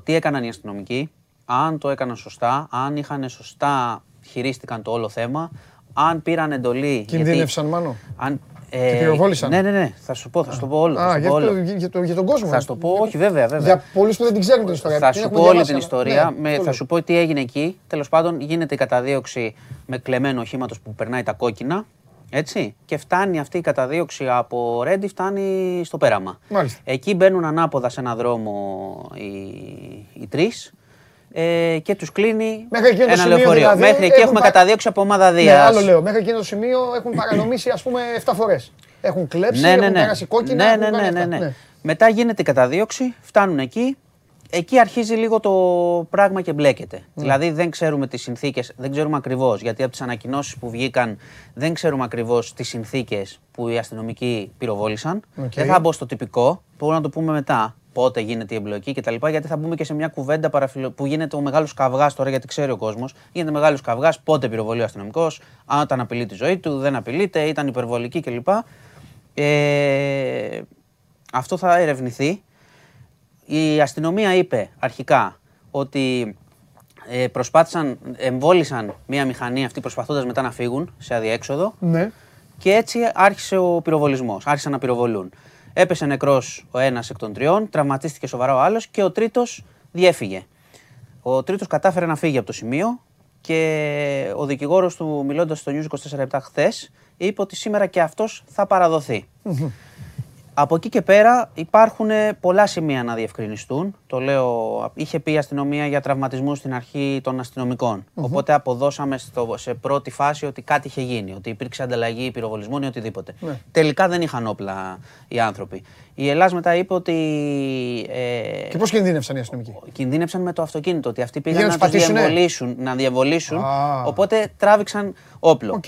τι έκαναν οι αστυνομικοί, αν το έκαναν σωστά, αν είχαν σωστά χειρίστηκαν το όλο θέμα, αν πήραν εντολή. Κινδύνευσαν μάλλον. Αν, ε, και πυροβόλησαν; Ναι, ναι, ναι. Θα σου πω, θα σου το πω όλο. Α, για, όλο. Για, το, για, τον κόσμο. Θα σου το πω, όχι βέβαια, βέβαια. Για πολλούς που δεν την ξέρουν την ιστορία. Θα σου πω όλη την ιστορία. Ναι, με, θα σου πω τι έγινε εκεί. Τέλος πάντων, γίνεται η καταδίωξη με κλεμμένο οχήματος που περνάει τα κόκκινα. Έτσι. Και φτάνει αυτή η καταδίωξη από Ρέντι, φτάνει στο πέραμα. Μάλιστα. Εκεί μπαίνουν ανάποδα σε έναν δρόμο οι, οι τρεις ε, και τους κλείνει Μέχρι ένα λεωφορείο. Δηλαδή, Μέχρι εκεί έχουμε πα... καταδίωξει από ομάδα Δίας. Ναι, άλλο λέω. Μέχρι εκείνο το σημείο έχουν παρανομήσει ας πούμε 7 φορές. Έχουν κλέψει, ναι, ναι, ναι. έχουν περάσει κόκκινα. Ναι, ναι, ναι, ναι, ναι. Μετά γίνεται η καταδίωξη, φτάνουν εκεί, εκεί αρχίζει λίγο το πράγμα και μπλέκεται. Mm. Δηλαδή δεν ξέρουμε τις συνθήκες, δεν ξέρουμε ακριβώς, γιατί από τις ανακοινώσεις που βγήκαν δεν ξέρουμε ακριβώς τις συνθήκες που οι αστυνομικοί πυροβόλησαν. Okay. Δεν θα μπω στο τυπικό, μπορούμε να το πούμε μετά πότε γίνεται η εμπλοκή κτλ. Γιατί θα μπούμε και σε μια κουβέντα παραφιλο... που γίνεται ο μεγάλος καυγάς τώρα, γιατί ξέρει ο κόσμος. Γίνεται μεγάλος καυγάς πότε πυροβολεί ο αστυνομικός, αν ήταν απειλεί τη ζωή του, δεν απειλείται, ήταν υπερβολική κλπ. Ε, αυτό θα ερευνηθεί η αστυνομία είπε αρχικά ότι ε, προσπάθησαν, εμβόλησαν μία μηχανή αυτή προσπαθώντας μετά να φύγουν σε αδιέξοδο ναι. και έτσι άρχισε ο πυροβολισμός, άρχισαν να πυροβολούν. Έπεσε νεκρός ο ένας εκ των τριών, τραυματίστηκε σοβαρά ο άλλος και ο τρίτος διέφυγε. Ο τρίτος κατάφερε να φύγει από το σημείο και ο δικηγόρος του μιλώντας στο News 24 χθες είπε ότι σήμερα και αυτός θα παραδοθεί. Από εκεί και πέρα υπάρχουν πολλά σημεία να διευκρινιστούν. Το λέω, είχε πει η αστυνομία για τραυματισμούς στην αρχή των αστυνομικων Οπότε αποδώσαμε στο, σε πρώτη φάση ότι κάτι είχε γίνει, ότι υπήρξε ανταλλαγή πυροβολισμών ή οτιδήποτε. Ναι. Τελικά δεν είχαν όπλα οι άνθρωποι. Η Ελλάς μετά είπε ότι. Ε, Και πώς κινδύνευσαν οι αστυνομικοί; κινδύνευσαν με το αυτοκίνητο, ότι αυτοί πήγαν Για να να τους τους πατήσουνε. διεμβολήσουν, να διεμβολήσουν, Α. οπότε τράβηξαν όπλο. Οκ.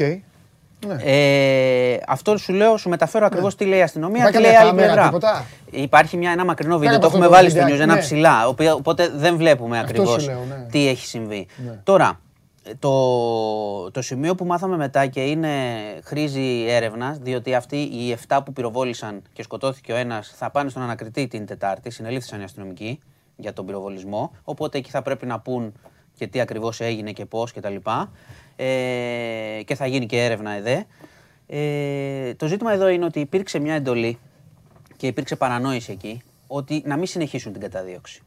Ναι. Ε, αυτό σου λέω, σου μεταφέρω ακριβώς τι λέει η αστυνομία, Υπάρχει τι λέει η καμία άλλη κάμερα, πλευρά. τίποτα; Υπάρχει μια, ένα μακρινό βίντεο, από το αυτό έχουμε το βάλει στο βιντεάκι, news, ένα ναι. ψηλά, οπο- οπότε δεν βλέπουμε Αυτό ακριβώς σου λέω, ναι. τι έχει συμβεί. Τώρα, το, το σημείο που μάθαμε μετά και είναι χρήζει έρευνα, διότι αυτοί οι 7 που πυροβόλησαν και σκοτώθηκε ο ένας θα πάνε στον ανακριτή την Τετάρτη, συνελήφθησαν οι αστυνομικοί για τον πυροβολισμό. Οπότε εκεί θα πρέπει να πούν και τι ακριβώς έγινε και πώς κτλ. Ε, και θα γίνει και έρευνα εδώ. Ε, το ζήτημα εδώ είναι ότι υπήρξε μια εντολή και υπήρξε παρανόηση εκεί ότι να μην συνεχίσουν την καταδίωξη.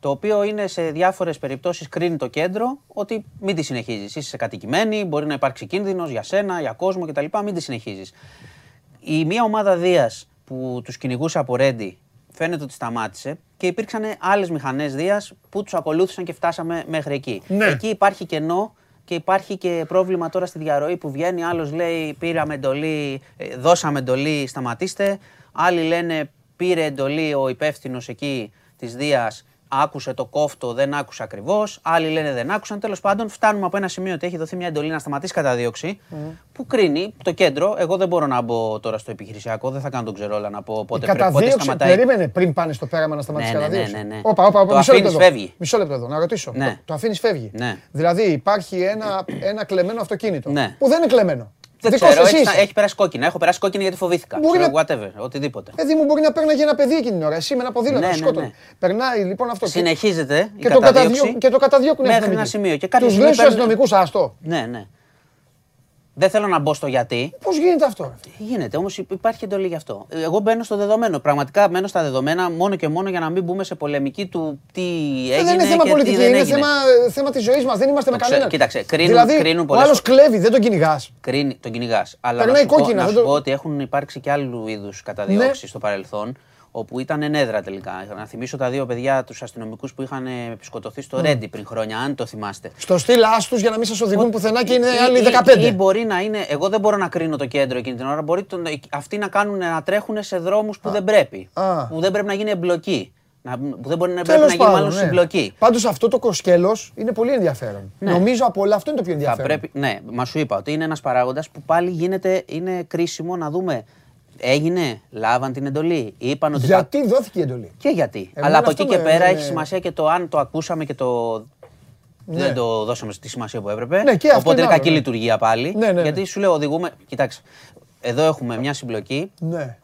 Το οποίο είναι σε διάφορες περιπτώσεις κρίνει το κέντρο ότι μην τη συνεχίζεις. Είσαι κατοικημένη, μπορεί να υπάρξει κίνδυνος για σένα, για κόσμο κτλ. Μην τη συνεχίζεις. Η μία ομάδα Δίας που τους κυνηγούσε από Ρέντι φαίνεται ότι σταμάτησε και υπήρξαν άλλες μηχανές Δίας που τους ακολούθησαν και φτάσαμε μέχρι εκεί. Ναι. Εκεί υπάρχει κενό και υπάρχει και πρόβλημα τώρα στη διαρροή που βγαίνει. Άλλος λέει πήραμε εντολή, ε, δώσαμε εντολή, σταματήστε. Άλλοι λένε πήρε εντολή ο υπεύθυνος εκεί της Δίας, άκουσε το κόφτο, δεν άκουσε ακριβώς. Άλλοι λένε δεν άκουσαν. Τέλος πάντων, φτάνουμε από ένα σημείο ότι έχει δοθεί μια εντολή να σταματήσει καταδίωξη που κρίνει το κέντρο. Εγώ δεν μπορώ να μπω τώρα στο επιχειρησιακό, δεν θα κάνω τον ξερόλα να πω πότε, Η πρέ- πότε καταδίωξη, σταματάει. περίμενε πριν πάνε στο πέραμα να σταματήσει Ναι, η ναι, καταδίωξη; ναι, ναι, ναι. Όπα, όπα, όπα, Το μισό λεπτό αφήνεις, εδώ. φεύγει. Μισό λεπτό εδώ, να ρωτήσω. Ναι. Το, το αφήνεις, φεύγει. Ναι. Δηλαδή υπάρχει ένα, ένα κλεμμένο αυτοκίνητο. Ναι. Που δεν είναι κλεμμένο. Δεν Δικός ξέρω, εσύ έχει, είσαι. έχει περάσει κόκκινα. Έχω περάσει κόκκινη γιατί φοβήθηκα. Μπορεί Ξέρω, να- whatever, οτιδήποτε. Παιδί μου μπορεί να παίρναγε ένα παιδί εκείνη την ώρα. Εσύ με ένα ποδήλατο. Ναι, Ναι, ναι, σκότωνε. ναι. Περνάει λοιπόν αυτό. Συνεχίζεται η και, το καταδίωξη. καταδιώκουν, και το καταδιώκουν οι μέχρι ένα αστυνομικοί. σημείο. Και κάποια Τους στιγμή λέει στους παίρνουν- αστυνομικούς άστο. Ναι, ναι. Δεν θέλω να μπω στο γιατί. Πώς γίνεται αυτό. Γίνεται, όμως υπάρχει εντολή γι' αυτό. Εγώ μπαίνω στο δεδομένο. Πραγματικά μπαίνω στα δεδομένα μόνο και μόνο για να μην μπούμε σε πολεμική του τι έγινε. Ε, δεν είναι θέμα και πολιτική, τι δεν είναι έγινε. θέμα, θέμα της ζωής μας. Δεν είμαστε Το με ξέρω. κανέναν. Κοίταξε, κρίνουν- δηλαδή, κρίνουν ο πολλές άλλος φορές. κλέβει, δεν τον κυνηγάς. Κρίνει, τον κυνηγάς. Αλλά Περνάει να σου, πω, κόκκινα, να δεν σου το- πω ότι έχουν υπάρξει και άλλου είδους καταδιώξει Ναι. στο παρελθόν, όπου ήταν ενέδρα τελικά. Να θυμίσω τα δύο παιδιά, τους αστυνομικούς που είχαν ε, σκοτωθεί στο Ρέντι πριν χρόνια, αν το θυμάστε. Στο στυλ άστους για να μην σας οδηγούν πουθενά και είναι Ή- άλλοι ή- 15. Ή μπορεί να είναι. Εγώ δεν μπορώ να κρίνω το κέντρο εκείνη την ώρα. Μπορεί τον, αυτοί να κάνουν να τρέχουν σε δρόμους που δεν πρέπει. Α. Που δεν πρέπει να γίνει εμπλοκή. Να, που δεν μπορεί να, πρέπει Τέλος να γίνει πάντων, μάλλον ναι. συμπλοκή. Πάντως αυτό το κοσκέλος είναι πολύ ενδιαφέρον. Ναι. Νομίζω από όλα αυτό είναι το πιο Θα ενδιαφέρον. πρέπει, ναι, μα σου είπα ότι είναι ένας παράγοντας που πάλι γίνεται, είναι κρίσιμο να δούμε. Έγινε, λάβαν την εντολή. Είπαν ότι. θα- Γιατί δόθηκε η εντολή; Και γιατί. Εμένα Αλλά από αυτό εκεί και με- πέρα με- έχει σημασία και το αν το ακούσαμε και το. Ναι. Δεν το δώσαμε στη σημασία που έπρεπε. Ναι, και αυτό Οπότε είναι είναι άλλο, κακή ναι. λειτουργία πάλι. Ναι, ναι, ναι. Γιατί σου λέω, οδηγούμε. Κοιτάξτε, εδώ έχουμε μια συμπλοκή. Ναι.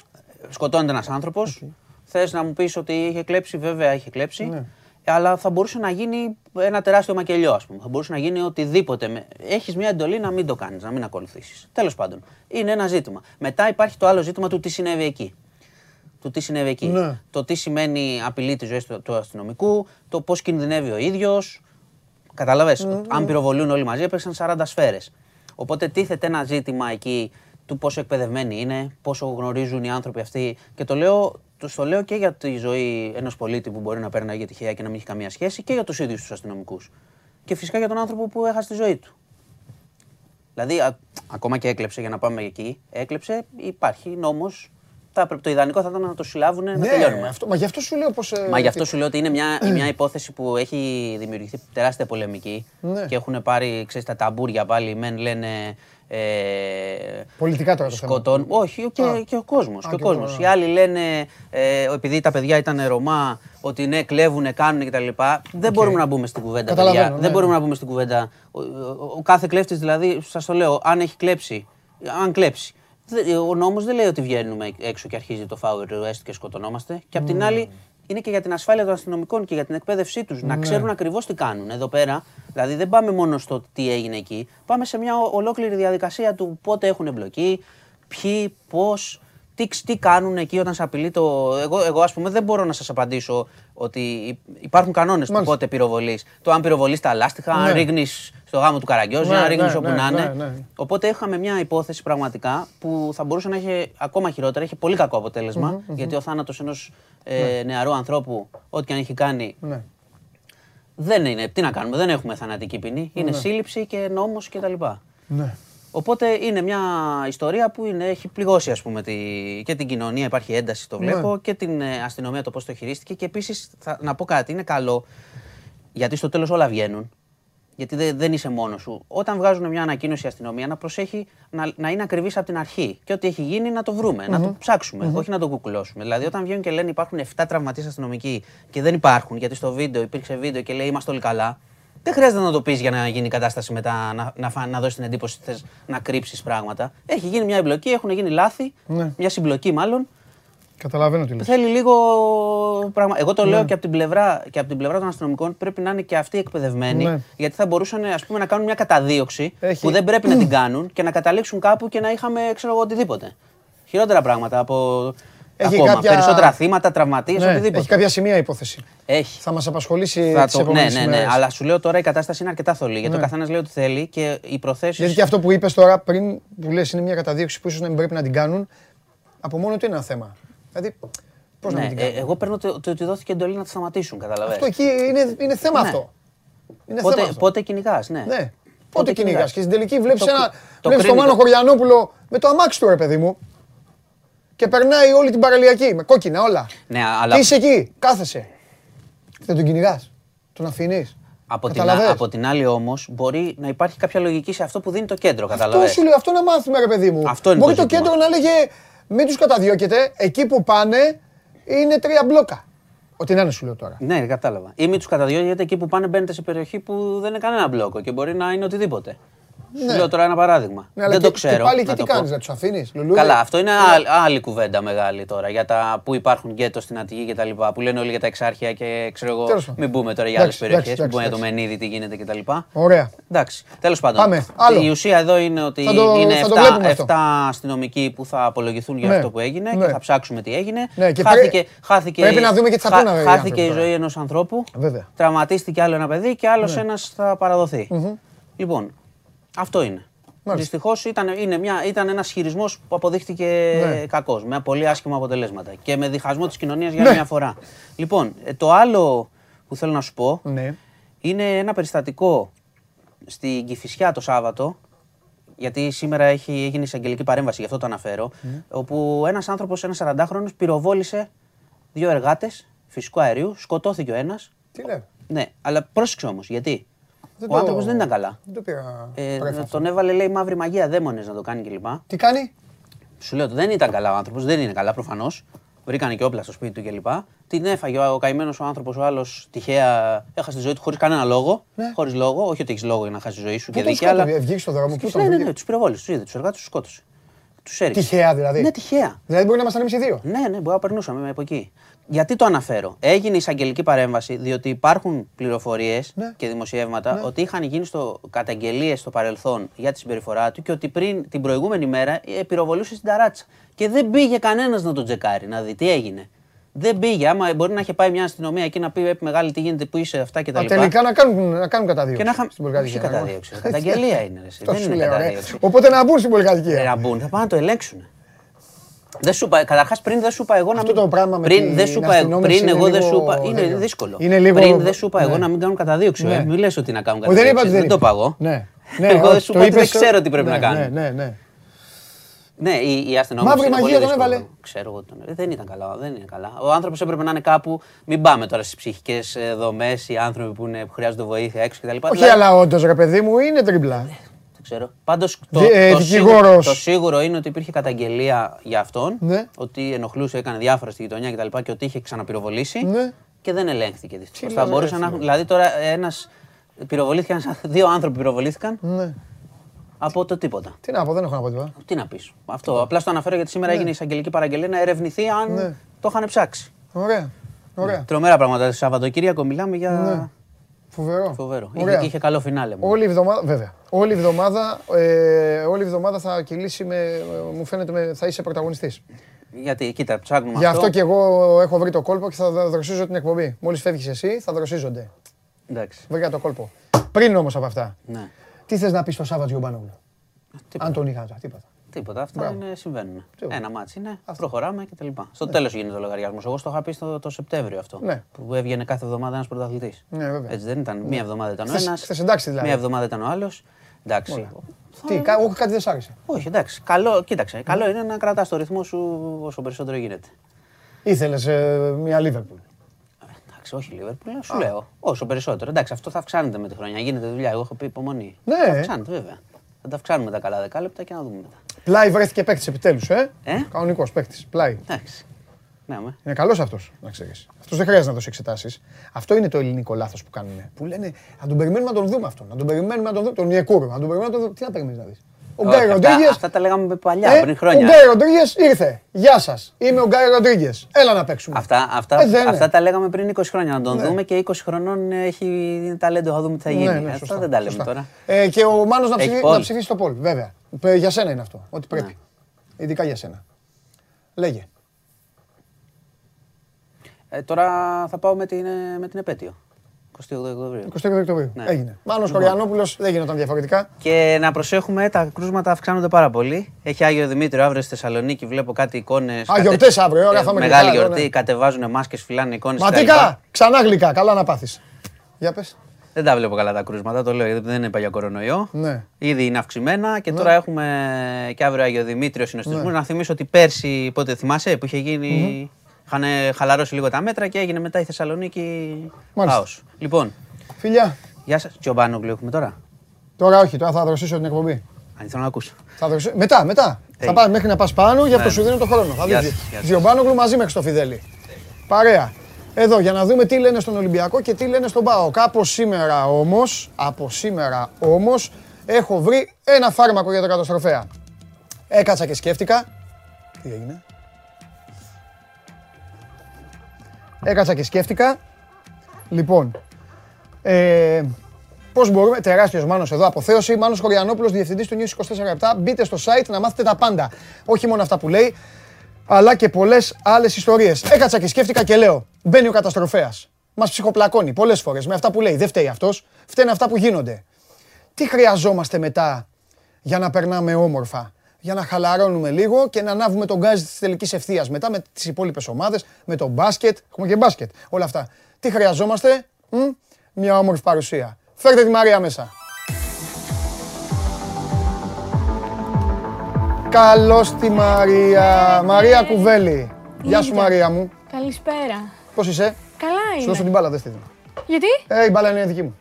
Σκοτώνεται ένας άνθρωπος. Θες να μου πεις ότι είχε κλέψει, βέβαια είχε κλέψει. Ναι. Αλλά θα μπορούσε να γίνει ένα τεράστιο μακελιό, ας πούμε. Θα μπορούσε να γίνει οτιδήποτε. Έχεις μια εντολή να μην το κάνεις, να μην ακολουθήσεις. Τέλος πάντων. Είναι ένα ζήτημα. Μετά υπάρχει το άλλο ζήτημα του τι συνέβη εκεί. Του τι συνέβη εκεί. Ναι. Το τι σημαίνει απειλή της ζωής του, του αστυνομικού, το πώς κινδυνεύει ο ίδιος. Κατάλαβε. Αν πυροβολούν όλοι μαζί, έπεσαν 40 σφαίρες. Οπότε τίθεται ένα ζήτημα εκεί του πόσο εκπαιδευμένοι είναι, πόσο γνωρίζουν οι άνθρωποι αυτοί. Και το λέω, το, το λέω και για τη ζωή ενός πολίτη που μπορεί να παίρνει τυχαία και να μην έχει καμία σχέση και για τους ίδιους τους αστυνομικούς. Και φυσικά για τον άνθρωπο που έχασε τη ζωή του. Δηλαδή, α- ακόμα και έκλεψε για να πάμε εκεί, έκλεψε, υπάρχει νόμος. Το ιδανικό θα ήταν να το συλλάβουν να Ναι, τελειώνουμε. αυτό, μα γι' αυτό σου λέω πως... ε, Μα γι' αυτό σου λέω ότι είναι μια, (clears throat) μια υπόθεση που έχει δημιουργηθεί τεράστια πολεμική Ναι. και έχουν πάρει, ξέρεις, τα ταμπούρια πάλι. Οι μεν λένε. Ε, Πολιτικά τώρα το θέμα. σκοτών. Όχι, και, Α. και ο κόσμος. Α, Και ο και κόσμος. εγώ, Οι άλλοι λένε, ε, επειδή τα παιδιά ήταν Ρωμά, ότι ναι, κλέβουν, κάνουν κτλ. Δεν μπορούμε να μπούμε στην κουβέντα. Καταλαβαίνω, παιδιά. ναι, Δεν μπορούμε ναι. να μπούμε στην κουβέντα. Ο, ο- ο κάθε κλέφτης, δηλαδή, σας το λέω, αν έχει κλέψει, αν κλέψει. δε- Ο νόμος δεν λέει ότι βγαίνουμε έξω και αρχίζει το Far West και σκοτωνόμαστε. Και απ' την άλλη, είναι και για την ασφάλεια των αστυνομικών και για την εκπαίδευσή τους. Να ξέρουν ακριβώς τι κάνουν εδώ πέρα. Δηλαδή, δεν πάμε μόνο στο τι έγινε εκεί. Πάμε σε μια ο- ολόκληρη διαδικασία του πότε έχουν εμπλοκή, ποιοι, πώς, τι, τι κάνουν εκεί όταν σε απειλεί το. Εγώ, εγώ ας πούμε, δεν μπορώ να σας απαντήσω ότι υπάρχουν κανόνες του πότε πυροβολείς. Το αν πυροβολείς τα λάστιχα, αν Ναι. ρίχνεις στο γάμο του Καραγκιόζη, Ναι, αν ρίχνεις ναι, όπου ναι, να ναι, είναι. ναι. Οπότε είχαμε μια υπόθεση πραγματικά που θα μπορούσε να έχει ακόμα χειρότερα. Είχε πολύ κακό αποτέλεσμα, γιατί ο θάνατος ενός ε, νεαρού ανθρώπου, ό,τι και αν έχει κάνει, Ναι. δεν είναι. Τι να κάνουμε, δεν έχουμε θανατική ποινή. Είναι σύλληψη και νόμος κτλ. Ναι. Οπότε είναι μια ιστορία που είναι, έχει πληγώσει ας πούμε, τη, και την κοινωνία, υπάρχει ένταση, το βλέπω, και την ε, αστυνομία το πώς το χειρίστηκε. Και επίσης, θα, να πω κάτι, είναι καλό, γιατί στο τέλος όλα βγαίνουν, γιατί δεν, δεν είσαι μόνος σου. Όταν βγάζουν μια ανακοίνωση η αστυνομία, να προσέχει να, να είναι ακριβής από την αρχή. Και ό,τι έχει γίνει να το βρούμε, να το ψάξουμε, όχι να το κουκουλώσουμε. Δηλαδή, όταν βγαίνουν και λένε υπάρχουν 7 τραυματίες αστυνομικοί και δεν υπάρχουν, γιατί στο βίντεο υπήρξε βίντεο και λέει είμαστε όλοι καλά, δεν χρειάζεται να το πεις για να γίνει η κατάσταση μετά, να, να, φα- να δώσεις την εντύπωση ότι θες να κρύψεις πράγματα. Έχει γίνει μια εμπλοκή, έχουν γίνει λάθη, Ναι. μια συμπλοκή μάλλον. Καταλαβαίνω τι λες. Θέλει λίγο πράγμα. Εγώ το λέω και από, την πλευρά, και από την πλευρά των αστυνομικών πρέπει να είναι και αυτοί εκπαιδευμένοι. Ναι. Γιατί θα μπορούσαν ας πούμε, να κάνουν μια καταδίωξη Έχει. που δεν πρέπει να την (clears throat) κάνουν και να καταλήξουν κάπου και να είχαμε ξέρω εγώ, οτιδήποτε. Χειρότερα πράγματα από Έχει ακόμα. κάποια- Περισσότερα θύματα, τραυματίες, Ναι, οτιδήποτε. έχει κάποια σημεία υπόθεση. Έχει. Θα μας απασχολήσει Θα τις το, ναι, επόμενες ναι, ναι, ημέρες. αλλά σου λέω τώρα η κατάσταση είναι αρκετά θολή. Γιατί Ναι. ο καθένας λέει ό,τι θέλει και οι προθέσει. Γιατί και αυτό που είπες τώρα πριν, που λες είναι μια καταδίωξη που ίσως να μην πρέπει να την κάνουν, από μόνο του είναι ένα θέμα. Δηλαδή, πώς να Ναι, μην την ε, κάνουν. εγώ παίρνω το, το ότι δόθηκε εντολή να τη σταματήσουν, καταλαβαίνεις. Αυτό εκεί είναι, είναι θέμα Ναι. αυτό. Είναι Πότε, θέμα αυτό. πότε κυνηγάς, ναι. Ναι. Πότε κυνηγάς. Και στην τελική βλέπεις, Το- ένα, το βλέπεις τον κρίνει Μάνο το- Χωριανόπουλο με το αμάξι του ρε παιδί μου και περνάει όλη την παραλιακή με κόκκινα όλα. Ναι, αλλά Και είσαι εκεί, κάθεσαι. Δεν τον κυνηγάς, τον αφήνεις. από την, Καταλαβες; α- από την άλλη όμως μπορεί να υπάρχει κάποια λογική σε αυτό που δίνει το κέντρο, Αυτό καταλαβαίνεις. σου λέω, αυτό να μάθουμε ρε παιδί μου. Αυτό είναι Μπορεί το το, ζήτημα. κέντρο να λέγε μην τους καταδιώκετε, εκεί που πάνε είναι τρία μπλόκα. Ό,τι να είναι σου λέω τώρα. Ναι, κατάλαβα. Ή μην τους καταδιώκετε εκεί που πάνε, μπαίνετε σε περιοχή που δεν είναι κανένα μπλόκο και μπορεί να είναι οτιδήποτε. Ναι. Σου λέω τώρα ένα παράδειγμα. Ναι, αλλά δεν και, το ξέρω. Και πάλι να εκεί τι το πω. κάνεις, να τους αφήνεις, λουλούδι; Καλά, αυτό είναι άλλη, άλλη κουβέντα μεγάλη τώρα για τα που υπάρχουν γκέτο στην Αττική και τα λοιπά. Που λένε όλοι για τα εξάρχεια και ξέρω εγώ. Τέλος πάντων. Μην πούμε τώρα για άλλες Εντάξει, περιοχές. εντάξει, Μην πούμε για το εντάξει, Μενίδη τι γίνεται και τα λοιπά. Ωραία. Εντάξει, τέλος πάντων. Πάμε, άλλο. Η ουσία εδώ είναι ότι Θα το- είναι θα το 7, βλέπουμε αυτό. 7 αστυνομικοί που θα απολογηθούν για Ναι, αυτό που έγινε ναι. και θα ψάξουμε τι έγινε. Ναι, και χάθηκε, πρέ- χάθηκε, πρέπει να δούμε και τις θα πούνε, οι Χάθηκε άνθρωποι η τώρα. ζωή ενός ανθρώπου. Βέβαια. Τραυματίστηκε άλλο ένα παιδί και άλλος ένας θα παραδοθεί. Λοιπόν, αυτό είναι. Μάλιστα. Δυστυχώς ήταν, είναι μια, ήταν ένας χειρισμός που αποδείχτηκε Ναι. κακός, με πολύ άσχημα αποτελέσματα και με διχασμό της κοινωνίας για Ναι. μια φορά. Λοιπόν, ε, το άλλο που θέλω να σου πω Ναι. είναι ένα περιστατικό στην Κηφισιά το Σάββατο, γιατί σήμερα έχει, έγινε εισαγγελική παρέμβαση, γι' αυτό το αναφέρω, όπου ένας άνθρωπος, ένας 40χρονος, πυροβόλησε δύο εργάτες φυσικού αερίου, σκοτώθηκε ο ένας. Τι λέω. Ναι, αλλά πρόσεξε όμως, γιατί. Δεν ο το- άνθρωπος δεν ήταν καλά. Δεν το πήρα. Ε, πρέφα αυτό. τον έβαλε, λέει, μαύρη μαγεία, δαίμονες να το κάνει κλπ. Τι κάνει; Σου λέω ότι δεν ήταν καλά ο άνθρωπος, δεν είναι καλά προφανώς. Βρήκανε και όπλα στο σπίτι του κλπ. Την έφαγε ο, ο καημένος ο άνθρωπος, ο άλλος τυχαία έχασε τη ζωή του χωρίς κανένα λόγο. Ναι. Χωρίς λόγο, όχι ότι έχεις λόγο για να χάσεις τη ζωή σου Πού και τον δίκαια, αλλά. σκότωσε, βγήκε στον δρόμο, πού τον Ναι, ναι, βρήκε; ναι, τους πυροβόλησε, τους είδε, τους εργάτες τους σκότωσε. Τους έριξε. Τυχαία δηλαδή; Ναι, τυχαία. Δηλαδή μπορεί να ήμασταν εμείς οι δύο. Ναι, ναι, μπορεί να περνούσαμε από εκεί. Γιατί το αναφέρω. Έγινε εισαγγελική παρέμβαση, διότι υπάρχουν πληροφορίες Ναι. και δημοσιεύματα ότι είχαν γίνει στο καταγγελίες στο παρελθόν για τη συμπεριφορά του και ότι πριν την προηγούμενη μέρα ε, πυροβολούσε στην ταράτσα. Και δεν πήγε κανένας να τον τσεκάρει, να δει τι έγινε. Δεν πήγε. Άμα μπορεί να είχε πάει μια αστυνομία εκεί να πει «Ε, μεγάλη τι γίνεται, που είσαι αυτά κτλ. Α, τελικά να κάνουν, να κάνουν καταδίωξη. Και να είχα- στην πολυκατοικία. όχι καταδίωξη, καταγγελία είναι, ρε, εσύ. Αυτό Δεν σου είναι λέω, ρε. καταδίωξη. Οπότε να μπουν στην πολυκατοικία. Ε, να μπουν, θα πάνε να το ελέγξουν. Δεν σου είπα, καταρχάς πριν δεν σου είπα εγώ να Αυτό μην... το πράγμα με πριν την δεν σου είπα, αστυνόμευση πριν είναι εγώ δεν λίγο σου είπα, είναι τέτοιο. δύσκολο. Είναι λίγο- Πριν δεν σου είπα εγώ ναι. να μην κάνουν καταδίωξη. Ναι. Ε. Μην λες ότι να κάνουν Όχι, δεν είπα καταδίωξη. ότι δεν Δεν το είπα. είπα εγώ. Ναι. (laughs) Ναι, Εγώ δεν σου το είπα ότι δεν είπες- ξέρω τι πρέπει ναι, να κάνουν. Ναι, ναι, ναι. Ναι, η, η αστυνομία. Μαύρη μαγεία τον έβαλε. Ξέρω εγώ τον έβαλε. Δεν ήταν καλά. Δεν είναι καλά. Ο άνθρωπος έπρεπε να είναι κάπου. Μην πάμε τώρα στις ψυχικές δομές, οι άνθρωποι που, είναι, που χρειάζονται βοήθεια έξω κτλ. Όχι, Δηλαδή, αλλά όντως ρε παιδί μου είναι τριμπλά. Δεν ξέρω. Πάντως το, Δι- ε, το, σίγουρο, δικηγόρος. το σίγουρο είναι ότι υπήρχε καταγγελία για αυτόν. Ναι. Ότι ενοχλούσε, έκανε διάφορα στη γειτονιά κτλ. Και, και ότι είχε ξαναπυροβολήσει. Ναι. Και δεν ελέγχθηκε δυστυχώς. Τι Θα λες, ρε, μπορούσαν να φίλε. έχουν. Δηλαδή τώρα ένα. Πυροβολήθηκαν, σαν- (laughs) δύο άνθρωποι πυροβολήθηκαν Ναι. από το τίποτα. Τι να πω, δεν έχω να πω τίποτα. Τι να πεις. Αυτό. Απλά στο αναφέρω γιατί σήμερα έγινε η εισαγγελική παραγγελία να ερευνηθεί αν Ναι. το είχαν ψάξει. Ωραία. Ωραία. Τρομερά πράγματα. Το Σαββατοκύριακο μιλάμε για. Ναι. Φοβερό. Φοβερό. Ωραία. Είχε, είχε καλό φινάλε μου. Όλη η εβδομάδα, βέβαια. Όλη η εβδομάδα, ε, όλη η εβδομάδα θα κυλήσει με, μου φαίνεται, με, θα είσαι πρωταγωνιστής. Γιατί, κοίτα, ψάχνουμε Γι' αυτό και εγώ έχω βρει το κόλπο και θα δροσίζω την εκπομπή. Μόλις φεύγεις εσύ, θα δροσίζονται. Εντάξει. Βρήκα το κόλπο. Πριν όμως από αυτά, Ναι. τι θες να πεις στο Σάββα Τζιομπάνογλου. Αν τον είχα, τίποτα. Τίποτα, αυτά Μπράβο. είναι, συμβαίνουν. Τίποτα. Ένα ματς είναι, προχωράμε κτλ. Στο τέλος γίνεται ο λογαριασμός. Εγώ στο είχα πει στο, το Σεπτέμβριο αυτό. Ναι. Που έβγαινε κάθε εβδομάδα ένας πρωταθλητής. Ναι, βέβαια. Έτσι δεν ήταν. Μία εβδομάδα ήταν ο Χθες- ένας. χθες εντάξει δηλαδή. Μία εβδομάδα ήταν ο άλλος. Εντάξει. Τι, κα- όχι κάτι δεν σ' άρεσε. Όχι, εντάξει. Καλό, κοίταξε. Ναι. Καλό είναι να κρατάς το ρυθμό σου όσο περισσότερο γίνεται. Ήθελες μια Λίβερπουλ. Εντάξει, όχι Λίβερπουλ, σου λέω. Όσο περισσότερο. Εντάξει, αυτό θα αυξάνεται με τη χρονιά. Γίνεται δουλειά. Εγώ έχω πει υπομονή. Ναι. Θα αυξάνεται βέβαια. Θα τα αυξάνουμε τα καλά δεκάλεπτα και να δούμε μετά. Πλάι βρέθηκε παίκτης επιτέλους, ε; Ε; Κανονικός παίκτης. Πλάι. Εντάξει. Ναι, με. Είναι καλός αυτός, να ξέρεις. Αυτός δεν χρειάζεται να δώσει εξετάσεις. Αυτό είναι το ελληνικό λάθος που κάνουν. Που λένε να τον περιμένουμε να τον δούμε αυτόν. Να τον περιμένουμε να τον δούμε. Τον Ιεκούρο. Να τον περιμένουμε να τον δούμε. Τι να περιμένεις να δεις. Ο Όχι, Γκάι αυτά- Ροντρίγκε. Αυτά τα λέγαμε παλιά, πριν Ο χρόνια. Γκάι Ροντρίγκες ήρθε. Γεια σας. Είμαι ο Γκάι Ροντρίγκες. Έλα να παίξουμε. Αυτά, αυτά, Ε, δεν είναι. αυτά τα λέγαμε πριν 20 χρόνια. Να τον Ναι. δούμε και 20 χρονών έχει ταλέντο, θα δούμε τι θα γίνει. Ναι, ναι, αυτά σωστά, δεν τα λέμε σωστά. τώρα. Ε, και ο Μάνος να, Έχει ψηφί, πόλ. να ψηφίσει το Πολ, βέβαια. Ε, Για σένα είναι αυτό, ό,τι πρέπει. Ναι. Ειδικά για σένα. Λέγε. Ε, τώρα θα πάω με την, ε, με την επέτειο. 28 Οκτωβρίου. 22 Οκτωβρίου. Ναι. Έγινε. Μάνος Λοιπόν. Χωριανόπουλος δεν γινόταν διαφορετικά. Και να προσέχουμε, τα κρούσματα αυξάνονται πάρα πολύ. Έχει Άγιο Δημήτριο αύριο στη Θεσσαλονίκη, βλέπω κάτι εικόνες. Α, γιορτές αύριο, ωραία, θα είμαι Μεγάλη γλυκά, γιορτή, ναι. κατεβάζουν μάσκες, φυλάνε εικόνες. Ματικά, ξανά γλυκά, καλά να πάθεις. Για πες. Δεν τα βλέπω καλά τα κρούσματα, το λέω γιατί δεν είπα για κορονοϊό. Ναι. Ήδη είναι αυξημένα και τώρα έχουμε και αύριο Άγιο Δημήτριο συνοστισμού. Ναι. Να θυμίσω ότι πέρσι, πότε θυμάσαι, που είχε γίνει. Είχαν χαλαρώσει λίγο τα μέτρα και έγινε μετά η Θεσσαλονίκη Μάλιστα. χάος. Λοιπόν, Φιλιά, γεια σας. Τζομπάνογκλου έχουμε τώρα. τώρα όχι, τώρα θα δροσίσω την εκπομπή. Αν θέλω να ακούσω. Θα δροσίσω... Μετά, μετά. Θα Hey. πάμε μέχρι να πας πάνω, γι' αυτό Ναι. σου δίνω το χρόνο. Θα Γεια δεις σας, γεια σας. Διομπάνογλου μαζί μέχρι στο Φιδέλη. Παρέα. Εδώ για να δούμε τι λένε στον Ολυμπιακό και τι λένε στον ΠΑΟΚ. Από σήμερα όμως, από σήμερα όμως, έχω βρει ένα φάρμακο για τον καταστροφέα. Έκατσα και σκέφτηκα. Τι έγινε; Έκατσα και σκέφτηκα. Λοιπόν, ε, Πώς μπορούμε, τεράστιος Μάνος εδώ, αποθέωση. Μάνος Χωριανόπουλος, διευθυντής του News 24 Μπείτε στο site να μάθετε τα πάντα. Όχι μόνο αυτά που λέει, αλλά και πολλές άλλες ιστορίες. Έκατσα και σκέφτηκα και λέω: Μπαίνει ο καταστροφέας. Μας ψυχοπλακώνει πολλές φορές με αυτά που λέει. Δεν φταίει αυτός. Φταίνε αυτά που γίνονται. Τι χρειαζόμαστε μετά για να περνάμε όμορφα; Για να χαλαρώνουμε λίγο και να ανάβουμε τον γκάζι της τελικής ευθείας μετά με τις υπόλοιπες ομάδες, με το μπάσκετ. Έχουμε και μπάσκετ. Όλα αυτά. Τι χρειαζόμαστε, μ; μια όμορφη παρουσία. Φέρτε τη Μαρία μέσα. Καλώς τη Μαρία. Μαρία Κουβέλη. Γεια σου Είδα. Μαρία μου. Καλησπέρα. Πώς είσαι; Καλά Σου είμαι. δώσω την μπάλα, δεν στη δίνω. Γιατί; Ε, η μπάλα είναι δική μου.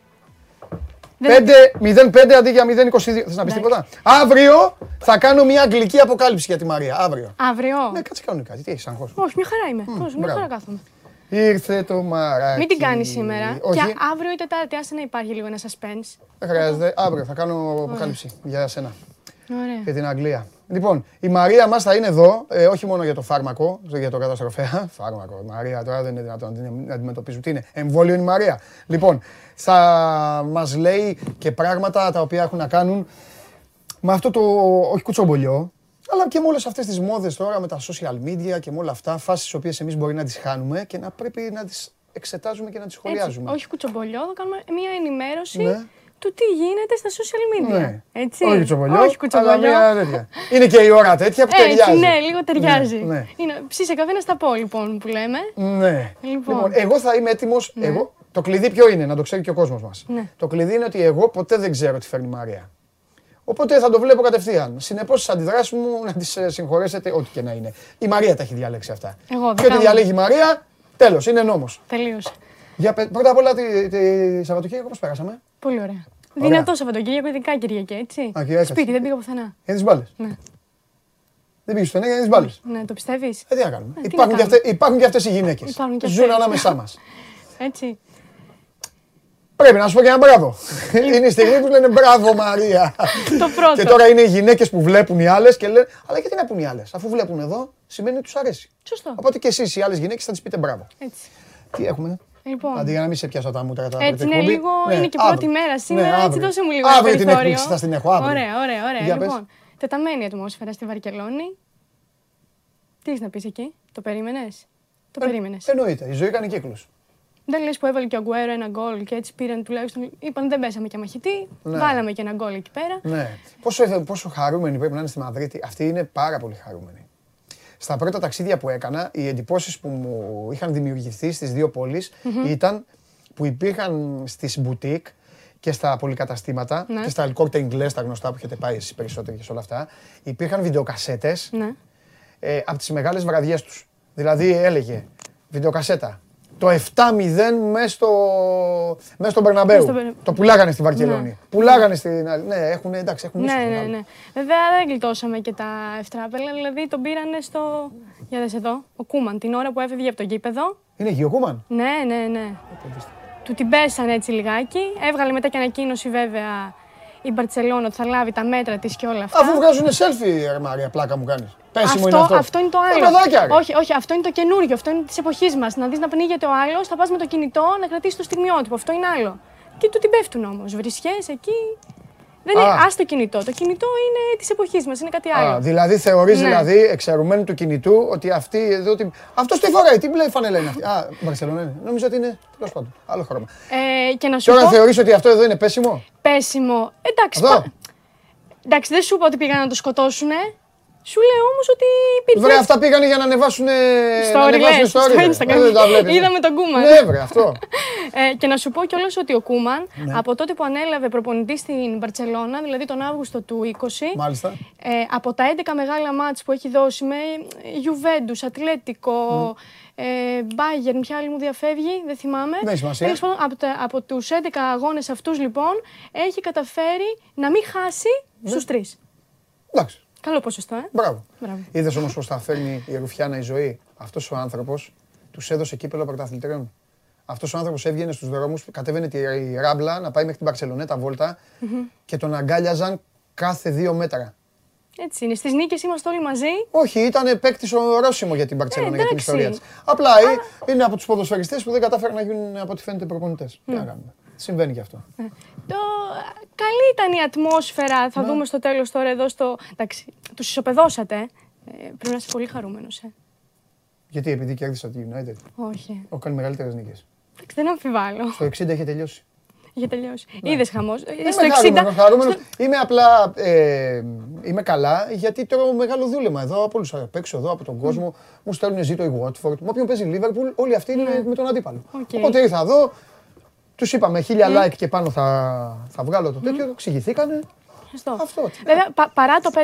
Δεν- 5-0-5 αντί για 0-22. Θες να πεις Εντάξει. τίποτα; Αύριο θα κάνω μια αγγλική αποκάλυψη για τη Μαρία. Αύριο. Αύριο. Ναι, κάτσε κανονικά. Τι έχεις αγχώς. Όχι, μια χαρά είμαι. Πώς, μια μπράβο. χαρά κάθομαι. Ήρθε το μαράκι. Μην την κάνεις σήμερα. Όχι, Και αύριο ή Τετάρτη, άσε να υπάρχει λίγο ένα suspense. δεν χρειάζεται. Αύριο θα κάνω αποκάλυψη για σένα. Ωραία. για την Αγγλία. Λοιπόν, η Μαρία μας θα είναι εδώ, ε, όχι μόνο για το φάρμακο, για το καταστροφέα. (laughs) Φάρμακο, η Μαρία τώρα δεν είναι δυνατόν να την αντιμετωπίζουν. Τι είναι, εμβόλιο είναι η Μαρία. Λοιπόν, θα μας λέει και πράγματα τα οποία έχουν να κάνουν με αυτό το, όχι κουτσομπολιό, αλλά και με όλες αυτές τις μόδες τώρα, με τα social media και με όλα αυτά, φάσεις τις οποίες εμείς μπορεί να τις χάνουμε και να πρέπει να τις εξετάζουμε και να τις Έτσι, σχολιάζουμε. όχι κουτσομπολιό, θα κάνουμε μια ενημέρωση Ναι. Του τι γίνεται στα social media. Ναι. Έτσι. Όχι κουτσομπολιό, Όχι κουτσομπολιό. αλλά μια τέτοια. Είναι και η ώρα τέτοια που Έτσι, ταιριάζει. ναι, λίγο ταιριάζει. Ναι, ναι. Είναι, ψήσε καφέ να στα πω, λοιπόν, που λέμε. Ναι. Λοιπόν. Λοιπόν, εγώ θα είμαι έτοιμος. Εγώ, το κλειδί ποιο είναι, να το ξέρει και ο κόσμος μας. Ναι. Το κλειδί είναι ότι εγώ ποτέ δεν ξέρω τι φέρνει η Μαρία. Οπότε θα το βλέπω κατευθείαν. Συνεπώς, τις αντιδράσεις μου να τις συγχωρέσετε, ό,τι και να είναι. Η Μαρία τα έχει διαλέξει αυτά. Εγώ, Και δικά ό,τι μου. διαλέγει η Μαρία, τέλος, είναι νόμος. Τελείωσε. Για, πε- πρώτα απ' όλα, τη, τη Σαββατοκύριακο πώς πέρασαμε; Πολύ ωραία. Δυνατό Σαββατοκύριακο, ειδικά Κυριακή, έτσι. Α, Κυριακή. Σπίτι, δεν πήγα πουθενά. Για τις μπάλες. Ναι. Δεν πήγες στο για τις μπάλες. Ναι, το πιστεύεις; Ε, τι να κάνουμε. Ε, τι υπάρχουν, να και κάνουμε; αυτές, υπάρχουν και αυτές οι γυναίκες. Υπάρχουν και Ζουν αυτές. ανάμεσά μας. (laughs) Έτσι. Πρέπει να σου πω και ένα μπράβο. είναι η στιγμή που λένε μπράβο Μαρία. (laughs) Το πρώτο. Και τώρα είναι οι γυναίκες που βλέπουν οι άλλες και λένε Αλλά γιατί να πούν οι άλλες, αφού βλέπουν εδώ, σημαίνει ότι τους αρέσει. Σωστό. Οπότε και εσείς οι άλλες γυναίκες θα τις πείτε μπράβο. Έτσι. Τι έχουμε; Λοιπόν. Αντί για να μην σε πιάσω τα μούτρα τα Έτσι πριν είναι εκπομπή. λίγο, Ναι, είναι και αύριο. πρώτη μέρα σήμερα, Ναι, έτσι αύριο. δώσε μου λίγο Αύριο ένα την περιθώριο. εκπλήξη θα την έχω, αύριο. Ωραία, ωραία, ωραία. Για πες. λοιπόν, τεταμένη ατμόσφαιρα στη Βαρκελόνη. Τι έχεις να πεις εκεί, το περίμενες; Το περίμενες. Εννοείται, η ζωή κάνει κύκλους. Δεν λες που έβαλε και ο Αγκουέρο ένα γκολ και έτσι πήραν τουλάχιστον. Είπαν δεν πέσαμε και μαχητή. Ναι. Βάλαμε και ένα γκολ εκεί πέρα. Ναι. Πόσο, πόσο χαρούμενοι πρέπει να είναι στη Μαδρίτη. Αυτοί είναι πάρα πολύ χαρούμενοι. Στα πρώτα ταξίδια που έκανα, οι εντυπώσεις που μου είχαν δημιουργηθεί στις δύο πόλεις ήταν που υπήρχαν στις μπουτίκ και στα πολυκαταστήματα Ναι. και στα Alcorte Inglés, τα γνωστά που έχετε πάει εσείς περισσότεροι και σε όλα αυτά, υπήρχαν βιντεοκασέτες Ναι. ε, από τις μεγάλες βραδιές τους. Δηλαδή έλεγε βιντεοκασέτα. Το 7-0 μέσα στο, μέσα στον Μπερναμπέου. Μες στο Μπερναμπέου. Το πουλάγανε στη Βαρκελόνη. Ναι. Πουλάγανε στην άλλη. Ναι, έχουν, εντάξει, έχουν Ναι, ίσως ναι, μεγάλο. ναι. Βέβαια δεν γλιτώσαμε και τα ευτράπελα, δηλαδή τον πήρανε στο. Για δες εδώ, ο Κούμαν, την ώρα που έφευγε από το γήπεδο. Είναι Γιωκούμαν. Ναι, ναι, ναι. Του την πέσανε έτσι λιγάκι. Έβγαλε μετά και ανακοίνωση βέβαια η Μπαρτσελόνα ότι θα λάβει τα μέτρα της και όλα αυτά. Αφού βγάζουν selfie, ρε Μάρια, πλάκα μου κάνεις. Πέσιμο είναι αυτό. αυτό είναι το άλλο. Τα παιδάκια, ρε. όχι, όχι, αυτό είναι το καινούριο. Αυτό είναι της εποχής μας. Να δεις να πνίγεται ο άλλος, θα πας με το κινητό να κρατήσεις το στιγμιότυπο. Αυτό είναι άλλο. Και του την πέφτουν όμως. Βρισιές εκεί. Δεν είναι, Α. ας το κινητό. Το κινητό είναι της εποχής μας, είναι κάτι άλλο. Α, δηλαδή θεωρείς Ναι. δηλαδή εξαιρουμένου του κινητού ότι αυτή εδώ. την- Αυτός τι φοράει, τι μπλε φανέλα είναι αυτή; Α, Μπαρσελόνα είναι. Νομίζω ότι είναι. Τέλος πάντων. Άλλο χρώμα. Ε, και να σου Και τώρα πω, θεωρείς ότι αυτό εδώ είναι πέσιμο; πέσιμο. Εντάξει, Εδώ. πα- εντάξει, δεν σου είπα ότι πήγαν να το σκοτώσουνε. Σου λέω όμως ότι υπήρχε. Βρε, αυτά πήγανε για να ανεβάσουν. Στο να ανεβάσουν Story, story, στο ρε. Instagram. Ε, δεν τα βλέπεις, Είδαμε τον Κούμαν. Ναι, βρε, αυτό. (laughs) Ε, και να σου πω κιόλας ότι ο Κούμαν Ναι. από τότε που ανέλαβε προπονητή στην Μπαρσελόνα, δηλαδή τον Αύγουστο του 20, Μάλιστα. ε, από τα 11 μεγάλα μάτς που έχει δώσει με Γιουβέντους, Ατλέτικο, ε, Bayern, ποια άλλη μου διαφεύγει, δεν θυμάμαι. Δεν έχει σημασία. Τέλος πάντων, από, τα, από τους 11 αγώνες αυτούς λοιπόν έχει καταφέρει να μην χάσει Ναι. στους τρεις. Εντάξει. Καλό ποσοστό, ε. Μπράβο. Μπράβο. Είδες όμως πώ τα φέρνει η Ρουφιάνα η ζωή; Αυτός ο άνθρωπος τους έδωσε κύπελο πρωταθλητριών. Αυτός ο άνθρωπος έβγαινε στους δρόμους, κατέβαινε τη ράμπλα να πάει μέχρι την Παρσελονέτα βόλτα και τον αγκάλιαζαν κάθε δύο μέτρα. Έτσι είναι. Στις νίκες είμαστε όλοι μαζί. Όχι, ήταν παίκτης ορόσημο για την Παρσελόνα, για την εντάξει. ιστορία της. Απλά ε, είναι από τους ποδοσφαιριστές που δεν κατάφεραν να γίνουν από ό,τι φαίνεται προπονητές. Τι να κάνουμε. Συμβαίνει και αυτό. Το... Καλή ήταν η ατμόσφαιρα. Θα Ναι. δούμε στο τέλος τώρα εδώ στο... Εντάξει, τους ισοπεδώσατε. Ε, πρέπει να είσαι πολύ χαρούμενος, ε. Γιατί επειδή κέρδισα τη United, Όχι. έχω κάνει μεγαλύτερες νίκες. Εντάξει, δεν αμφιβάλλω. Στο 60 είχε τελειώσει. Είχε τελειώσει. Είδες χαμός. Ε, Είμαι στο 60... χαρούμενος, χαρούμενος. Είμαι απλά, ε, είμαι καλά γιατί τρώω μεγάλο δούλεμα εδώ από όλους απ' έξω εδώ, από τον κόσμο. Μου στέλνουν ζήτο η Watford, με όποιον παίζει η Liverpool, όλοι αυτοί είναι με τον αντίπαλο. Οκ. Οπότε ήρθα εδώ, τους είπαμε χίλια like και πάνω θα, θα βγάλω το τέτοιο, εξηγηθήκανε. Ευχαριστώ. Αυτό, τι να Βέβαια, πα- παρά το 5-0.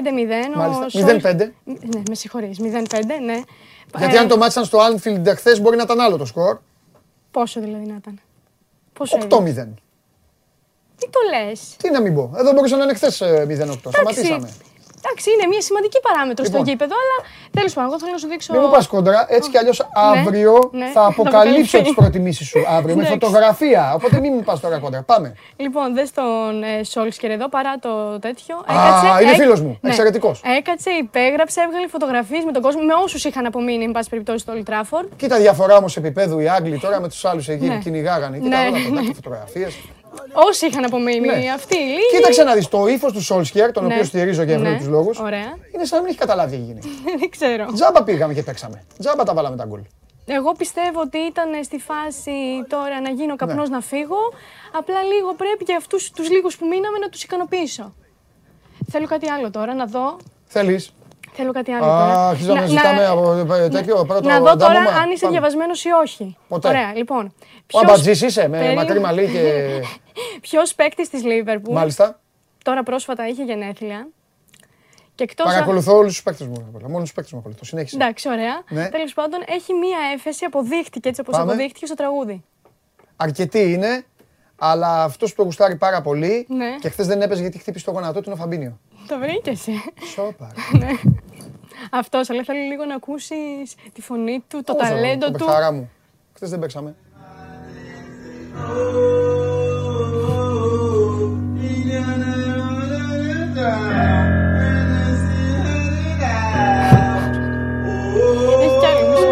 ο Μάλιστα. Σόλ- 0-5. Ναι, με συγχωρείς. 0-5, ναι. Γιατί Ε, αν το μάτσαν στο Anfield χθες μπορεί να ήταν άλλο το σκορ. Πόσο δηλαδή να ήταν; Πόσο έγινε; 8-0. Τι το λες; Τι να μην πω. Εδώ μπορούσε να είναι χθες 0-8. Σταματήσαμε. Εντάξει, είναι μια σημαντική παράμετρο στο Λοιπόν. γήπεδο, αλλά τέλος πάντων, εγώ θέλω να σου δείξω. Μην μου πας κόντρα, έτσι κι αλλιώς αύριο ναι, θα θα αποκαλύψω αποκαλυφθεί. τις προτιμήσεις σου. Αύριο με Εντάξει. φωτογραφία. Οπότε μην μου πας τώρα κόντρα. Πάμε. Λοιπόν, δες τον ε, Σόλσκερ εδώ παρά το τέτοιο. είναι έκ- φίλος μου. ναι. Εξαιρετικός. Έκατσε, υπέγραψε, έβγαλε φωτογραφίες με τον κόσμο, με όσους είχαν απομείνει, εν πάση περιπτώσει, στο Old Trafford. Κοίτα διαφορά όμως επίπεδου οι Άγγλοι τώρα με τους άλλους εκεί Ναι. κυνηγάγανε. Κοίτα Ναι, όλα ναι. πετάξτε φωτογραφίες. Όσοι είχαν απομείνει, Ναι. αυτοί οι λίγοι. Κοίταξε να δεις το ύφος του Σόλσκιερ, τον Ναι. οποίο στηρίζω για Ναι. ευνόητους λόγους. Ωραία. Είναι σαν να μην έχει καταλάβει τι γίνει. (laughs) Δεν ξέρω. Τζάμπα πήγαμε και παίξαμε. Τζάμπα τα βάλαμε τα γκολ. Εγώ πιστεύω ότι ήταν στη φάση τώρα να γίνω καπνός Ναι. να φύγω. Απλά λίγο πρέπει και αυτούς τους λίγους που μείναμε να τους ικανοποιήσω. Θέλω κάτι άλλο τώρα, να δω. Θέλεις. Θέλω κάτι άλλο τώρα. Α, αρχίζαμε να ζητάμε από ε, τέτοιο πρώτο να δω τώρα αντάμωμα. αν είσαι Πάμε. διαβασμένος ή όχι. Ποτέ. Ωραία, λοιπόν. Ο Ποιος- αμπατζής είσαι με Περίμενε. μακρύ μαλλί και. (laughs) Ποιος παίκτης της Λίβερπουλ Μάλιστα. τώρα πρόσφατα είχε γενέθλια. Και εκτός. Παρακολουθώ όλους τους παίκτες μου. Μόνο τους παίκτες μου ακολουθώ. Συνέχισε. Εντάξει, ωραία. Ναι. Τέλος πάντων, έχει μία έφεση, αποδείχτηκε έτσι όπως Πάμε. αποδείχτηκε στο τραγούδι. Αρκετοί είναι, αλλά αυτός που το γουστάρει πάρα πολύ Ναι. και χθες δεν έπαιζε γιατί χτύπησε το γόνατό του είναι ο Φαμπίνιο. Το βρήκες. Σόπα. (laughs) Αυτός, αλλά θέλω λίγο να ακούσει τη φωνή του, το Όσο, ταλέντο το του. παιχταρά μου. Χθες δεν παίξαμε. Έχει κι άλλο μισό.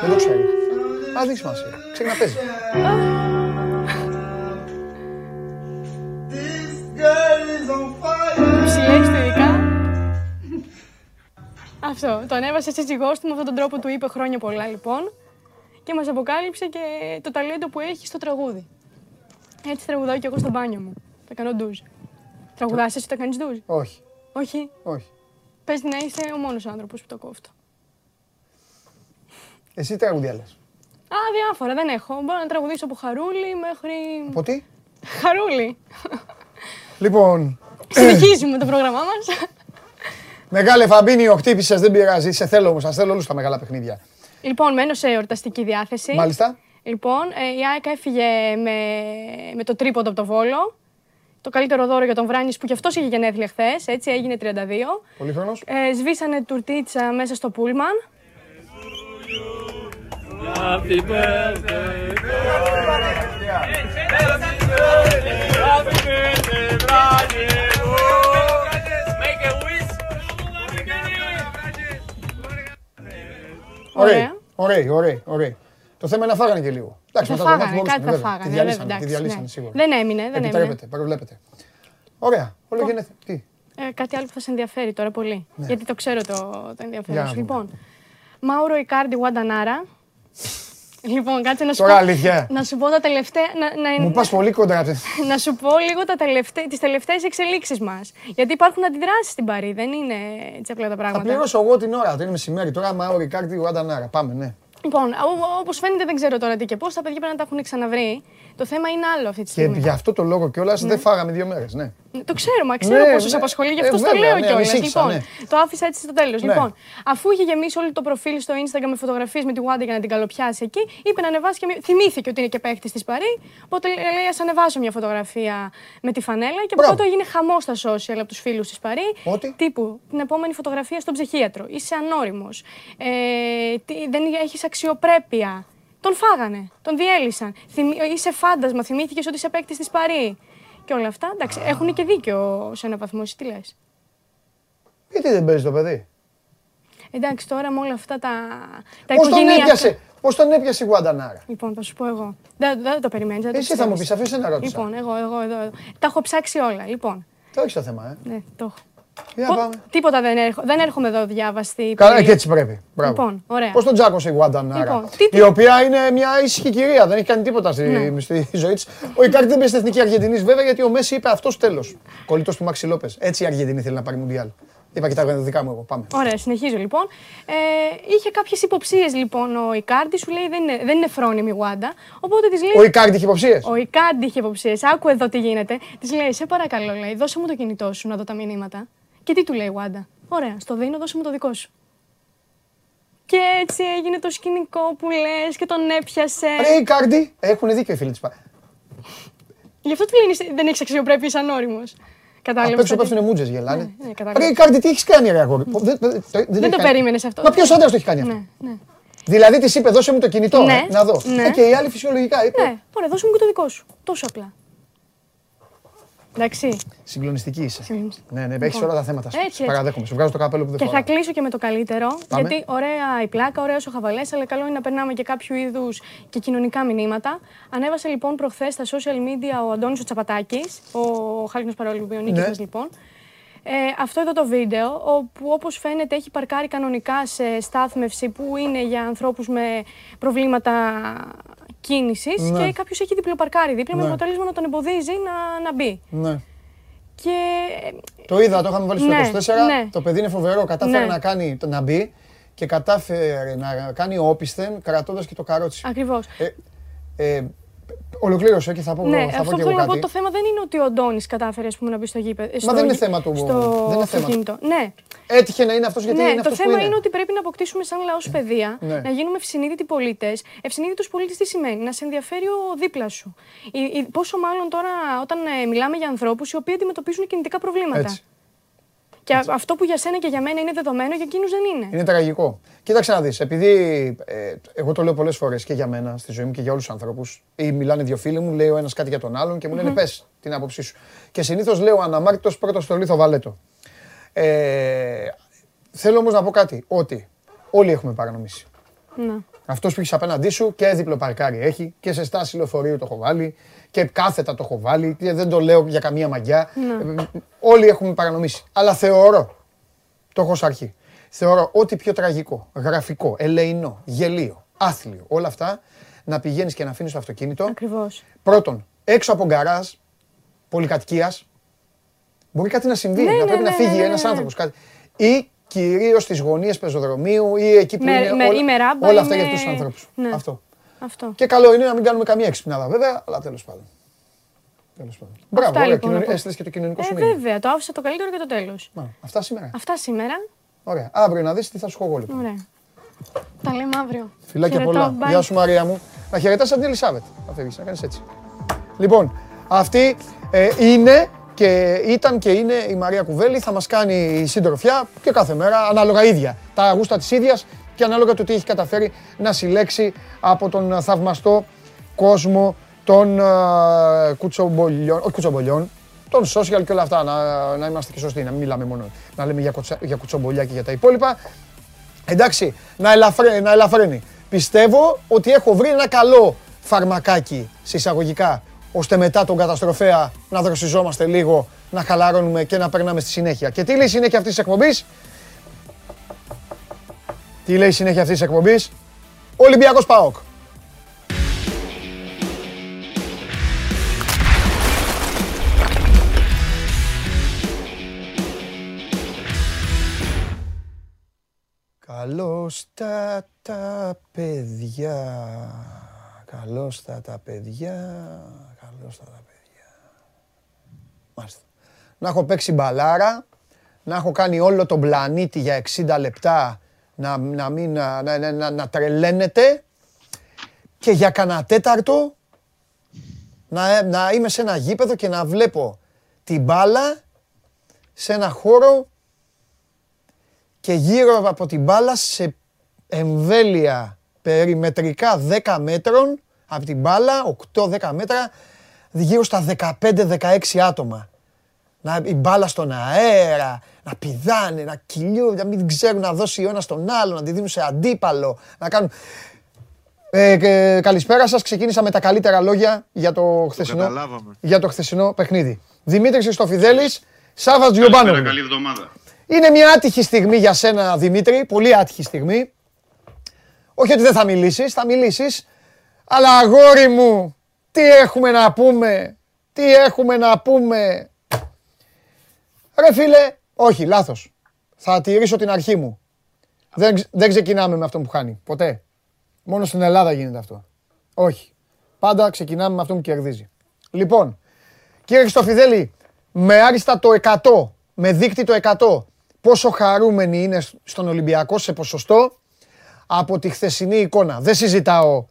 Δεν το ξέρει. Α, δεν έχει σημασία. Ξέρει να παίζει. Αυτό. Το ανέβασε σύζυγός του με αυτόν τον τρόπο του είπε χρόνια πολλά λοιπόν. Και μας αποκάλυψε και το ταλέντο που έχει στο τραγούδι. Έτσι τραγουδάω κι εγώ στο μπάνιο μου. Θα κάνω ντουζ. Τραγουδάς εσύ όταν κάνεις ντουζ; Όχι, Όχι; όχι. Πες να είσαι ο μόνος άνθρωπος που το κόφτω. Εσύ τραγουδιά λες; Α, διάφορα, δεν έχω. Μπορώ να τραγουδήσω από χαρούλι μέχρι. Από τι; Χαρούλι. Λοιπόν, Συνεχίζουμε το πρόγραμμά μας. Μεγάλε Φαμπίνιο, χτύπησε, δεν πειράζει. Σε θέλω όμω, σα θέλω όλου τα μεγάλα παιχνίδια. λοιπόν, μένω σε εορταστική διάθεση. Μάλιστα. Λοιπόν, ε, η ΑΕΚ έφυγε με, με το τρίποντο από το Βόλο. Το καλύτερο δώρο για τον Βράνη που κι αυτό είχε γενέθλια χθε, έτσι έγινε 32. Πολύχρονο. Ε, σβήσανε τουρτίτσα μέσα στο πούλμαν. Ωραία. Ωραία, ωραία, ωραία. Το θέμα είναι να φάγανε και λίγο. Εντάξει, Θα μετά το μάτι φάγανε, μπορούσαν, κάτι θα βέβαια. φάγανε. Τη βέβαια, διαλύσανε, τη εντάξει, διαλύσανε ναι. σίγουρα. Δεν έμεινε, δεν έμεινε. Επιτρέπεται, προβλέπετε. Ωραία, όλο γενέθλια. Τι, Ε, κάτι άλλο που θα σε ενδιαφέρει τώρα πολύ. Γιατί το ξέρω το, το ενδιαφέρον Ναι. Για να σου. δούμε. Λοιπόν, Μάουρο Ικάρντι Γουαντανάρα. Λοιπόν, κάτσε να σου, Τώρα πω, αλήθεια. να σου πω τα τελευταία. Να, να, Μου πας πολύ κοντά. (laughs) να σου πω λίγο τα τελευταί, τις τελευταίες εξελίξεις μας. Γιατί υπάρχουν αντιδράσεις στην Παρή, δεν είναι έτσι απλά τα Θα πράγματα. πληρώσω εγώ την ώρα, το είναι μεσημέρι. Τώρα, μα ο Ρικάρτη, ο Αντανάρα. Πάμε, ναι. Λοιπόν, όπως φαίνεται, δεν ξέρω τώρα τι και πώς. Τα παιδιά πρέπει να τα έχουν ξαναβρει. Το θέμα είναι άλλο αυτή τη Και στιγμή. για αυτό το λόγο κιόλας δεν φάγαμε δύο μέρες. Ναι. Το ξέρω, μα ξέρω Ναι, πόσο ναι. απασχολεί, γι' Ε, αυτό το βέβαια, λέω ναι, κιόλας. ανησύχησα, Λοιπόν, ναι. το άφησα έτσι στο τέλος. Ναι. Λοιπόν, αφού είχε γεμίσει όλο το προφίλ στο Instagram με φωτογραφίες με τη Wanda για να την καλοπιάσει εκεί, είπε να ανεβάσει και μια... Θυμήθηκε ότι είναι και παίχτης της Παρή. Οπότε λέει, ας ανεβάσω μια φωτογραφία με τη φανέλα. Και από Μπράβο. τότε έγινε χαμός στα social από τους φίλους της Παρή. Ότι; Τύπου την επόμενη φωτογραφία στον ψυχίατρο. Είσαι ανώριμος. Ε, τι- δεν έχεις αξιοπρέπεια. Τον φάγανε, τον διέλυσαν. Θυμη... Είσαι φάντασμα, θυμήθηκες ότι είσαι παίκτης της Παρή. Και όλα αυτά. Εντάξει, έχουν και δίκιο σε έναν βαθμό. Εσύ τι λες. Γιατί δεν παίζεις το παιδί; Εντάξει, τώρα με όλα αυτά τα, τα Πώς τον οικογενειακά- έπιασε, πώς τον έπιασε η Γουαντανάρα; Λοιπόν, θα σου πω εγώ. Δεν, δεν το περιμένεις. Εσύ θα μου πεις, αφήσει ένα ρώτησα. Λοιπόν, εγώ, εγώ, εδώ, εδώ. Τα έχω ψάξει όλα. Λοιπόν, Το έχεις το θέμα, ε. ναι, το έχω. Για Πο- πάμε. Τίποτα δεν, έρχο, δεν έρχομαι εδώ διάβαστη. Καλά, πολύ. και έτσι πρέπει. Μπράβο. Λοιπόν, ωραία. Πώς τον τζάκωσε η Γουαντανάρα. Λοιπόν, τι- η οποία είναι μια ήσυχη κυρία, δεν έχει κάνει τίποτα στη, Ναι. στη ζωή της. Ο Ικάρτη δεν πήγε στην εθνική Αργεντινής, βέβαια, γιατί ο Μέση είπε αυτός τέλος. Κολλητό του Μαξι Λόπες. Έτσι η Αργεντινή θέλει να πάρει Μουντιάλ. Είπα και τα δικά μου εγώ. Πάμε. Ωραία, συνεχίζω λοιπόν. Ε, είχε κάποιες υποψίες λοιπόν ο Ικάρντι, σου λέει δεν είναι, δεν είναι φρόνιμη η Γουάντα. Οπότε της λέει. Ο Ικάρτη είχε υποψίες. Ο Ικάρντι είχε υποψίες. Άκου εδώ τι γίνεται. Της λέει: Σε παρακαλώ, λέει, δώσε μου το κινητό σου να δω τα μηνύματα. Και τι του λέει η Γουάντα. Ωραία, στο δίνω, δώσε μου το δικό σου. Και έτσι έγινε το σκηνικό που λες και τον έπιασε. Ρε Ικάρτη, έχουν δίκιο οι φίλοι της. Γι' αυτό του λένε δεν έχεις αξιοπρέπεια, είσαι ανώριμο. Απ' Κατάλαβε. έξω πέφτουν μούτζες γελάνε. Ναι, ναι, κατάλαβα. Ρε Ικάρτη, τι έχεις κάνει, ρε αγόρι; Πω, Δεν, δεν- δεν Δεν έχει το κάνει. περίμενες αυτό. Μα ποιος άντρας το έχει κάνει αυτό; Ναι, ναι. Δηλαδή της είπε, δώσε μου το κινητό, Ναι, ε, να δω. ναι. Ε, και η άλλη φυσιολογικά είπε. Ναι, ωραία, δώσε μου και το δικό σου. Τόσο απλά. Εντάξει. Συγκλονιστική είσαι. Συγκλονιστική. Ναι, ναι, έχεις Λοιπόν, όλα τα θέματα σου. έτσι, Σε έτσι. παραδέχομαι. Σου βγάζω το καπέλο που δεν Και θα φοράω. κλείσω και με το καλύτερο. Πάμε. Γιατί ωραία η πλάκα, ωραίος ο χαβαλές, αλλά καλό είναι να περνάμε και κάποιο είδους και κοινωνικά μηνύματα. Ανέβασε λοιπόν προχθές στα social media ο Αντώνης ο Τσαπατάκης, ο Χάλκινος Παραλυμπιονίκη Ναι. μα λοιπόν. Ε, αυτό εδώ το βίντεο, όπου όπως φαίνεται έχει παρκάρει κανονικά σε στάθμευση που είναι για ανθρώπους με προβλήματα κίνησης Ναι. και κάποιος έχει διπλοπαρκάρει δίπλα με Ναι. αποτέλεσμα να τον εμποδίζει να, να μπει. Ναι. Και Το είδα, το είχαμε βάλει στο Ναι, 24. ναι. Το παιδί είναι φοβερό. Κατάφερε Ναι. να, κάνει, να μπει και κατάφερε να κάνει όπισθεν κρατώντας και το καρότσι. ακριβώς. Ε, ε, ολοκλήρωσε και θα πω, Ναι, θα πω αυτό και που εγώ θέλω να πω, κάτι. το θέμα δεν είναι ότι ο Αντώνης κατάφερε ας πούμε, να μπει στο γήπεδο. Μα δεν είναι θέμα του- Στο δεν είναι θέμα. αυτοκίνητο. Ναι, Έτυχε να είναι αυτός γιατί ναι είναι το αυτός που θέμα είναι. είναι ότι πρέπει να αποκτήσουμε σαν λαός παιδεία, Ναι. να γίνουμε ευσυνείδητοι πολίτες. Ευσυνείδητος πολίτης τι σημαίνει, να σε ενδιαφέρει ο δίπλα σου. Η- η- πόσο μάλλον τώρα όταν ε, μιλάμε για ανθρώπους οι οποίοι αντιμετωπίζουν κινητικά προβλήματα. Έτσι. Και α- αυτό που για σένα και για μένα είναι δεδομένο, για εκείνους δεν είναι. Είναι τραγικό. Κοίταξε να δεις, επειδή ε, εγώ το λέω πολλές φορές και για μένα στη ζωή μου και για όλους τους ανθρώπους, ή μιλάνε δύο φίλοι μου, λέει ο ένας κάτι για τον άλλον και μου λένε πες την άποψή σου. Και συνήθως λέω αναμάρτητος πρώτος στο λίθο βαλέτο. Ε, θέλω όμως να πω κάτι, ότι όλοι έχουμε παρανομήσει. Να. Αυτός που έχεις απέναντί σου και διπλό παρκάρι έχει και σε στάση λεωφορείου το έχω βάλει και κάθετα το έχω βάλει και δεν το λέω για καμία μαγιά. Ε, Όλοι έχουμε παρανομήσει. Αλλά θεωρώ, το έχω ως αρχή, Θεωρώ ό,τι πιο τραγικό, γραφικό, ελεηνό, γελίο, άθλιο, όλα αυτά να πηγαίνεις και να αφήνεις το αυτοκίνητο. Ακριβώς. Πρώτον, έξω από γκαράζ πολυκατοικίας. Μπορεί κάτι να συμβεί, Ναι, να ναι, πρέπει να ναι, φύγει ναι, ναι, ένας ναι. άνθρωπος. Κάτι. Ή κυρίως στις γωνίες πεζοδρομίου ή εκεί που Με- είναι με- όλα, ή με ράμπα, όλα ή αυτά με- για τους ανθρώπους. Ναι. Αυτό. Αυτό. Και καλό είναι να μην κάνουμε καμία έξυπνάδα βέβαια, αλλά τέλος πάντων. Τέλος πάντων. Μπράβο, ωραία, λοιπόν, κοινωνι... να πω. έστειλες και το κοινωνικό Ε, σου μήνυμα. βέβαια, το άφησα το καλύτερο και το τέλος. Μα, Αυτά σήμερα. Αυτά σήμερα. Ωραία. Αύριο να δεις τι θα σου έχω εγώ λοιπόν. Ωραία. Τα λέμε αύριο. Φιλάκια Χαιρετώ, πολλά. bye. Γεια σου Μαρία μου. Να χαιρετάς την Ελισάβετ. Θα φεύγεις, να κάνεις έτσι. Λοιπόν, αυτή ε, είναι και ήταν και είναι η Μαρία Κουβέλη. Θα μας κάνει συντροφιά και κάθε μέρα ανάλογα ίδια. Τα γούστα της ίδιας και ανάλογα το τι έχει καταφέρει να συλλέξει από τον θαυμαστό κόσμο των ε, κουτσομπολιών, όχι κουτσομπολιών, των social και όλα αυτά. Να, να είμαστε και σωστοί, να μην μιλάμε μόνο να λέμε για, κοτσα, για κουτσομπολιά και για τα υπόλοιπα. Εντάξει, να, ελαφρέ, να ελαφρύνει. Πιστεύω ότι έχω βρει ένα καλό φαρμακάκι συσσαγωγικά, ώστε μετά τον καταστροφέα να δροσιζόμαστε λίγο, να χαλαρώνουμε και να περνάμε στη συνέχεια. Και τι λέει η συνέχεια αυτής της εκπομπής; Τι λέει η συνέχεια αυτής της εκπομπής; Ολυμπιακός ΠΑΟΚ. Καλώς τα τα παιδιά. Καλώς τα τα παιδιά. Καλώς τα τα παιδιά. Μάλιστα. Να έχω παίξει μπαλάρα, να έχω κάνει όλο τον πλανήτη για 60 λεπτά να, να, μην, να, να, να, να, να τρελαίνεται και για κανένα τέταρτο να, να είμαι σε ένα γήπεδο και να βλέπω την μπάλα σε ένα χώρο και γύρω από την μπάλα σε εμβέλεια περιμετρικά 10 μέτρων από την μπάλα, 8-10 μέτρα, γύρω στα 15-16 άτομα. Να, η μπάλα στον αέρα, να πηδάνε, να κυλιούν, να μην ξέρουν να δώσει ο ένας τον άλλο, να τη δίνουν σε αντίπαλο, να κάνουν... Ε, και, καλησπέρα σας, ξεκίνησα με τα καλύτερα λόγια για το χθεσινό, καταλάβαμε. για το χθεσινό παιχνίδι. Δημήτρης Χριστοφιδέλης, Σάββας Τζιομπάνογλου. Καλή εβδομάδα. Είναι μια άτυχη στιγμή για σένα, Δημήτρη, πολύ άτυχη στιγμή. Όχι ότι δεν θα μιλήσεις, θα μιλήσεις, αλλά αγόρι μου, τι έχουμε να πούμε, τι έχουμε να πούμε. Ρε φίλε, όχι, λάθος. Θα τηρήσω την αρχή μου. Δεν, ξε- δεν ξεκινάμε με αυτόν που χάνει, ποτέ. Μόνο στην Ελλάδα γίνεται αυτό. Όχι. Πάντα ξεκινάμε με αυτόν που κερδίζει. Λοιπόν, Κύριε Χριστοφιδέλη, με άριστα το 100, με δείκτη το 100, πόσο χαρούμενοι είναι στον Ολυμπιακό σε ποσοστό από τη χθεσινή εικόνα. Δεν συζητάω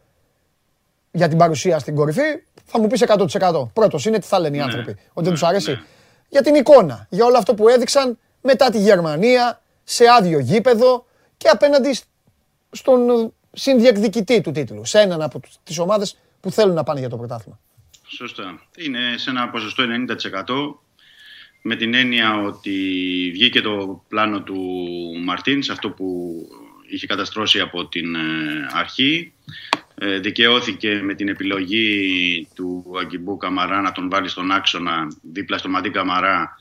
για την παρουσία στην κορυφή, θα μου πεις 100%. Πρώτος είναι τι θα λένε οι άνθρωποι, ότι δεν ναι, τους αρέσει. ναι. Για την εικόνα, για όλο αυτό που έδειξαν μετά τη Γερμανία, σε άδειο γήπεδο και απέναντι σ- στον ε, συνδιεκδικητή του τίτλου, σε έναν από τις ομάδες που θέλουν να πάνε για το πρωτάθλημα. Σωστά. Είναι σε ένα ποσοστό 90% με την έννοια ότι βγήκε το πλάνο του Μαρτίνς, αυτό που είχε καταστρώσει από την ε, αρχή. Ε, δικαιώθηκε με την επιλογή του Αγκιμπού Καμαρά να τον βάλει στον άξονα δίπλα στο Μαντί Καμαρά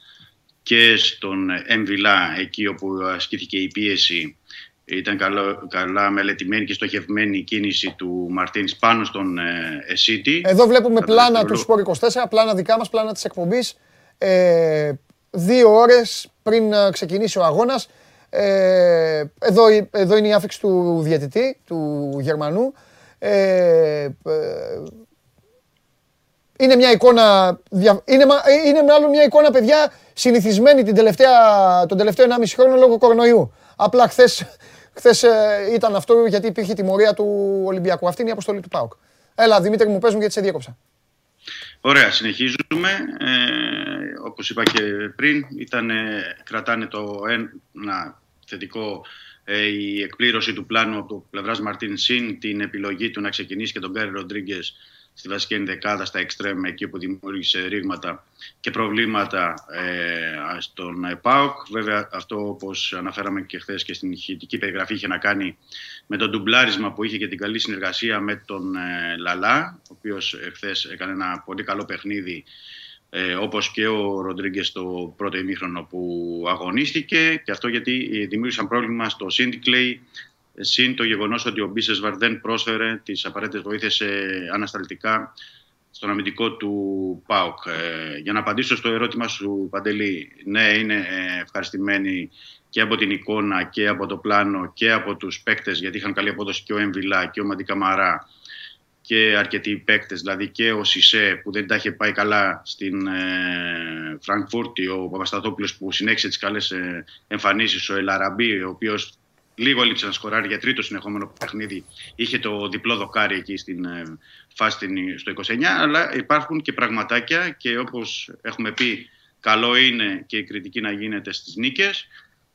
και στον Εμβιλά, εκεί όπου ασκήθηκε η πίεση. Ήταν καλό, καλά μελετημένη και στοχευμένη η κίνηση του Μαρτίνς πάνω στον ε, Εσίτη. Εδώ βλέπουμε Κατά πλάνα του δευτερολό- Σπορ 24, πλάνα δικά μας, πλάνα της εκπομπής. Ε, δύο ώρες πριν ε, ξεκινήσει ο αγώνας. Ε, εδώ, εδώ είναι η άφηξη του διαιτητή, του Γερμανού. Ε, ε, είναι μια εικόνα, δια- είναι, μα- ε, είναι μάλλον μια εικόνα, παιδιά, συνηθισμένη την τελευταία, τον τελευταίο 1,5 χρόνο λόγω κορονοϊού. Απλά χθες, χθες ε, ήταν αυτό γιατί υπήρχε τιμωρία του Ολυμπιακού. Αυτή είναι η αποστολή του ΠΑΟΚ. Έλα, Δημήτρη μου, πες μου γιατί σε διέκοψα. Ωραία, συνεχίζουμε. Ε, όπως είπα και πριν, ήταν, κρατάνε το ένα θετικό ε, η εκπλήρωση του πλάνου από το πλευράς Μαρτίν Σιν, την επιλογή του να ξεκινήσει και τον Γκάρι Ροντρίγκες στη βασική ενδεκάδα, στα εξτρέμ, εκεί που δημιούργησε ρήγματα και προβλήματα ε, στον ΠΑΟΚ. Βέβαια, αυτό όπως αναφέραμε και χθες και στην ηχητική περιγραφή είχε να κάνει με το ντουμπλάρισμα που είχε και την καλή συνεργασία με τον ε, Λαλά, ο οποίος χθε έκανε ένα πολύ καλό παιχνίδι ε, όπως και ο Ροντρίγκες στο πρώτο ημίχρονο που αγωνίστηκε και αυτό γιατί ε, δημιούργησαν πρόβλημα στο Σίντικλεϊ συν το γεγονός ότι ο Μπίσεσβαρ δεν πρόσφερε τις απαραίτητες βοήθειες ανασταλτικά στον αμυντικό του ΠΑΟΚ. Ε, για να απαντήσω στο ερώτημα σου, Παντελή, ναι, είναι ε, ευχαριστημένοι και από την εικόνα και από το πλάνο και από τους παίκτες, γιατί είχαν καλή απόδοση και ο Εμβιλά και ο Μαντικαμαρά και αρκετοί παίκτες, δηλαδή και ο Σισε που δεν τα είχε πάει καλά στην ε, Φραγκφούρτη, ο Παπασταθόπουλος που συνέχισε τις καλές ε, εμφανίσεις, ο Ελαραμπή, ο οποίος λίγο έλειψε να σκοράρει για τρίτο συνεχόμενο παιχνίδι, είχε το διπλό δοκάρι εκεί στην ε, φάση στο 29, αλλά υπάρχουν και πραγματάκια και όπως έχουμε πει καλό είναι και η κριτική να γίνεται στις νίκες.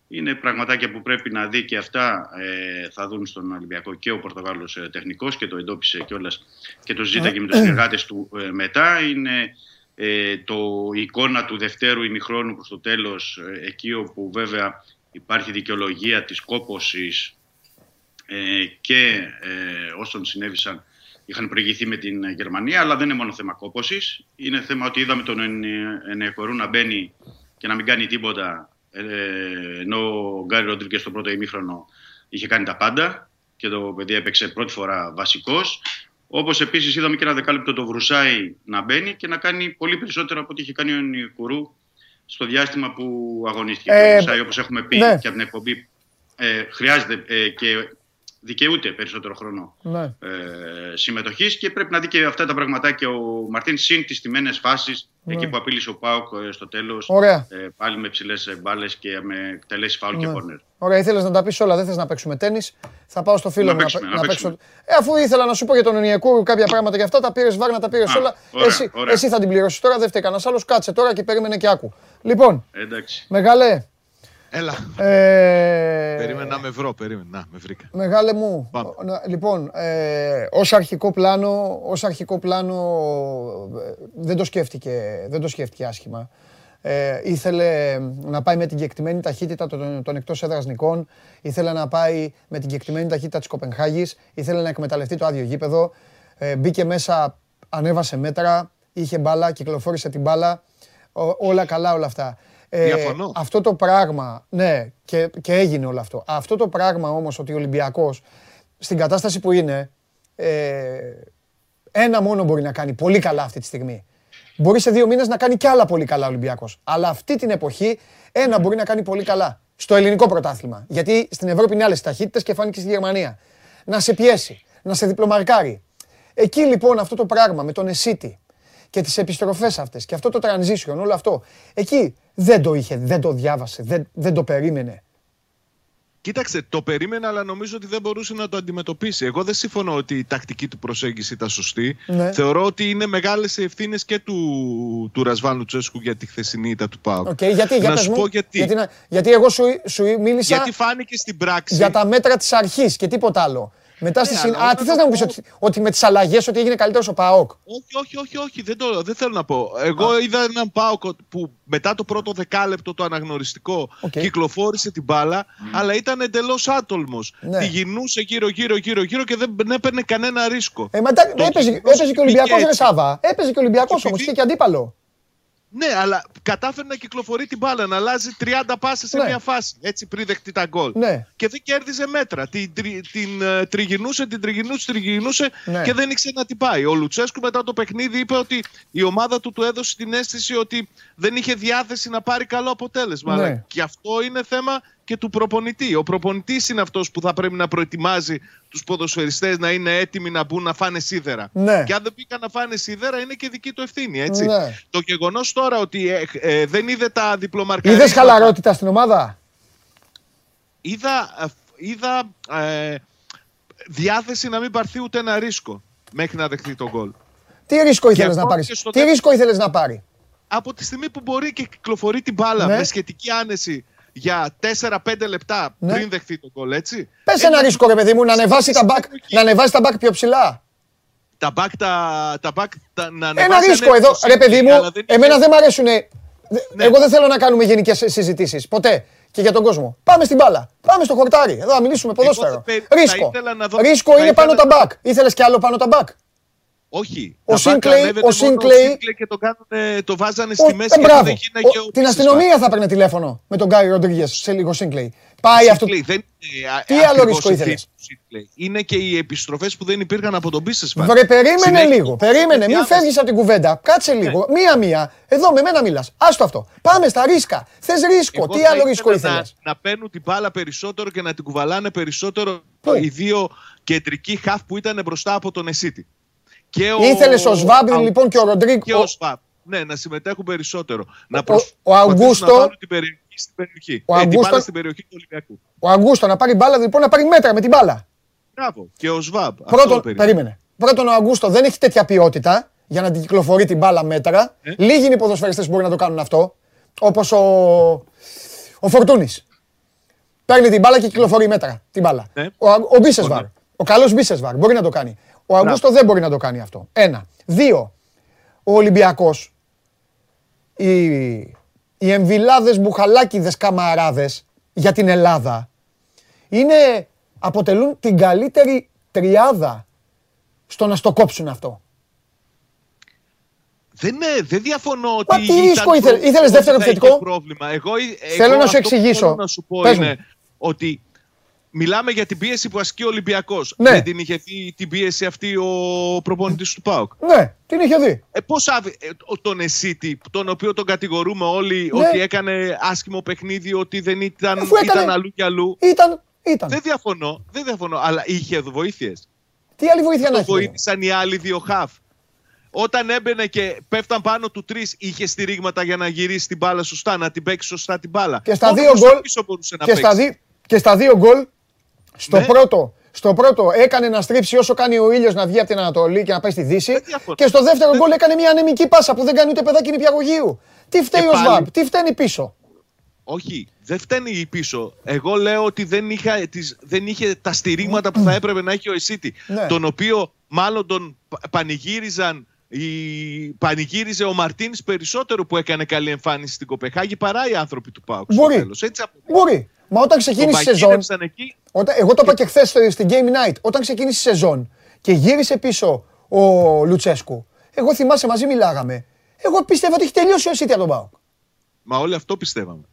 Είναι πραγματάκια που πρέπει να δει και αυτά ε, θα δουν στον Ολυμπιακό και ο Πορτογάλος ε, τεχνικός και το εντόπισε κιόλας και το ζήτα και με τους συνεργάτες του ε, μετά. Είναι ε, το εικόνα του δευτέρου ημιχρόνου προς το τέλος εκεί όπου βέβαια υπάρχει δικαιολογία της κόπωσης και όσων συνέβησαν είχαν προηγηθεί με την Γερμανία, αλλά δεν είναι μόνο θέμα κόπωσης. Είναι θέμα ότι είδαμε τον Ενεκορού να μπαίνει και να μην κάνει τίποτα, ε, ενώ ο Γκάρι Ροντρίγκες στο πρώτο ημίχρονο είχε κάνει τα πάντα και το παιδί έπαιξε πρώτη φορά βασικός. Όπως επίσης είδαμε και ένα δεκάλεπτο το Βρουσάη να μπαίνει και να κάνει πολύ περισσότερο από ό,τι είχε κάνει ο Νικουρού στο διάστημα που αγωνίστηκε. Ε, ο Βρουσάη, όπως έχουμε πει ναι. και από την εκπομπή, ε, χρειάζεται ε, και δικαιούται περισσότερο χρόνο ναι. ε, συμμετοχής και πρέπει να δει και αυτά τα πραγματάκια ο Μαρτίν συν τις τιμένες φάσεις ναι. εκεί που απείλησε ο Πάουκ ε, στο τέλος. Ε, πάλι με ψηλές μπάλες και με εκτελέσεις φάουλ ναι. και κόρνερ. Ωραία, ήθελες να τα πεις όλα, δεν θες να παίξουμε τέννη. Θα πάω στο φίλο να μου παίξουμε, να, να, παίξω. Ε, αφού ήθελα να σου πω για τον Ονιακού κάποια πράγματα και αυτά, τα πήρες βάρνα, τα πήρες όλα. Ωραία, εσύ, ωραία. εσύ θα την πληρώσεις τώρα, δεν φταίει κανένας άλλος. Κάτσε τώρα και περίμενε και άκου. Λοιπόν, Εντάξει. μεγάλε, Έλα. Ε... Περίμενα να με βρω, περίμενα. Να, με βρήκα. Μεγάλε μου. Πάμε. Λοιπόν, ε, ως αρχικό πλάνο, ως αρχικό πλάνο ε, δεν το σκέφτηκε, δεν το σκέφτηκε άσχημα. Ε, ήθελε να πάει με την κεκτημένη ταχύτητα των, των εκτός έδρας νικών, ήθελε να πάει με την κεκτημένη ταχύτητα της Κοπενχάγης, ήθελε να εκμεταλλευτεί το άδειο γήπεδο, ε, μπήκε μέσα, ανέβασε μέτρα, είχε μπάλα, κυκλοφόρησε την μπάλα, όλα καλά όλα αυτά. Ε, αυτό το πράγμα, ναι, και, και έγινε όλο αυτό. Αυτό το πράγμα όμως ότι ο Ολυμπιακός στην κατάσταση που είναι, ε, ένα μόνο μπορεί να κάνει πολύ καλά αυτή τη στιγμή. Μπορεί σε δύο μήνες να κάνει κι άλλα πολύ καλά ο Ολυμπιακός. Αλλά αυτή την εποχή ένα μπορεί να κάνει πολύ καλά. Στο ελληνικό πρωτάθλημα. Γιατί στην Ευρώπη είναι άλλες ταχύτητες και φάνηκε στη Γερμανία. Να σε πιέσει, να σε διπλομαρκάρει. Εκεί λοιπόν αυτό το πράγμα με τον Εσίτη, και τις επιστροφές αυτές και αυτό το transition, όλο αυτό. Εκεί δεν το είχε, δεν το διάβασε, δεν, δεν το περίμενε. Κοίταξε, το περίμενε, αλλά νομίζω ότι δεν μπορούσε να το αντιμετωπίσει. Εγώ δεν συμφωνώ ότι η τακτική του προσέγγιση ήταν σωστή. Ναι. Θεωρώ ότι είναι μεγάλες ευθύνες και του, του Ρασβάνου Τσέσκου για τη χθεσινή ήττα του Πάου. Okay, γιατί, για να σου πω γιατί. Γιατί, γιατί εγώ σου, σου μίλησα. Γιατί φάνηκε στην πράξη. Για τα μέτρα της αρχής και τίποτα άλλο. Μετά στη ναι, Α, τι θες να μου πεις, ότι, ότι με τις αλλαγές ότι έγινε καλύτερος ο Πάοκ. Όχι, όχι, όχι, όχι. Δεν, το, δεν θέλω να πω. Εγώ είδα έναν Πάοκ που μετά το πρώτο δεκάλεπτο το αναγνωριστικό κυκλοφόρησε την μπάλα, αλλά ήταν εντελώς άτολμος. Ναι. Τη γυρνούσε γύρω-γύρω γύρω-γύρω και δεν έπαιρνε κανένα ρίσκο. Ε, μετά, έπαιζε, έπαιζε και ο Ολυμπιακός, Ρε Σάβα. Έπαιζε και ο Ολυμπιακός όμως, είχε και αντίπαλο. Ναι, αλλά κατάφερε να κυκλοφορεί την μπάλα, να αλλάζει 30 πάσει σε ναι. μια φάση. Έτσι πριν δεχτεί τα γκολ. Ναι. Και δεν κέρδιζε μέτρα. Την, την uh, τριγυρνούσε, την τριγυρνούσε, τριγυρνούσε ναι. και δεν ήξερε να την πάει. Ο Λουτσέσκου μετά το παιχνίδι είπε ότι η ομάδα του του έδωσε την αίσθηση ότι δεν είχε διάθεση να πάρει καλό αποτέλεσμα. Ναι. Αλλά και αυτό είναι θέμα και του προπονητή. Ο προπονητής είναι αυτός που θα πρέπει να προετοιμάζει τους ποδοσφαιριστές να είναι έτοιμοι να μπουν να φάνε σίδερα. Ναι. Και αν δεν πήγαν να φάνε σίδερα, είναι και δική του ευθύνη. Έτσι. Ναι. Το γεγονός τώρα ότι ε, ε, δεν είδε τα διπλωμαρκάρια. Είδες χαλαρότητα στην ομάδα; Είδα, ε, είδα ε, διάθεση να μην πάρθει ούτε ένα ρίσκο μέχρι να δεχτεί τον γκολ. Τι ρίσκο ήθελες να πάρεις; Τι ρίσκο ήθελες να πάρει; Από τη στιγμή που μπορεί και κυκλοφορεί την μπάλα ναι. με σχετική άνεση για 4-5 λεπτά ναι. πριν δεχθεί το γκολ, έτσι. Πες ένα ρίσκο, ρε παιδί μου, να ανεβάσει τα μπακ, να ανεβάσει τα μπακ πιο ψηλά. Τα μπακ, τα, τα μπακ, τα, να Ένα ρίσκο εδώ, ρε παιδί μου, εμένα δεν μου αρέσουν. Ναι. Εγώ δεν θέλω να κάνουμε γενικές συζητήσεις. Ποτέ. Και για τον κόσμο. Πάμε στην μπάλα. Πάμε στο χορτάρι. Εδώ θα μιλήσουμε ποδόσφαιρο. Ρίσκο. Ρίσκο είναι πάνω τα μπακ. Ήθελες κι άλλο πάνω τα μπακ. Όχι. Ο Σίνκλεϊ. Ο Σίνκλεϊ. και το, κάνουν, το βάζανε στη μέση και δεν γίνανε ο, Την αστυνομία θα έπαιρνε τηλέφωνο με τον Γκάι Ροντρίγκες σε λίγο Σίνκλεϊ. Πάει αυτό. Δεν, Τι άλλο ρίσκο ήθελες; Είναι και οι επιστροφές που δεν υπήρχαν από τον Business Βρε, περίμενε λίγο. Περίμενε. Μην φεύγεις από την κουβέντα. Κάτσε λίγο. Ναι. Μία-μία. Εδώ με μένα μιλάς. Άστο αυτό. Πάμε στα ρίσκα. Θες ρίσκο. Τι άλλο ρίσκο ήθελες; Να παίρνουν την μπάλα περισσότερο και να την κουβαλάνε περισσότερο οι δύο κεντρικοί χαφ που ήταν μπροστά από τον Εσίτη. Ήθελες ο Σβάμπ λοιπόν και ο Ροντρίγκο. Και ο Σβάμπ. Ναι, να συμμετέχουν περισσότερο. Να ο, Αγκούστο. Να την περιοχή στην περιοχή. Ο ε, Αγκούστο. στην περιοχή του Ολυμπιακού. Ο Αγκούστο να πάρει μπάλα λοιπόν να πάρει μέτρα με την μπάλα. Μπράβο. Και ο Σβάμπ. Πρώτον, περίμενε. Πρώτον, ο Αγκούστο δεν έχει τέτοια ποιότητα για να την κυκλοφορεί την μπάλα μέτρα. Ε; Λίγοι είναι οι ποδοσφαιριστές που μπορεί να το κάνουν αυτό. Όπως ο, ο Φορτούνης. Παίρνει την μπάλα και κυκλοφορεί μέτρα την μπάλα. Ε; Ο, ο Μπίσεσβαρ. Ο καλός Μπίσεσβαρ μπορεί να το κάνει. Ο Αγκούστο δεν μπορεί να το κάνει αυτό. Ένα. Δύο. Ο Ολυμπιακός, οι, οι εμβυλάδες, μπουχαλάκιδες, καμαράδες για την Ελλάδα είναι, αποτελούν την καλύτερη τριάδα στο να στο κόψουν αυτό. Δεν, ναι, δεν διαφωνώ ότι. Μα τι ρίσκο ήθελε, ήθελες δεύτερο επιθετικό; Πρόβλημα. Εγώ, Θέλω να σου εξηγήσω. Θέλω να σου πω είναι ότι Μιλάμε για την πίεση που ασκεί ο Ολυμπιακός. Ναι. Δεν την είχε δει την πίεση αυτή ο προπονητής του ΠΑΟΚ; Ναι, την είχε δει. Ε, Πώς ε, τον Εσίτη, τον οποίο τον κατηγορούμε όλοι ναι. ότι έκανε άσχημο παιχνίδι, ότι δεν ήταν, ήταν αλλού και αλλού. Ήταν, ήταν. Δεν διαφωνώ, δεν διαφωνώ, αλλά είχε βοήθειες. Τι άλλη βοήθεια να έχει. Βοήθησαν οι άλλοι δύο χαφ. Όταν έμπαινε και πέφταν πάνω του τρεις, είχε στηρίγματα για να γυρίσει την μπάλα σωστά, να την παίξει σωστά την μπάλα. Και στα δύο γκολ. Και, και στα δύο γκολ στο, ναι. πρώτο, στο πρώτο έκανε να στρίψει όσο κάνει ο ήλιος να βγει από την Ανατολή και να πάει στη Δύση. Και στο δεύτερο γκολ έκανε μια ανεμική πάσα που δεν κάνει ούτε παιδάκι νηπιαγωγείου. Τι φταίει ο Σβάμπ, τι φταίνει πίσω; Όχι, δεν φταίνει η πίσω. Εγώ λέω ότι δεν, είχα, τις, δεν είχε τα στηρίγματα που θα έπρεπε να έχει ο Εσίτη. Ναι. Τον οποίο μάλλον τον πανηγύριζαν η... πανηγύριζε ο Μαρτίνς περισσότερο που έκανε καλή εμφάνιση στην Κοπεχάγη παρά οι άνθρωποι του Πάουκ. Μπορεί. Μπορεί. Μα όταν ξεκίνησε η σεζόν. Εκεί. Όταν, εγώ το είπα και χθες στην Game Night. Όταν ξεκίνησε η σεζόν και γύρισε πίσω ο Λουτσέσκου, εγώ θυμάσαι μαζί μιλάγαμε. Εγώ πίστευα ότι έχει τελειώσει ο City από τον Πάουκ. Μα όλοι αυτό πιστεύαμε.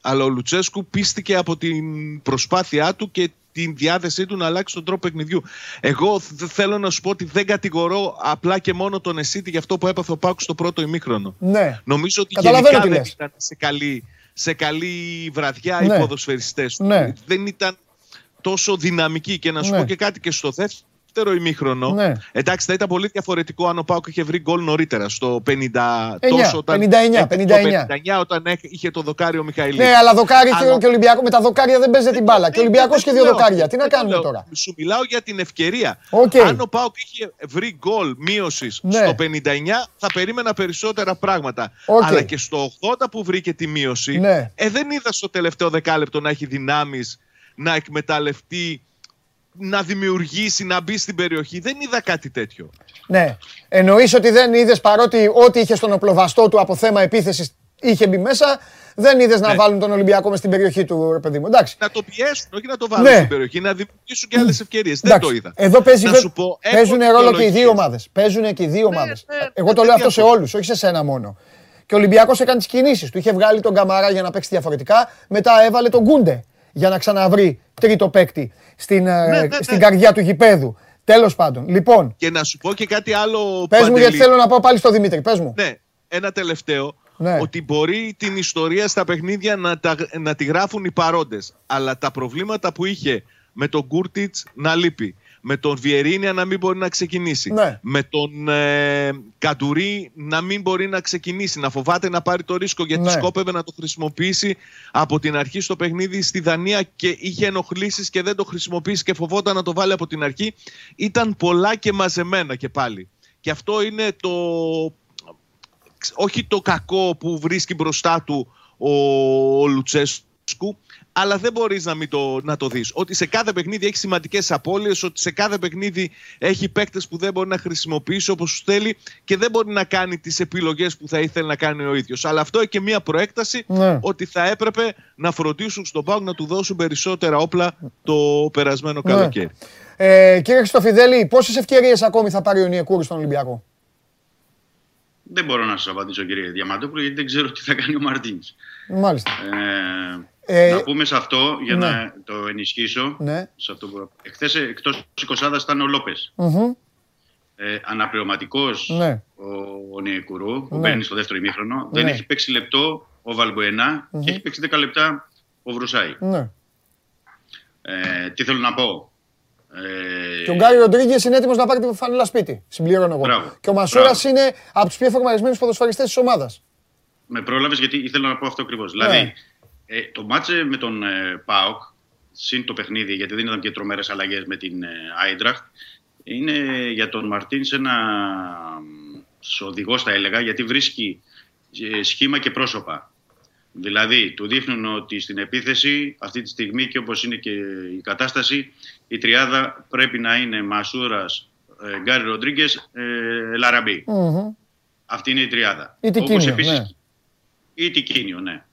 Αλλά ο Λουτσέσκου πίστηκε από την προσπάθειά του και την διάθεσή του να αλλάξει τον τρόπο παιχνιδιού. Εγώ θέλω να σου πω ότι δεν κατηγορώ απλά και μόνο τον Εσίτη για αυτό που έπαθε ο Πάκου στο πρώτο ημίχρονο. Ναι. Νομίζω ότι γενικά δεν ήταν σε καλή σε καλή βραδιά ναι. οι ποδοσφαιριστές του. Ναι. Δεν ήταν τόσο δυναμική. Και να σου ναι. πω και κάτι και στο δεύτερο δεύτερο ημίχρονο. Ναι. Εντάξει, θα ήταν πολύ διαφορετικό αν ο Πάουκ είχε βρει γκολ νωρίτερα, στο 50. 9, τόσο, όταν, 59, 59. 59 όταν είχε το δοκάριο Μιχαηλίδη. Ναι, αλλά δοκάρι αλλά... και Ολυμπιακό με τα δοκάρια δεν παίζει την μπάλα. Και ο Ολυμπιακός και δύο δοκάρια. Τι να κάνουμε τώρα; Σου μιλάω για την ευκαιρία. Okay. Αν ο Πάουκ είχε βρει γκολ μείωσης ναι. στο 59, θα περίμενα περισσότερα πράγματα. Okay. Αλλά και στο 80 που βρήκε τη μείωση, ναι. ε, δεν είδα στο τελευταίο δεκάλεπτο να έχει δυνάμεις να εκμεταλλευτεί να δημιουργήσει, να μπει στην περιοχή. Δεν είδα κάτι τέτοιο. Ναι. Εννοείς ότι δεν είδες παρότι ό,τι είχε στον οπλοβαστό του από θέμα επίθεσης είχε μπει μέσα, δεν είδες να ναι. βάλουν τον Ολυμπιακό μες στην περιοχή του, ρε παιδί μου. Εντάξει. Να το πιέσουν, όχι να το βάλουν ναι. στην περιοχή, να δημιουργήσουν και άλλες ευκαιρίες. Δεν το είδα. Εδώ παίζει, να πω, παίζουν ρόλο και οι δύο ομάδες. Παίζουν και οι δύο ναι, ομάδες. Ναι, Εγώ το λέω αυτό σε όλους, όχι σε σένα μόνο. Και ο Ολυμπιακός έκανε τις κινήσεις του. Είχε βγάλει τον Καμαρά για να παίξει διαφορετικά. Μετά έβαλε τον Γκούντε για να ξαναβρει τρίτο παίκτη στην, ε, ναι, ναι, στην ναι. καρδιά του γηπέδου. Τέλος πάντων. Λοιπόν. Και να σου πω και κάτι άλλο. Πες μου, γιατί θέλω να πάω πάλι στο Δημήτρη. Πες μου. Ναι, ένα τελευταίο. Ότι μπορεί την ιστορία στα παιχνίδια να, τα, να τη γράφουν οι παρόντες. Αλλά τα προβλήματα που είχε με τον Κούρτιτς να λείπει με τον Βιερίνια να μην μπορεί να ξεκινήσει. Ναι. Με τον ε, Καντουρί να μην μπορεί να ξεκινήσει. Να φοβάται να πάρει το ρίσκο γιατί ναι. σκόπευε να το χρησιμοποιήσει από την αρχή στο παιχνίδι στη Δανία και είχε ενοχλήσεις και δεν το χρησιμοποιήσει και φοβόταν να το βάλει από την αρχή. Ήταν πολλά και μαζεμένα και πάλι. Και αυτό είναι το. Όχι το κακό που βρίσκει μπροστά του ο, ο Λουτσέσκου, αλλά δεν μπορείς να, το, να το δεις. Ότι σε κάθε παιχνίδι έχει σημαντικές απώλειες, ότι σε κάθε παιχνίδι έχει παίκτες που δεν μπορεί να χρησιμοποιήσει όπως του θέλει και δεν μπορεί να κάνει τις επιλογές που θα ήθελε να κάνει ο ίδιος. Αλλά αυτό έχει και μία προέκταση ναι. ότι θα έπρεπε να φροντίσουν στον Πάουκ να του δώσουν περισσότερα όπλα το περασμένο ναι. καλοκαίρι. Ε, κύριε Χριστοφιδέλη, πόσες ευκαιρίες ακόμη θα πάρει ο Νιεκούρη στον Ολυμπιακό; Δεν μπορώ να σας απαντήσω, κύριε Διαμαντόπουλο, γιατί δεν ξέρω τι θα κάνει ο Μαρτίν. Μάλιστα. Ε, ε, να πούμε σε αυτό, για ναι. να το ενισχύσω. Ναι. Σε αυτό που... Εχθές εκτός της 20 ήταν ο λοπε mm-hmm. ε, Αναπληρωματικός ναι. ο, ο Νιεκουρού, που ναι. μπαίνει στο δεύτερο ημίχρονο. Δεν ναι. έχει παίξει λεπτό ο βαλμποενα και έχει παίξει 10 λεπτά ο Βρουσάη. Ναι. Ε, τι θέλω να πω; Ε... Και ο Γκάρι Ροντρίγκες είναι έτοιμος να πάρει τη φανέλα σπίτι. Συμπληρώνω εγώ. Και ο Μασούρας είναι από τους πιο φορμαρισμένους ποδοσφαιριστές της ομάδας. Με πρόλαβες γιατί ήθελα να πω αυτό ακριβώς. Ναι. Δηλαδή, ε, το μάτσε με τον ε, Πάοκ, συν το παιχνίδι, γιατί δεν ήταν και τρομερές αλλαγές με την ε, Άιντραχτ, είναι για τον Μαρτίνς ένα οδηγός, θα έλεγα, γιατί βρίσκει ε, σχήμα και πρόσωπα. Δηλαδή, του δείχνουν ότι στην επίθεση, αυτή τη στιγμή και όπως είναι και η κατάσταση, η τριάδα πρέπει να είναι Μασούρας, ε, Γκάρι Ροντρίγκες, ε, λαραμπη Αυτή είναι η τριάδα. Ή Τικίνιο, επίσης, ναι. Ή Τικίνιο, ναι.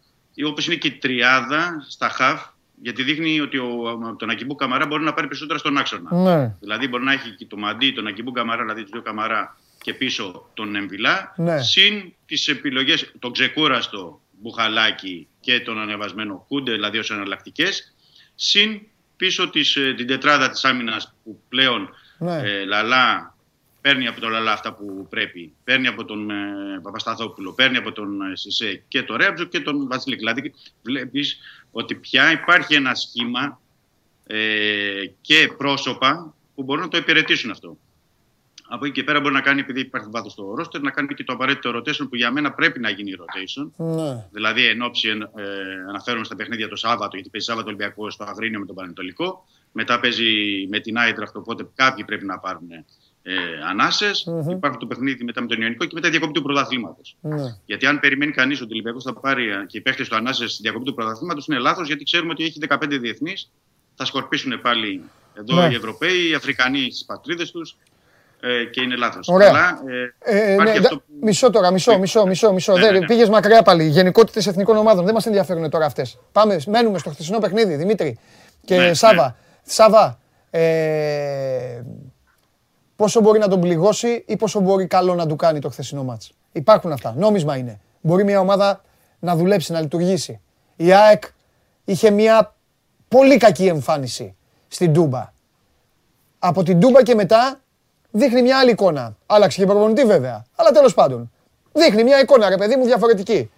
Όπως είναι και η τριάδα στα χαφ, γιατί δείχνει ότι ο, τον Ακιμπού Καμαρά μπορεί να πάρει περισσότερα στον άξονα. Ναι. Δηλαδή μπορεί να έχει και το Μαντί, τον Ακιμπού Καμαρά, δηλαδή του δύο Καμαρά και πίσω τον Εμβιλά, ναι. συν τις επιλογές, τον ξεκούραστο Μπουχαλάκη και τον ανεβασμένο Κούντε, δηλαδή ως εναλλακτικές, συν πίσω της, ε, την τετράδα της άμυνας που πλέον ναι. ε, Λαλά παίρνει από τον Λαλά αυτά που πρέπει, παίρνει από τον ε, Παπασταθόπουλο, παίρνει από τον ε, Σισε και τον Ρέμπζο και τον Βασίλη. Δηλαδή βλέπεις ότι πια υπάρχει ένα σχήμα ε, και πρόσωπα που μπορούν να το υπηρετήσουν αυτό. Από εκεί και πέρα μπορεί να κάνει, επειδή υπάρχει βάθος στο ρόστερ, να κάνει και το απαραίτητο rotation που για μένα πρέπει να γίνει rotation. Ναι. Δηλαδή, εν ώψη, ε, αναφέρομαι στα παιχνίδια το Σάββατο, γιατί παίζει Σάββατο Ολυμπιακό στο Αγρίνιο με τον Πανετολικό. Μετά παίζει με την Άιτραχτ, οπότε κάποιοι πρέπει να πάρουν ε, ανάσες. Mm-hmm. Υπάρχει το παιχνίδι μετά με τον Ιωνικό και μετά διακοπή του πρωταθλήματος. Ναι. Γιατί αν περιμένει κανείς ότι ο Ολυμπιακός θα πάρει και οι παίχτες του ανάσες στη διακοπή του πρωταθλήματος, είναι λάθος γιατί ξέρουμε ότι έχει 15 διεθνείς. Θα σκορπίσουν πάλι εδώ ναι. οι Ευρωπαίοι, οι Αφρικανοί στις πατρίδες τους ε, και είναι λάθος. Αλλά ε, ε, ναι, που... Μισό τώρα, μισό, μισό, μισό. μισό. Ναι, ναι, ναι. Πήγες μακριά πάλι. Γενικότητες εθνικών ομάδων δεν μας ενδιαφέρουν τώρα αυτές. Πάμε, μένουμε στο χθεσινό παιχνίδι, Δημήτρη και ναι, Σάβα. Ναι. Σάβα, ε, πόσο μπορεί να τον πληγώσει ή πόσο μπορεί καλό να του κάνει το χθεσινό μάτς. Υπάρχουν αυτά. Νόμισμα είναι. Μπορεί μια ομάδα να δουλέψει, να λειτουργήσει. Η ΑΕΚ είχε μια πολύ κακή εμφάνιση στην Τούμπα. Από την Τούμπα και μετά δείχνει μια άλλη εικόνα. Άλλαξε και προπονητή βέβαια. Αλλά τέλος πάντων. Δείχνει μια εικόνα, ρε παιδί μου, διαφορετική.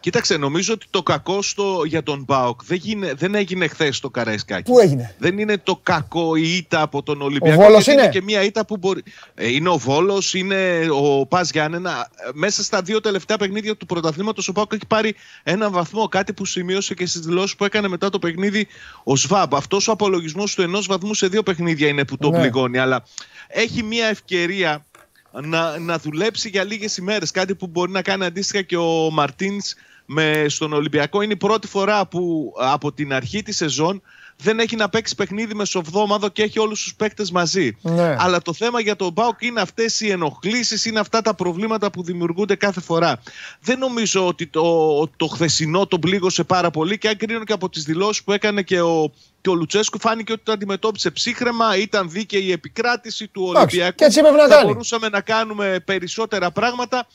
Κοίταξε, νομίζω ότι το κακό στο, για τον Μπάουκ δεν, δεν έγινε χθες στο Καραϊσκάκι. Πού έγινε; Δεν είναι το κακό η ήττα από τον Ολυμπιακό. Ο Βόλος είναι. είναι; και μια ήττα που μπορεί. Ε, είναι ο Βόλος, είναι ο Πας Γιάννενα. Μέσα στα δύο τελευταία παιχνίδια του πρωταθλήματος ο Μπάουκ έχει πάρει έναν βαθμό. Κάτι που σημείωσε και στις δηλώσεις που έκανε μετά το παιχνίδι ο Σβάμπ. Αυτός ο απολογισμός του ενός βαθμού σε δύο παιχνίδια είναι που το ναι. πληγώνει. Αλλά έχει μια ευκαιρία να, να δουλέψει για λίγες ημέρες. Κάτι που μπορεί να κάνει αντίστοιχα και ο Μαρτίνς με, στον Ολυμπιακό. Είναι η πρώτη φορά που από την αρχή της σεζόν δεν έχει να παίξει παιχνίδι με σοβδόμαδο και έχει όλους τους παίκτες μαζί. Ναι. Αλλά το θέμα για τον Μπάουκ είναι αυτές οι ενοχλήσεις, είναι αυτά τα προβλήματα που δημιουργούνται κάθε φορά. Δεν νομίζω ότι το, το χθεσινό τον πλήγωσε πάρα πολύ και αν κρίνω και από τις δηλώσεις που έκανε και ο, και ο Λουτσέσκου φάνηκε ότι το αντιμετώπισε ψύχρεμα, ήταν δίκαιη η επικράτηση του Ολυμπιακού. Και έτσι να Θα μπορούσαμε να κάνουμε περισσότερα πράγματα.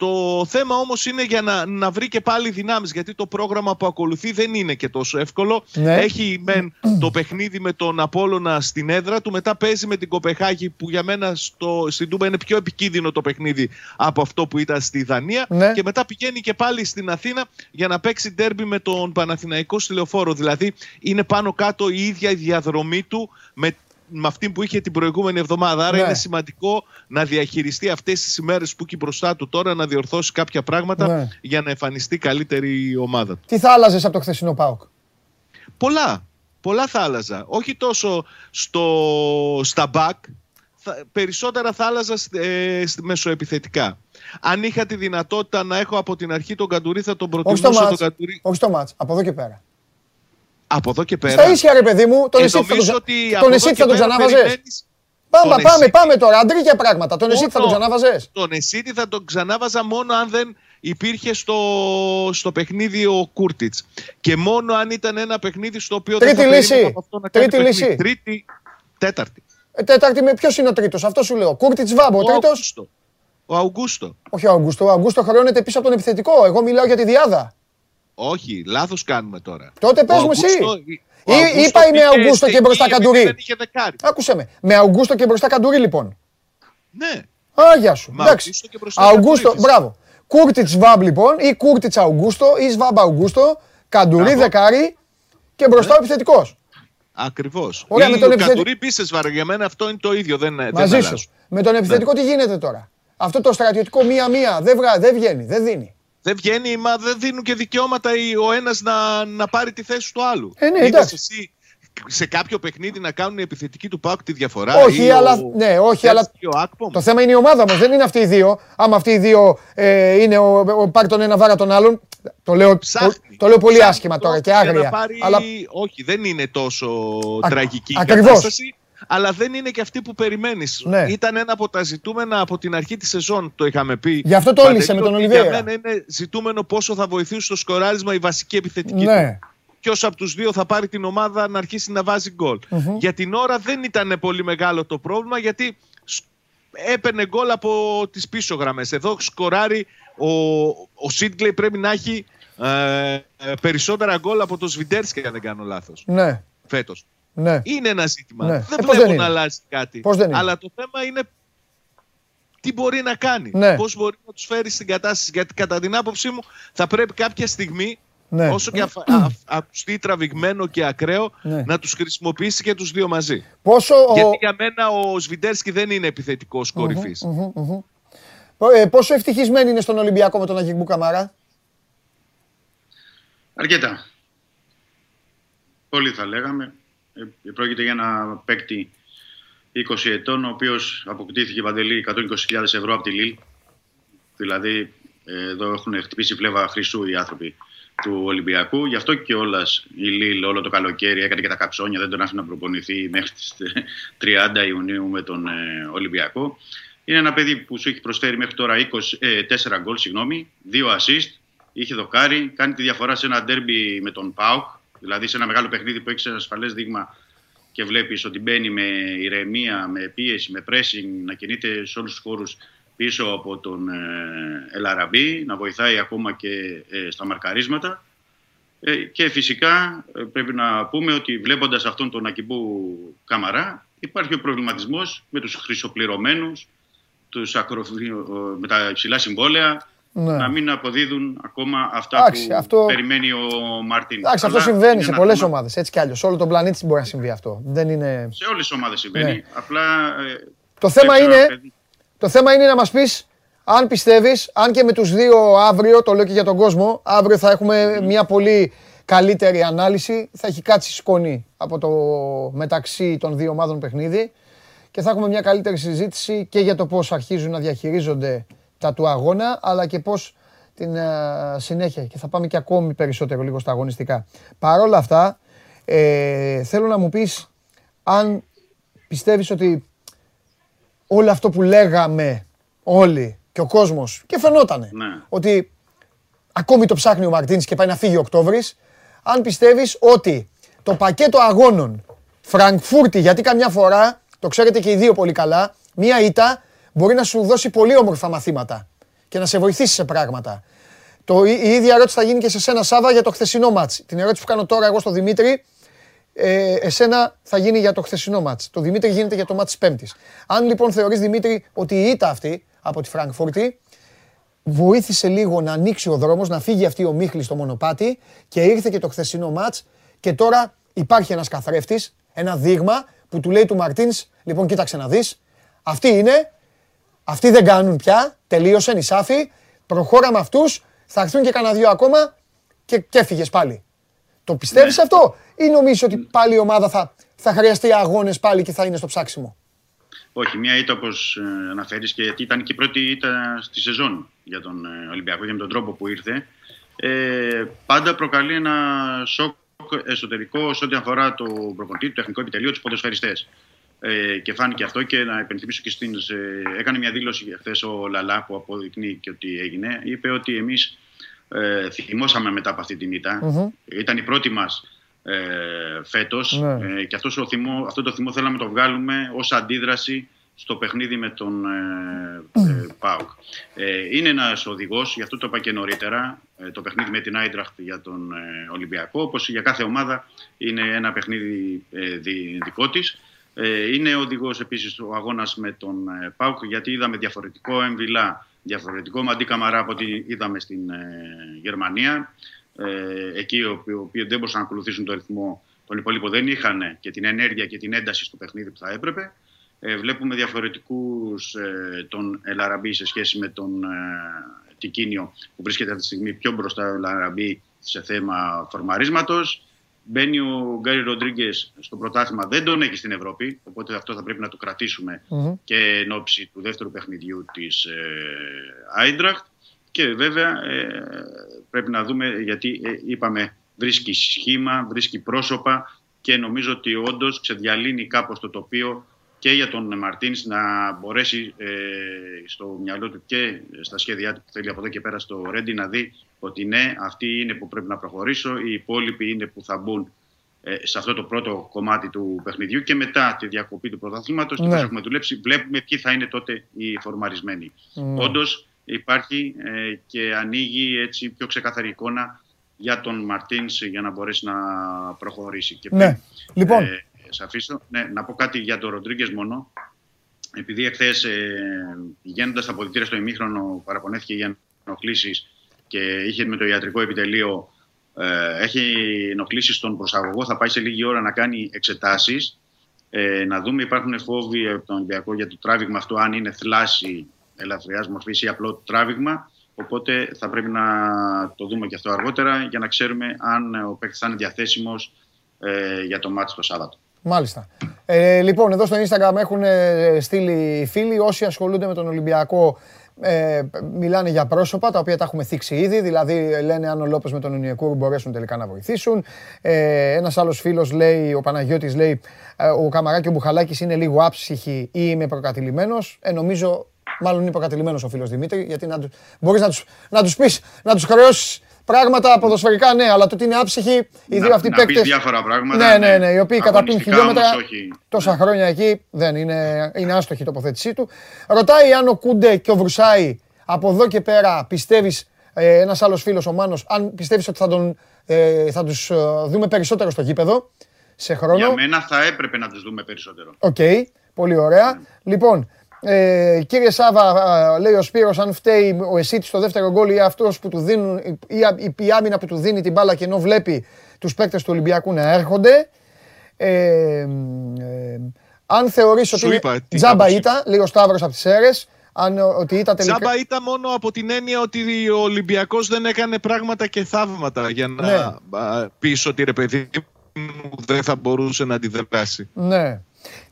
Το θέμα όμως είναι για να, να βρει και πάλι δυνάμεις. Γιατί το πρόγραμμα που ακολουθεί δεν είναι και τόσο εύκολο. Ναι. Έχει μεν το παιχνίδι με τον Απόλωνα στην έδρα του. Μετά παίζει με την Κοπεχάγη που για μένα στο, στην Τούμπα είναι πιο επικίνδυνο το παιχνίδι από αυτό που ήταν στη Δανία. Ναι. Και μετά πηγαίνει και πάλι στην Αθήνα για να παίξει ντέρμπι με τον Παναθηναϊκό στη Λεωφόρο. Δηλαδή είναι πάνω κάτω η ίδια η διαδρομή του με με αυτή που είχε την προηγούμενη εβδομάδα. Άρα ναι. είναι σημαντικό να διαχειριστεί αυτές τις ημέρες που έχει μπροστά του τώρα, να διορθώσει κάποια πράγματα ναι. για να εμφανιστεί καλύτερη η ομάδα του. Τι θα άλλαζε από το χθεσινό Πάοκ; Πολλά. Πολλά θα άλλαζα. Όχι τόσο στο, στα μπακ, περισσότερα θα άλλαζα ε, μεσοεπιθετικά. Αν είχα τη δυνατότητα να έχω από την αρχή τον Καντουρί, θα τον προτιμούσα τον Καντουρί. Όχι στο μάτς, από εδώ και πέρα. Από εδώ και πέρα. Στα ίσια, ρε παιδί μου, τον εσύ θα τον ξανάβαζες. Πάμε, πάμε, πάμε τώρα. Αντρίκια πράγματα. Τον Εσίτη θα τον ξανάβαζες. Τον Εσίτη θα τον ξανάβαζα μόνο αν δεν υπήρχε στο, στο παιχνίδι ο Κούρτιτς. Και μόνο αν ήταν ένα παιχνίδι στο οποίο Τρίτη δεν θα λύση. Από αυτό να Τρίτη λύση. Τρίτη, τέταρτη. Ε, τέταρτη με ποιος είναι ο τρίτος, αυτό σου λέω. Κούρτιτς Βάμπο, ο τρίτος; Ο Αουγκούστο. Όχι ο Αουγκούστο. Ο Αουγκούστο χρεώνεται πίσω από τον επιθετικό. Εγώ μιλάω για τη διάδα. Όχι, λάθος κάνουμε τώρα. Τότε πες μου εσύ. Ή, είπα είμαι Αουγκούστο και μπροστά Καντουρί. Άκουσε με. Με Αουγκούστο και μπροστά Καντουρί λοιπόν. Ναι. Άγια σου. Εντάξει. Αουγκούστο, μπράβο. Κούρτιτς Σβάμπ λοιπόν ή Κούρτιτς Αουγκούστο ή Σβάμπ Αουγκούστο. Καντουρί δεκάρι και μπροστά ο ναι. επιθετικός. Ακριβώς. Ωραία, με τον Καντουρί πίσε για μένα αυτό είναι το ίδιο. Δεν, Μαζί σου. Με τον επιθετικό τι γίνεται τώρα; Αυτό το στρατιωτικό μία-μία δεν βγαίνει, δεν δίνει. Δεν βγαίνει, μα δεν δίνουν και δικαιώματα ο ένας να, να πάρει τη θέση του άλλου. Ε, ναι, εντάξει. εσύ σε κάποιο παιχνίδι να κάνουν η επιθετική του Πάουκ τη διαφορά. Όχι, ή αλλά. Ο... Ναι, όχι, αλλά. Το θέμα είναι η ομάδα μας, δεν είναι αυτοί οι δύο. Άμα αυτοί οι δύο ε, είναι ο, ο, πάρει τον ένα βάρα τον άλλον. Το λέω, το, λέω πολύ άσχημα τώρα και άγρια. Πάρει... Αλλά... Όχι, δεν είναι τόσο Α, τραγική η κατάσταση αλλά δεν είναι και αυτή που περιμένεις. Ναι. Ήταν ένα από τα ζητούμενα από την αρχή της σεζόν, το είχαμε πει. Γι' αυτό το έλυσε με τον Ολιβέρα. Για μένα είναι ζητούμενο πόσο θα βοηθήσει στο σκοράρισμα η βασική επιθετική ναι. του. Ποιος από τους δύο θα πάρει την ομάδα να αρχίσει να βάζει γκολ. Mm-hmm. Για την ώρα δεν ήταν πολύ μεγάλο το πρόβλημα γιατί έπαιρνε γκολ από τις πίσω γραμμές. Εδώ σκοράρει ο, ο Σίτγκλεϊ πρέπει να έχει ε, περισσότερα γκολ από το Σβιντέρσκι, αν δεν κάνω λάθος. Ναι. Φέτος. Ναι. Είναι ένα ζήτημα. Ναι. Δεν ε, βλέπω να αλλάζει κάτι. Πώς δεν Αλλά το θέμα είναι τι μπορεί να κάνει. Ναι. Πώς μπορεί να τους φέρει στην κατάσταση. Γιατί κατά την άποψή μου θα πρέπει κάποια στιγμή ναι. όσο και ακουστεί τραβηγμένο και ακραίο, ναι. να τους χρησιμοποιήσει και τους δύο μαζί. Πόσο Γιατί για μένα ο Σβιντέρσκι δεν είναι επιθετικός κορυφής. Ε, πόσο ευτυχισμένοι είναι στον Ολυμπιακό με τον Αγγίγμπου Καμαρά. Αρκετά. Πολύ θα λέγαμε. Ε, πρόκειται για ένα παίκτη 20 ετών, ο οποίος αποκτήθηκε παντελή 120.000 ευρώ από τη ΛΙΛ. Δηλαδή, εδώ έχουν χτυπήσει φλέβα χρυσού οι άνθρωποι του Ολυμπιακού. Γι' αυτό και όλας η Λίλ όλο το καλοκαίρι έκανε και τα καψόνια, δεν τον άφηνε να προπονηθεί μέχρι τις 30 Ιουνίου με τον ε, Ολυμπιακό. Είναι ένα παιδί που σου έχει προσφέρει μέχρι τώρα 20, 4 ε, γκολ, συγγνώμη, 2 assist, είχε δοκάρει, κάνει τη διαφορά σε ένα ντέρμπι με τον ΠΑΟΚ, Δηλαδή σε ένα μεγάλο παιχνίδι που έχεις ένα ασφαλές δείγμα και βλέπεις ότι μπαίνει με ηρεμία, με πίεση, με pressing, να κινείται σε όλους τους χώρους πίσω από τον ε, Ελαραμπή, να βοηθάει ακόμα και ε, στα μαρκαρίσματα. Ε, και φυσικά πρέπει να πούμε ότι βλέποντας αυτόν τον Ακυμπού Καμαρά υπάρχει ο προβληματισμός με τους χρυσοπληρωμένους, τους με τα υψηλά συμβόλαια, ναι. να μην αποδίδουν ακόμα αυτά που αυτό... περιμένει ο Μαρτίν. Εντάξει, αυτό συμβαίνει σε πολλές ομάδες. Έτσι κι αλλιώ. Σε όλο τον πλανήτη μπορεί να συμβεί αυτό. Δεν είναι... Σε όλες τις ομάδες συμβαίνει. Ναι. Απλά. Ε, το, θέμα είναι, το θέμα είναι να μας πεις αν πιστεύεις, αν και με τους δύο αύριο, το λέω και για τον κόσμο, αύριο θα έχουμε μια πολύ καλύτερη ανάλυση. Θα έχει κάτσει σκόνη από το μεταξύ των δύο ομάδων παιχνίδι και θα έχουμε μια καλύτερη συζήτηση και για το πώς αρχίζουν να διαχειρίζονται τα του αγώνα, αλλά και πώς την uh, συνέχεια. Και θα πάμε και ακόμη περισσότερο λίγο στα αγωνιστικά. Παρ' όλα αυτά, ε, θέλω να μου πεις αν πιστεύεις ότι όλο αυτό που λέγαμε όλοι και ο κόσμος και φαινότανε ναι. ότι ακόμη το ψάχνει ο Μαρτίνς και πάει να φύγει ο Οκτώβρης αν πιστεύεις ότι το πακέτο αγώνων Φραγκφούρτη, γιατί καμιά φορά, το ξέρετε και οι δύο πολύ καλά, μία ήττα μπορεί να σου δώσει πολύ όμορφα μαθήματα και να σε βοηθήσει σε πράγματα. Το, η, ίδια ερώτηση θα γίνει και σε σένα, Σάβα, για το χθεσινό μάτς. Την ερώτηση που κάνω τώρα εγώ στο Δημήτρη, ε, εσένα θα γίνει για το χθεσινό μάτς. Το Δημήτρη γίνεται για το μάτς της Πέμπτης. Αν λοιπόν θεωρείς, Δημήτρη, ότι η ήττα αυτή από τη Φραγκφούρτη βοήθησε λίγο να ανοίξει ο δρόμος, να φύγει αυτή ο Μίχλης στο μονοπάτι και ήρθε και το χθεσινό μάτς και τώρα υπάρχει ένας καθρέφτης, ένα δείγμα που του λέει του Μαρτίνς, λοιπόν κοίταξε να δεις, αυτή είναι, αυτοί δεν κάνουν πια, τελείωσαν οι σάφοι, προχώρα με αυτούς, θα έρθουν και κανένα δύο ακόμα και, και έφυγες πάλι. Το πιστεύεις ναι. αυτό ή νομίζεις ότι πάλι η ομάδα θα, θα χρειαστεί αγώνες πάλι και θα είναι στο ψάξιμο; Όχι, μια ήττα όπως ε, αναφέρεις και γιατί ήταν και η πρώτη ήττα στη σεζόν για τον ε, Ολυμπιακό για τον τρόπο που ήρθε. Ε, πάντα προκαλεί ένα σοκ σοκ εσωτερικό σε ό,τι αφορά το προπονητή, το τεχνικό επιτελείο, τους ποδοσφαιριστές. Ε, και φάνηκε αυτό και να υπενθυμίσω και στην. Ε, έκανε μια δήλωση χθες ο Λαλά που αποδεικνύει και ότι έγινε. Είπε ότι εμείς ε, θυμώσαμε μετά από αυτή την ητα Ήταν η πρώτη μας ε, φέτος. Ναι. Ε, και αυτός ο θυμό, αυτό το θυμό θέλαμε να το βγάλουμε ως αντίδραση στο παιχνίδι με τον ε, ε ΠΑΟΚ. Ε, είναι ένας οδηγός, γι' αυτό το είπα και νωρίτερα, ε, το παιχνίδι με την Άιντραχτ για τον Ολυμπιακό. Όπως για κάθε ομάδα είναι ένα παιχνίδι δικό της. Είναι οδηγός επίσης ο αγώνας με τον ΠΑΟΚ, γιατί είδαμε διαφορετικό εμβυλά, διαφορετικό μαντί καμαρά από ό,τι είδαμε στην Γερμανία. εκεί οι οποίοι δεν μπορούσαν να ακολουθήσουν το ρυθμό των υπολείπων δεν είχαν και την ενέργεια και την ένταση στο παιχνίδι που θα έπρεπε. Ε, βλέπουμε διαφορετικούς ε, τον Ελαραμπή σε σχέση με τον ε, Τικίνιο που βρίσκεται αυτή τη στιγμή πιο μπροστά ο Ελαραμπή σε θέμα φορμαρίσματος. Μπαίνει ο Γκάρι Ροντρίγκες στο πρωτάθλημα, δεν τον έχει στην Ευρώπη. Οπότε αυτό θα πρέπει να το κρατησουμε και εν ώψη του δεύτερου παιχνιδιού της Άιντραχτ. Και βέβαια πρέπει να δούμε, γιατί είπαμε βρίσκει σχήμα, βρίσκει πρόσωπα και νομίζω ότι όντως ξεδιαλύνει κάπως το τοπίο και για τον Μαρτίνς να μπορέσει ε, στο μυαλό του και στα σχέδιά του που θέλει από εδώ και πέρα στο Ρέντι να δει ότι ναι, αυτοί είναι που πρέπει να προχωρήσω, οι υπόλοιποι είναι που θα μπουν ε, σε αυτό το πρώτο κομμάτι του παιχνιδιού και μετά τη διακοπή του πρωταθλήματος, ναι. έχουμε δουλέψει, βλέπουμε ποιοι θα είναι τότε οι φορμαρισμένοι. Ναι. Όντως υπάρχει ε, και ανοίγει έτσι πιο ξεκαθαρή εικόνα για τον Μαρτίνς για να μπορέσει να προχωρήσει. Και ναι. Λοιπόν, ε, σε αφήσω. Ναι, να πω κάτι για τον Ροντρίγκες μόνο. Επειδή εχθές ε, πηγαίνοντας στα πολιτήρια στο ημίχρονο παραπονέθηκε για ενοχλήσεις και είχε με το ιατρικό επιτελείο ε, έχει ενοχλήσει στον προσαγωγό, θα πάει σε λίγη ώρα να κάνει εξετάσεις. Ε, να δούμε, υπάρχουν φόβοι από τον Ολυμπιακό για το τράβηγμα αυτό, αν είναι θλάση ελαφριάς μορφής ή απλό τράβηγμα. Οπότε θα πρέπει να το δούμε και αυτό αργότερα για να ξέρουμε αν ο παίκτης θα είναι διαθέσιμος ε, για το μάτι το Σάββατο. Μάλιστα. Ε, λοιπόν, εδώ στο Instagram έχουν ε, στείλει φίλοι. Όσοι ασχολούνται με τον Ολυμπιακό ε, μιλάνε για πρόσωπα τα οποία τα έχουμε θίξει ήδη. Δηλαδή λένε αν ο Λόπες με τον Ινιακούρ μπορέσουν τελικά να βοηθήσουν. Ε, Ένας άλλος φίλος λέει, ο Παναγιώτης λέει, ε, ο Καμαράκη ο Μπουχαλάκης είναι λίγο άψυχη ή είμαι προκατηλημένος. Ε, νομίζω μάλλον είναι προκατηλημένος ο φίλος Δημήτρη, γιατί να, μπορείς να τους να τους πεις, να τους χρεώσεις πράγματα ποδοσφαιρικά, ναι, αλλά το ότι είναι άψυχοι οι δύο αυτοί παίκτε. διάφορα πράγματα. Ναι, ναι, ναι, οι οποίοι καταπίνουν χιλιόμετρα τόσα χρόνια εκεί. Δεν είναι, είναι άστοχη η τοποθέτησή του. Ρωτάει αν ο Κούντε και ο Βρουσάη από εδώ και πέρα πιστεύεις ε, ένας άλλος φίλος, ο Μάνος, αν πιστεύεις ότι θα, τον, ε, θα τους ε, δούμε περισσότερο στο γήπεδο σε χρόνο. Για μένα θα έπρεπε να τους δούμε περισσότερο. OK, okay, πολύ ωραία. Ναι. Λοιπόν, ε, κύριε Σάββα, λέει ο Σπύρος, αν φταίει ο Εσίτης στο δεύτερο γκολ ή αυτός που του δίνουν, ή η άμυνα που του δίνει την μπάλα και ενώ βλέπει τους παίκτες του Ολυμπιακού να έρχονται. Ε, ε, αν θεωρείς ότι είναι τζάμπα ήταν, λέει ο Σταύρος από τις Σέρες, αν, ότι ήταν τελικά... Τζάμπα ήταν μόνο από την έννοια ότι ο Ολυμπιακός δεν έκανε πράγματα και θαύματα για να ναι. πεις ότι ρε παιδί μου δεν θα μπορούσε να αντιδράσει. Ναι.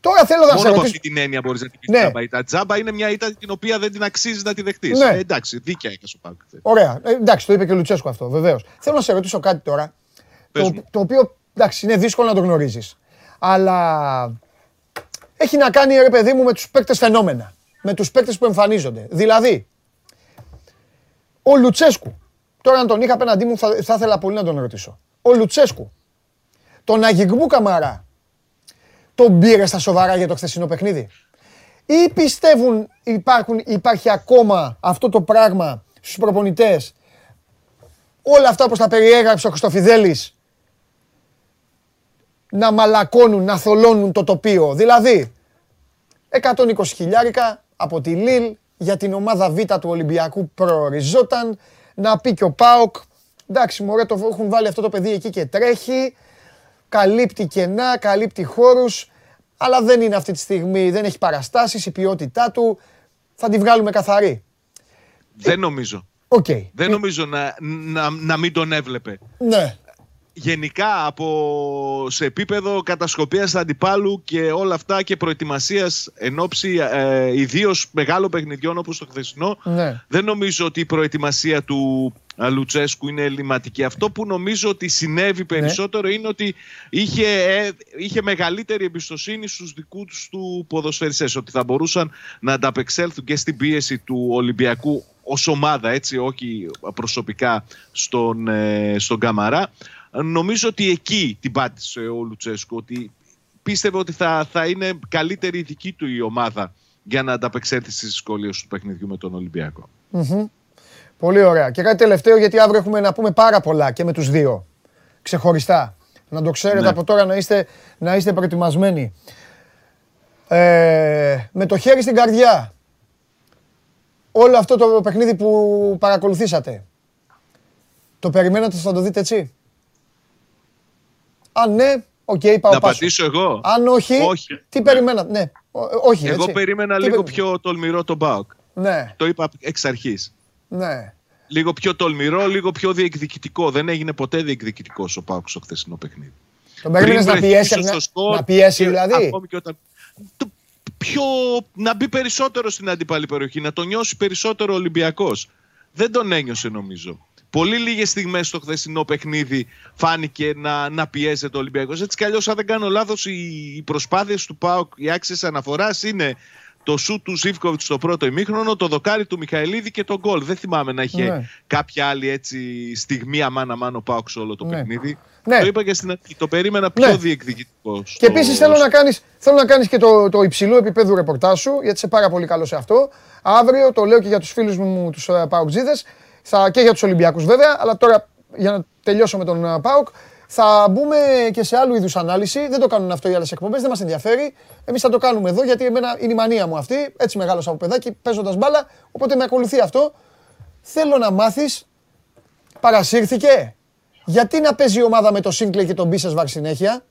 Τώρα θέλω να Μόνο σε ρωτήσω. από αυτή την έννοια μπορείς να την πεις ναι. τζάμπα ήττα. Τζάμπα είναι μια ήττα την οποία δεν την αξίζεις να τη δεχτείς. Ναι. Ε, εντάξει, δίκαια έχει σου Ωραία. Ε, εντάξει, το είπε και ο Λουτσέσκο αυτό, βεβαίως. Θέλω να σε ρωτήσω κάτι τώρα. Το, το, οποίο εντάξει, είναι δύσκολο να το γνωρίζεις. Αλλά έχει να κάνει ρε παιδί μου με τους παίκτες φαινόμενα. Με τους παίκτες που εμφανίζονται. Δηλαδή, ο Λουτσέσκου. Τώρα, αν τον είχα απέναντί μου, θα, θα ήθελα πολύ να τον ρωτήσω. Ο Λουτσέσκου. Τον Αγιγμπού Καμαρά τον πήρε στα σοβαρά για το χθεσινό παιχνίδι; Ή πιστεύουν υπάρχουν, υπάρχει ακόμα αυτό το πράγμα στους προπονητές; Όλα αυτά όπως τα περιέγραψε ο Χριστοφιδέλης να μαλακώνουν, να θολώνουν το τοπίο. Δηλαδή, 120 χιλιάρικα από τη Λίλ για την ομάδα Β του Ολυμπιακού προοριζόταν. Να πει και ο Πάοκ, εντάξει μωρέ το έχουν βάλει αυτό το παιδί εκεί και τρέχει καλύπτει κενά, καλύπτει χώρους, αλλά δεν είναι αυτή τη στιγμή, δεν έχει παραστάσεις, η ποιότητά του θα τη βγάλουμε καθαρή. Δεν νομίζω. Okay. Δεν νομίζω να, να, να μην τον έβλεπε. Ναι. Γενικά από σε επίπεδο κατασκοπίας αντιπάλου και όλα αυτά και προετοιμασίας εν ώψη ε, ιδίως μεγάλων παιχνιδιών όπως το χθεσινό ναι. δεν νομίζω ότι η προετοιμασία του Λουτσέσκου είναι ελληματική. Αυτό που νομίζω ότι συνέβη ναι. περισσότερο είναι ότι είχε, ε, είχε μεγαλύτερη εμπιστοσύνη στους δικούς του ποδοσφαιριστές ότι θα μπορούσαν να ανταπεξέλθουν και στην πίεση του Ολυμπιακού ως ομάδα, έτσι, όχι προσωπικά στον, ε, στον Καμαρά. Νομίζω ότι εκεί την πάτησε ο Λουτσέσκου, ότι πίστευε ότι θα, θα είναι καλύτερη η δική του η ομάδα για να ανταπεξέλθει στις δυσκολίες του παιχνιδιού με τον ολυμπιακο Πολύ ωραία. Και κάτι τελευταίο, γιατί αύριο έχουμε να πούμε πάρα πολλά και με τους δύο. Ξεχωριστά. Να το ξέρετε ναι. από τώρα να είστε, να είστε προετοιμασμένοι. Ε, με το χέρι στην καρδιά. Όλο αυτό το παιχνίδι που παρακολουθήσατε. Το περιμένατε θα το δείτε έτσι; Αν ναι, OK, okay, πάω Να απαντήσω εγώ; Αν όχι, όχι. τι ναι. περιμένατε; Ναι, όχι, Εγώ περίμενα λίγο πιο τολμηρό τον Μπάουκ. Ναι. Το είπα εξ αρχής. Ναι. Λίγο πιο τολμηρό, λίγο πιο διεκδικητικό. Δεν έγινε ποτέ διεκδικητικό ο Πάουκ στο χθεσινό παιχνίδι. Τον περίμενε να πιέσει, να, να πιέσει δηλαδή. Ακόμη και όταν, το πιο, να μπει περισσότερο στην αντίπαλη περιοχή, να το νιώσει περισσότερο ο Ολυμπιακός. Δεν τον ένιωσε νομίζω. Πολύ λίγες στιγμές στο χθεσινό παιχνίδι φάνηκε να, να πιέζεται ο Ολυμπιακός. Έτσι κι αλλιώς, αν δεν κάνω λάθος, οι, οι προσπάθειες του ΠΑΟΚ, οι άξιες αναφοράς είναι το σου του Ζήφκοβιτ στο πρώτο ημίχρονο, το δοκάρι του Μιχαηλίδη και το γκολ. Δεν θυμάμαι να είχε ναι. κάποια άλλη έτσι στιγμή αμάνα μάνο πάω σε όλο το ναι. παιχνίδι. Ναι. Το είπα και στην αρχή. Το περίμενα πιο ναι. διεκδικητικό. Και επίσης θέλω να κάνει να κάνεις και το, το υψηλό επίπεδο ρεπορτάζ σου, γιατί είσαι πάρα πολύ καλός σε αυτό. Αύριο το λέω και για τους φίλους μου, τους uh, Παοκτζίδε, και για τους Ολυμπιακούς βέβαια, αλλά τώρα για να τελειώσω με τον uh, Πάουκ. Θα μπούμε και σε άλλου είδους ανάλυση. Δεν το κάνουν αυτό οι άλλες εκπομπές, δεν μας ενδιαφέρει. Εμείς θα το κάνουμε εδώ γιατί εμένα είναι η μανία μου αυτή. Έτσι μεγάλο από παιδάκι, παίζοντας μπάλα. Οπότε με ακολουθεί αυτό. Θέλω να μάθεις, παρασύρθηκε. Γιατί να παίζει η ομάδα με το Σίνκλε και τον Μπίσεσβαρ συνέχεια;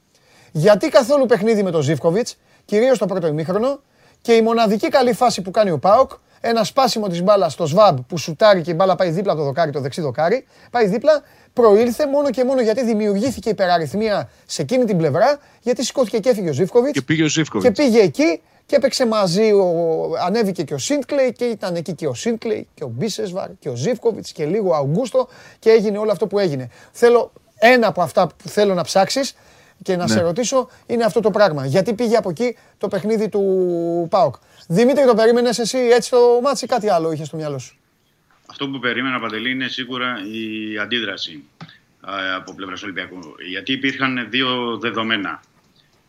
Γιατί καθόλου παιχνίδι με τον Ζήφκοβιτς, κυρίως το πρώτο ημίχρονο; Και η μοναδική καλή φάση που κάνει ο Πάοκ, ένα σπάσιμο της μπάλας στο Σβάμπ που σουτάρει και η μπάλα πάει δίπλα από το δοκάρι, το δεξί δοκάρι. Πάει δίπλα προήλθε μόνο και μόνο γιατί δημιουργήθηκε υπεραριθμία σε εκείνη την πλευρά, γιατί σηκώθηκε και έφυγε ο Ζήφκοβιτς. Και πήγε ο Ζίβκοβιτς. Και πήγε εκεί και έπαιξε μαζί, ο, ανέβηκε και ο Σίντκλεϊ και ήταν εκεί και ο Σίντκλεϊ και ο Μπίσεσβαρ και ο Ζίβκοβιτς και λίγο ο Αουγκούστο και έγινε όλο αυτό που έγινε. Θέλω ένα από αυτά που θέλω να ψάξεις και να ναι. σε ρωτήσω είναι αυτό το πράγμα. Γιατί πήγε από εκεί το παιχνίδι του ΠΑΟΚ. Δημήτρη, το περίμενες εσύ έτσι το ματς ή κάτι άλλο είχες στο μυαλό σου; Αυτό που περίμενα, Παντελή, είναι σίγουρα η αντίδραση από πλευράς Ολυμπιακού. Γιατί υπήρχαν δύο δεδομένα.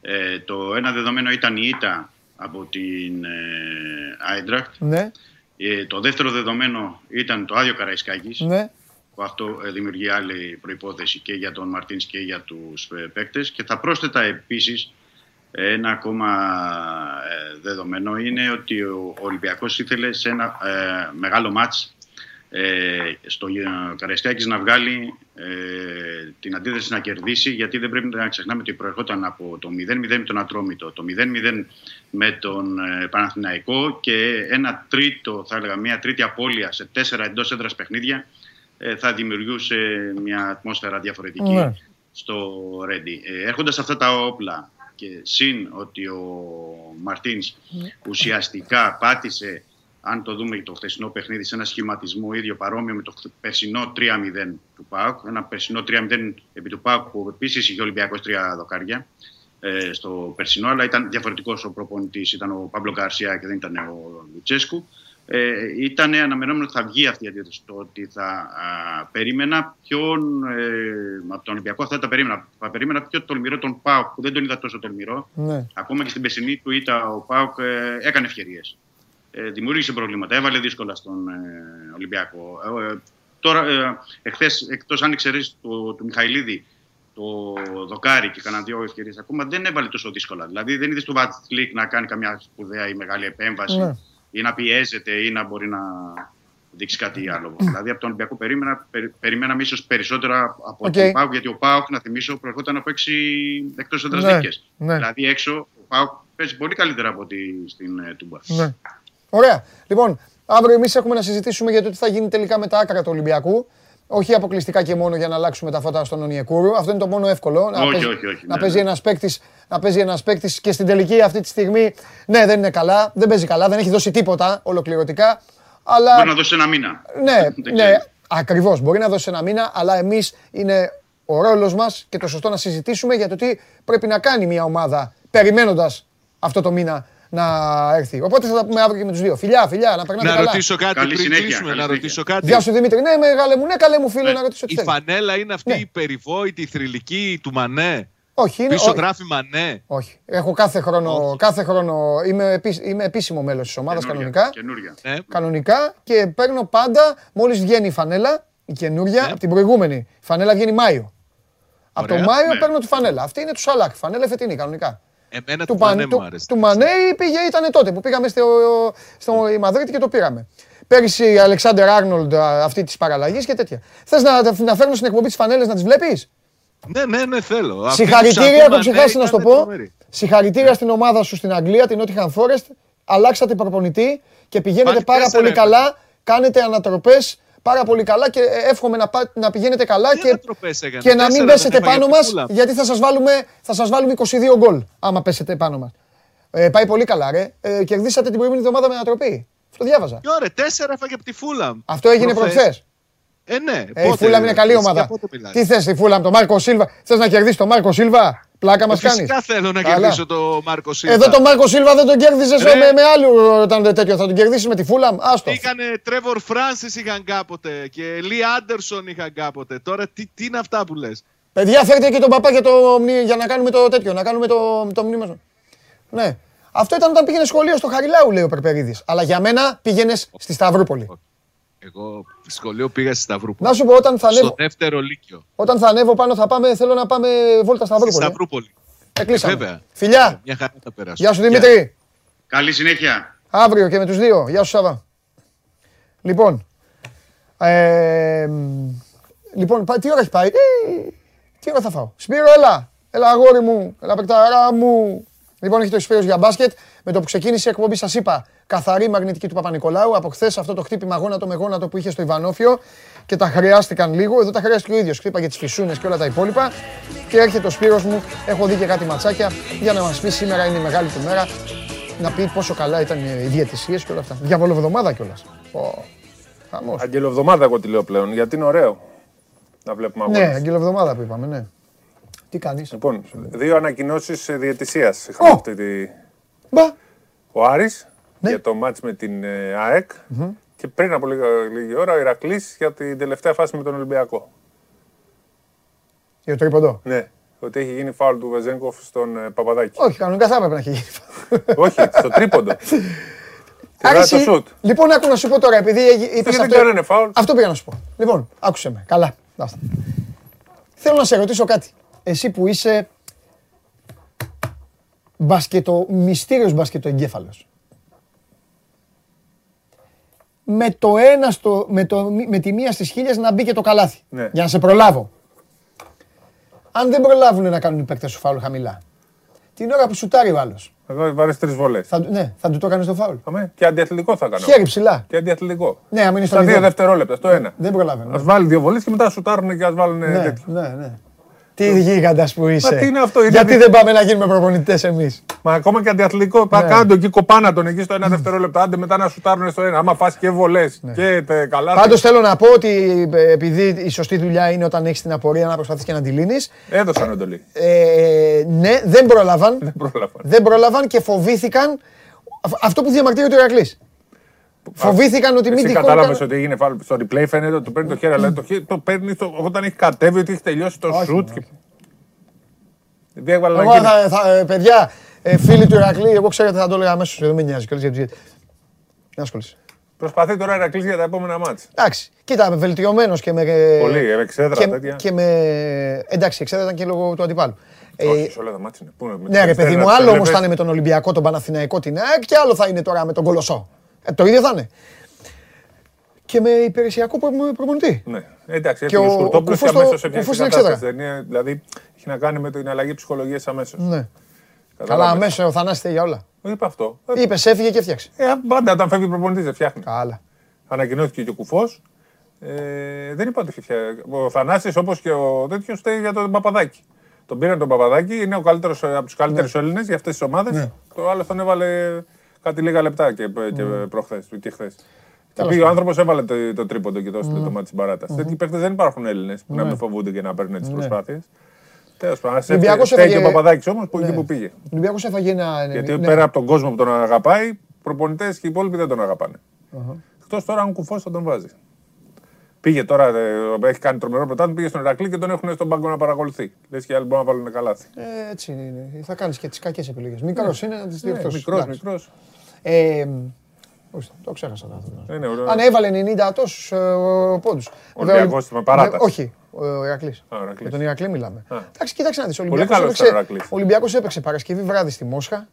Ε, το ένα δεδομένο ήταν η ήττα από την ε, Ναι. Ε, το δεύτερο δεδομένο ήταν το άδειο Καραϊσκάκης. Ναι. Που αυτό ε, δημιουργεί άλλη προϋπόθεση και για τον Μαρτίνς και για τους ε, παίκτες. Και θα πρόσθετα επίσης ένα ακόμα δεδομένο είναι ότι ο Ολυμπιακός ήθελε σε ένα μεγάλο μάτς ε, στο Καραϊσκάκης να βγάλει ε, την αντίθεση να κερδίσει γιατί δεν πρέπει να ξεχνάμε ότι προερχόταν από το 0-0 με τον Ατρόμητο, το 0-0 με τον ε, Παναθηναϊκό και ένα τρίτο, θα έλεγα μια τρίτη απώλεια σε τέσσερα εντός έδρας παιχνίδια ε, θα δημιουργούσε μια ατμόσφαιρα διαφορετική ναι. στο Ρέντι. Ε, έρχοντας αυτά τα όπλα και συν ότι ο Μαρτίνς ναι. ουσιαστικά πάτησε αν το δούμε το χθεσινό παιχνίδι σε ένα σχηματισμό ίδιο παρόμοιο με το περσινό 3-0 του ΠΑΟΚ. Ένα περσινό 3-0 επί του ΠΑΟΚ που επίσης είχε ο Ολυμπιακός τρία δοκάρια ε, στο περσινό, αλλά ήταν διαφορετικός ο προπονητής. Ήταν ο Παύλο Γκαρσιά και δεν ήταν ο Λουτσέσκου. Ε, ήταν αναμενόμενο ότι θα βγει αυτή η αντίθεση. Το ότι θα α, περίμενα ποιον. Ε, από τον Ολυμπιακό αυτά τα περίμενα. Θα περίμενα πιο τολμηρό τον Πάουκ που δεν τον είδα τόσο τολμηρό. Ναι. Ακόμα και στην πεσινή του ήττα ο Πάουκ ε, έκανε ευκαιρίες ε, δημιούργησε προβλήματα. Έβαλε δύσκολα στον ε, Ολυμπιακό. Ε, τώρα, ε, εχθές, εκτός αν εξαιρέσει το, του Μιχαηλίδη, το δοκάρι και κανένα δύο ευκαιρίες ακόμα, δεν έβαλε τόσο δύσκολα. Δηλαδή δεν είδες το Βατσλίκ να κάνει καμιά σπουδαία ή μεγάλη επέμβαση ναι. Ή να πιέζεται ή να μπορεί να δείξει κάτι άλλο. δηλαδή από τον Ολυμπιακό περίμενα, περι, περιμέναμε ίσως περισσότερα από okay. τον Πάουκ, γιατί ο Πάουκ, να θυμίσω, προερχόταν από έξι εκτός έδρας ναι. ναι. Δηλαδή έξω ο Πάουκ παίζει πολύ καλύτερα από ότι στην ε, Τούμπα. Ναι. Ωραία. Λοιπόν, αύριο εμείς έχουμε να συζητήσουμε για το τι θα γίνει τελικά με τα άκρα του Ολυμπιακού. Όχι αποκλειστικά και μόνο για να αλλάξουμε τα φώτα στον Ονιεκούρου. Αυτό είναι το μόνο εύκολο. Όχι, να παίζει, όχι, όχι, να ναι, παίζει ένας παίκτη να παίζει ένας παίκτης και στην τελική αυτή τη στιγμή ναι, δεν είναι καλά. Δεν παίζει καλά, δεν έχει δώσει τίποτα ολοκληρωτικά. Αλλά... Μπορεί να δώσει ένα μήνα. Ναι, ναι. Ακριβώς. Μπορεί να δώσει ένα μήνα, αλλά εμείς είναι ο ρόλος μας και το σωστό να συζητήσουμε για το τι πρέπει να κάνει μια ομάδα περιμένοντας αυτό το μήνα να έρθει. Οπότε θα τα πούμε αύριο και με τους δύο. Φιλιά, φιλιά, να περνάτε Να καλά. ρωτήσω κάτι Καλή πριν συνέχεια, κλείσουμε. καλή Να συνέχεια. ρωτήσω κάτι. Γεια σου Δημήτρη. Ναι, μεγάλε μου, ναι, καλέ μου φίλε, Ναι. να ρωτήσω τι Η θέλεις. φανέλα είναι αυτή Ναι. η περιβόητη, η θρηλυκή του Μανέ. Όχι, είναι. Πίσω όχι. γράφει Μανέ. Όχι. Έχω κάθε χρόνο, κάθε χρόνο είμαι, επίσ- είμαι επίσημο μέλος της ομάδας Καινούρια, κανονικά. Καινούρια. Ναι. Κανονικά και παίρνω πάντα μόλις βγαίνει η φανέλα, η καινούρια, Ναι. από την προηγούμενη. Η φανέλα βγαίνει Μάιο. Από το Ωραία. Μάιο Ναι. παίρνω τη φανέλα. Αυτή είναι του Σαλάκ. Φανέλα φετινή κανονικά. Εμένα Του, του Μανέ Παν- μου του, άρεσε. του Μανέ πήγε, ήταν τότε που πήγαμε στο, στο Μαδρίτη και το πήραμε. Πέρυσι η Αλεξάνδερ Άρνολντ α, αυτή της παραλλαγής και τέτοια. Θες να, να φέρνω στην εκπομπή τι φανέλες να τις βλέπεις; Ναι, ναι, ναι, θέλω. Αυτή που Συγχαρητήρια, σαν έχω Μανέ ξεχάσεις να σου το ήταν πω. τρομερή. Συγχαρητήρια στην ομάδα σου στην Αγγλία, την Nottingham Forest. Αλλάξατε προπονητή και πηγαίνετε Πάλι πάρα τέσσερα πολύ έπαιξε. καλά. Κάνετε ανατροπές πάρα πολύ καλά και ε, εύχομαι να, πά- να πηγαίνετε καλά Τι και, ανατροπές έκανε, και να μην τέσσερα πέσετε δεν έφαγε πάνω από μας τη Fulham. γιατί θα σας βάλουμε, θα σας βάλουμε 22 γκολ άμα πέσετε πάνω μας. Ε, πάει πολύ καλά, ρε. Ε, κερδίσατε την προηγούμενη εβδομάδα με ανατροπή. Το διάβαζα. Και ωραία, τέσσερα έφαγε από τη Φούλαμ. Αυτό έγινε Προχθές. προχθές. Ε, ναι. Ε, η πότε, Φούλαμ είναι καλή για ομάδα. πότε μιλάς; Τι θες, η Φούλαμ, τον Μάρκο Σίλβα; Θες να κερδίσει τον Μάρκο Σίλβα; Πλάκα μας κάνει. Φυσικά θέλω να Καλά. κερδίσω το Μάρκο Σίλβα. Εδώ τον Μάρκο Σίλβα δεν τον κέρδιζες Ρε. με, με άλλου όταν τέτοιο. Θα τον κερδίσεις με τη Φούλαμ. Άστο. Είχανε Τρέβορ Φράνσις είχαν κάποτε και Λί Άντερσον είχαν κάποτε. Τώρα τι, τι είναι αυτά που λες; Παιδιά, φέρτε και τον παπά για, το, μνη- για να κάνουμε το τέτοιο. Να κάνουμε το, το μνήμα. Ναι. Αυτό ήταν όταν πήγαινε σχολείο στο Χαριλάου, λέει ο Περπερίδης. Αλλά για μένα πήγαινες στη Σταυρούπολη. Εγώ σχολείο πήγα στη Σταυρούπολη. Να σου πω, όταν θα, Στο ανέβω, δεύτερο λύκειο. όταν θα ανέβω πάνω, θα πάμε, θέλω να πάμε βόλτα Στη Σταυρούπολη. Σταυρούπολη. Ε, κλείσαμε. Βέβαια. Φιλιά. Μια χαρά θα περάσω. Γεια σου Δημήτρη. Καλή συνέχεια. Αύριο και με τους δύο. Γεια σου Σάβα. Λοιπόν, ε, μ, λοιπόν, πα- τι ώρα έχει πάει; Ε, τι ώρα θα φάω; Σπύρο, έλα. Έλα αγόρι μου. Έλα παικταρά μου. Λοιπόν, έχει το Σπύρος για μπάσκετ. Με το που ξεκίνησε η εκπομπή σας είπα καθαρή μαγνητική του Παπα-Νικολάου. Από χθες αυτό το χτύπημα γόνατο με γόνατο που είχε στο Ιβανόφιο και τα χρειάστηκαν λίγο. Εδώ τα χρειάστηκε ο ίδιος. Χτύπαγε τις φυσούνες και όλα τα υπόλοιπα. Και έρχεται ο Σπύρος μου. Έχω δει και κάτι ματσάκια για να μας πει σήμερα είναι η μεγάλη του μέρα να πει πόσο καλά ήταν οι διαιτησίες και όλα αυτά. Διαβολοβδομάδα κιόλας. Ω, Χαμός. Αγγελοβδομάδα εγώ τη λέω πλέον, γιατί είναι ωραίο να βλέπουμε Ναι, αγώνες. αγγελοβδομάδα που είπαμε, ναι. Τι κάνεις; Λοιπόν, δύο ανακοινώσεις διαιτησίας είχαμε Ω! αυτή τη... Μπα. Ο Άρης Ναι. για το μάτς με την ε, ΑΕΚ και πριν από λίγα, λίγη ώρα ο Ηρακλής για την τελευταία φάση με τον Ολυμπιακό. Για το τρίποντο. Ναι, ότι έχει γίνει φάουλ του Βεζέγκοφ στον ε, Παπαδάκη. Όχι, κανονικά θα έπρεπε να έχει γίνει. Όχι, στο τρίποντο. (laughs) Τη Άρα βγάζει το εσύ- σουτ. Λοιπόν, άκου να σου πω τώρα, επειδή έγι- είπες δεν αυτό. κάνανε φάουλ; Αυτό πήγα να σου πω. Λοιπόν, άκουσε με. Καλά. Άστα. Θέλω να σε ρωτήσω κάτι. Εσύ που είσαι μπασκετο, μυστήριος μπασκετοεγκέφαλος. Με το ένα στο, με, το, με τη μία στις χίλιες να μπει και το καλάθι. Ναι. Για να σε προλάβω. Αν δεν προλάβουν να κάνουν οι παίκτες σου φάουλ χαμηλά. Την ώρα που σουτάρει ο άλλος. Εγώ βάρες τρεις βολές. Θα, του- ναι, θα του το έκανες το φάουλ. Αμέ, Και αντιαθλητικό θα κάνω. Χέρι ψηλά. Και αντιαθλητικό. Ναι, αν είναι στο Στα δύο μηδέν. δευτερόλεπτα, στο ένα. Δεν προλάβαινε. Α βάλει δύο βολές και μετά σουτάρουν και ας βάλουν Ναι, τέτοιο. ναι, ναι. Τι γίγαντας που είσαι. τι είναι αυτό, είναι Γιατί δι- δεν πάμε να γίνουμε προπονητές εμείς; Μα ακόμα και αντιαθλητικό. Ναι. Κάντο εκεί κοπάνα τον εκεί στο ένα δευτερόλεπτο. Άντε μετά να σουτάρουν στο ένα. Άμα φας και βολές και τε, καλά. Πάντως θέλω να πω ότι ε, επειδή η σωστή δουλειά είναι όταν έχεις την απορία να προσπαθείς και να τη λύνεις. Έδωσαν εντολή. Ε, ναι, δεν πρόλαβαν. Δεν πρόλαβα. δεν πρόλαβαν και φοβήθηκαν. αυ- Αυτό που διαμαρτύρεται ο Ηρακλής. Φοβήθηκαν ότι μην Εσύ τυχόν. κατάλαβες κάνουν- ότι έγινε φάουλ. Στο replay φαίνεται ότι το παίρνει το χέρι, αλλά το, χέρι, το παίρνει στο- όταν έχει κατέβει, ότι έχει τελειώσει το Όχι, σουτ. όχι. Και... Δεν έβαλε Εγώ να γίνει. θα, θα, ε, παιδιά, ε, φίλοι του Ηρακλή, εγώ ξέρετε θα το έλεγα αμέσως. Δεν με νοιάζει κιόλας για τους γιατί. Δεν ασχολείσαι. Προσπαθεί τώρα να κλείσει για τα επόμενα μάτς. Εντάξει, κοίτα, βελτιωμένος και με. Πολύ, ε, με εξέδρα και, τέτοια. και με. Εντάξει, εξέδρα ήταν και λόγω του αντιπάλου. Ε, Όχι, σε όλα τα μάτς είναι. Πού είναι, με ναι, ρε τις παιδί μου, εξέδρες, άλλο όμως βλέπεις. θα είναι με τον Ολυμπιακό, τον Παναθηναϊκό, την ΑΕΚ και άλλο θα είναι τώρα με τον Κολοσσό. Ε, το ίδιο θα είναι. Και με υπηρεσιακό προ- προπονητή. Ναι, εντάξει, Και έφυγε ο- ο Σκουρτόπουλος ο και Κουφός αμέσως το- έπιασε Κουφός την είναι κατάσταση. εξέδρα. Δεν είναι- Δηλαδή, έχει να κάνει με την αλλαγή ψυχολογίας αμέσως. Ναι. Καλά, Κατάλαβες. αμέσως ο Θανάσης για όλα. Δεν είπα αυτό. Ε, Είπες, έφυγε και έφτιαξε. Ε, πάντα όταν φεύγει προπονητής δεν φτιάχνει. Καλά. Ανακοινώθηκε και ο Κουφός. Ε, δεν είπα ότι είχε φτιάξει. Ο Θανάσης όπως και ο τέτοιος φταίει για τον Παπαδάκη. Τον πήραν τον Παπαδάκη, είναι ο καλύτερος, από τους καλύτερους Έλληνες για αυτές τις ομάδες. Ναι. Το άλλο τον έβαλε κάτι λίγα λεπτά και, και Ναι. προχθές και χθες. Και πήγε ο άνθρωπος, έβαλε το, το τρίποντο και το έστειλε το μάτι της παράταση. Τέτοιοι παίχτε δεν υπάρχουν Έλληνες που να Ναι. μην φοβούνται και να παίρνουν τις προσπάθειες. Τέλος πάντων, Ολυμπιακός φταίει και έφαγε- ο Παπαδάκης όμως που Ναι. εκεί που πήγε. Ο Ολυμπιακός έφαγε ένα... Γιατί ναι. πέρα από τον κόσμο που τον αγαπάει, προπονητές και οι υπόλοιποι δεν τον αγαπάνε. Εκτός τώρα αν κουφός θα τον βάζεις. Πήγε τώρα, ε, έχει κάνει τρομερό πρωτάθλημα, πήγε στον Ηρακλή και τον έχουν στον πάγκο να παρακολουθεί. Λες και οι άλλοι μπορούν να βάλουν καλάθι. Ε, έτσι είναι. Θα κάνεις και τις κακές επιλογές. Μικρός είναι να τις διορθώσεις. Μικρός, Εντάξει. μικρός. Ε, όχι, το ξέχασα το άνθρωπο. Είναι ωραίο. Αν έβαλε 90 τόσους ε, πόντους. Ολυμπιακός με παράταση. Ε, Όχι, ο Ηρακλής. Α, ο Ηρακλής. Για τον Ηρακλή μιλάμε. Α. Εντάξει, κοίταξε να δεις. Ο Πολύ Ολυμπιακός καλός έπαιξε, ήταν ο Ηρακλής. ο Ολυμπιακός έπαιξε Παρασκευή βράδυ στη Μόσχα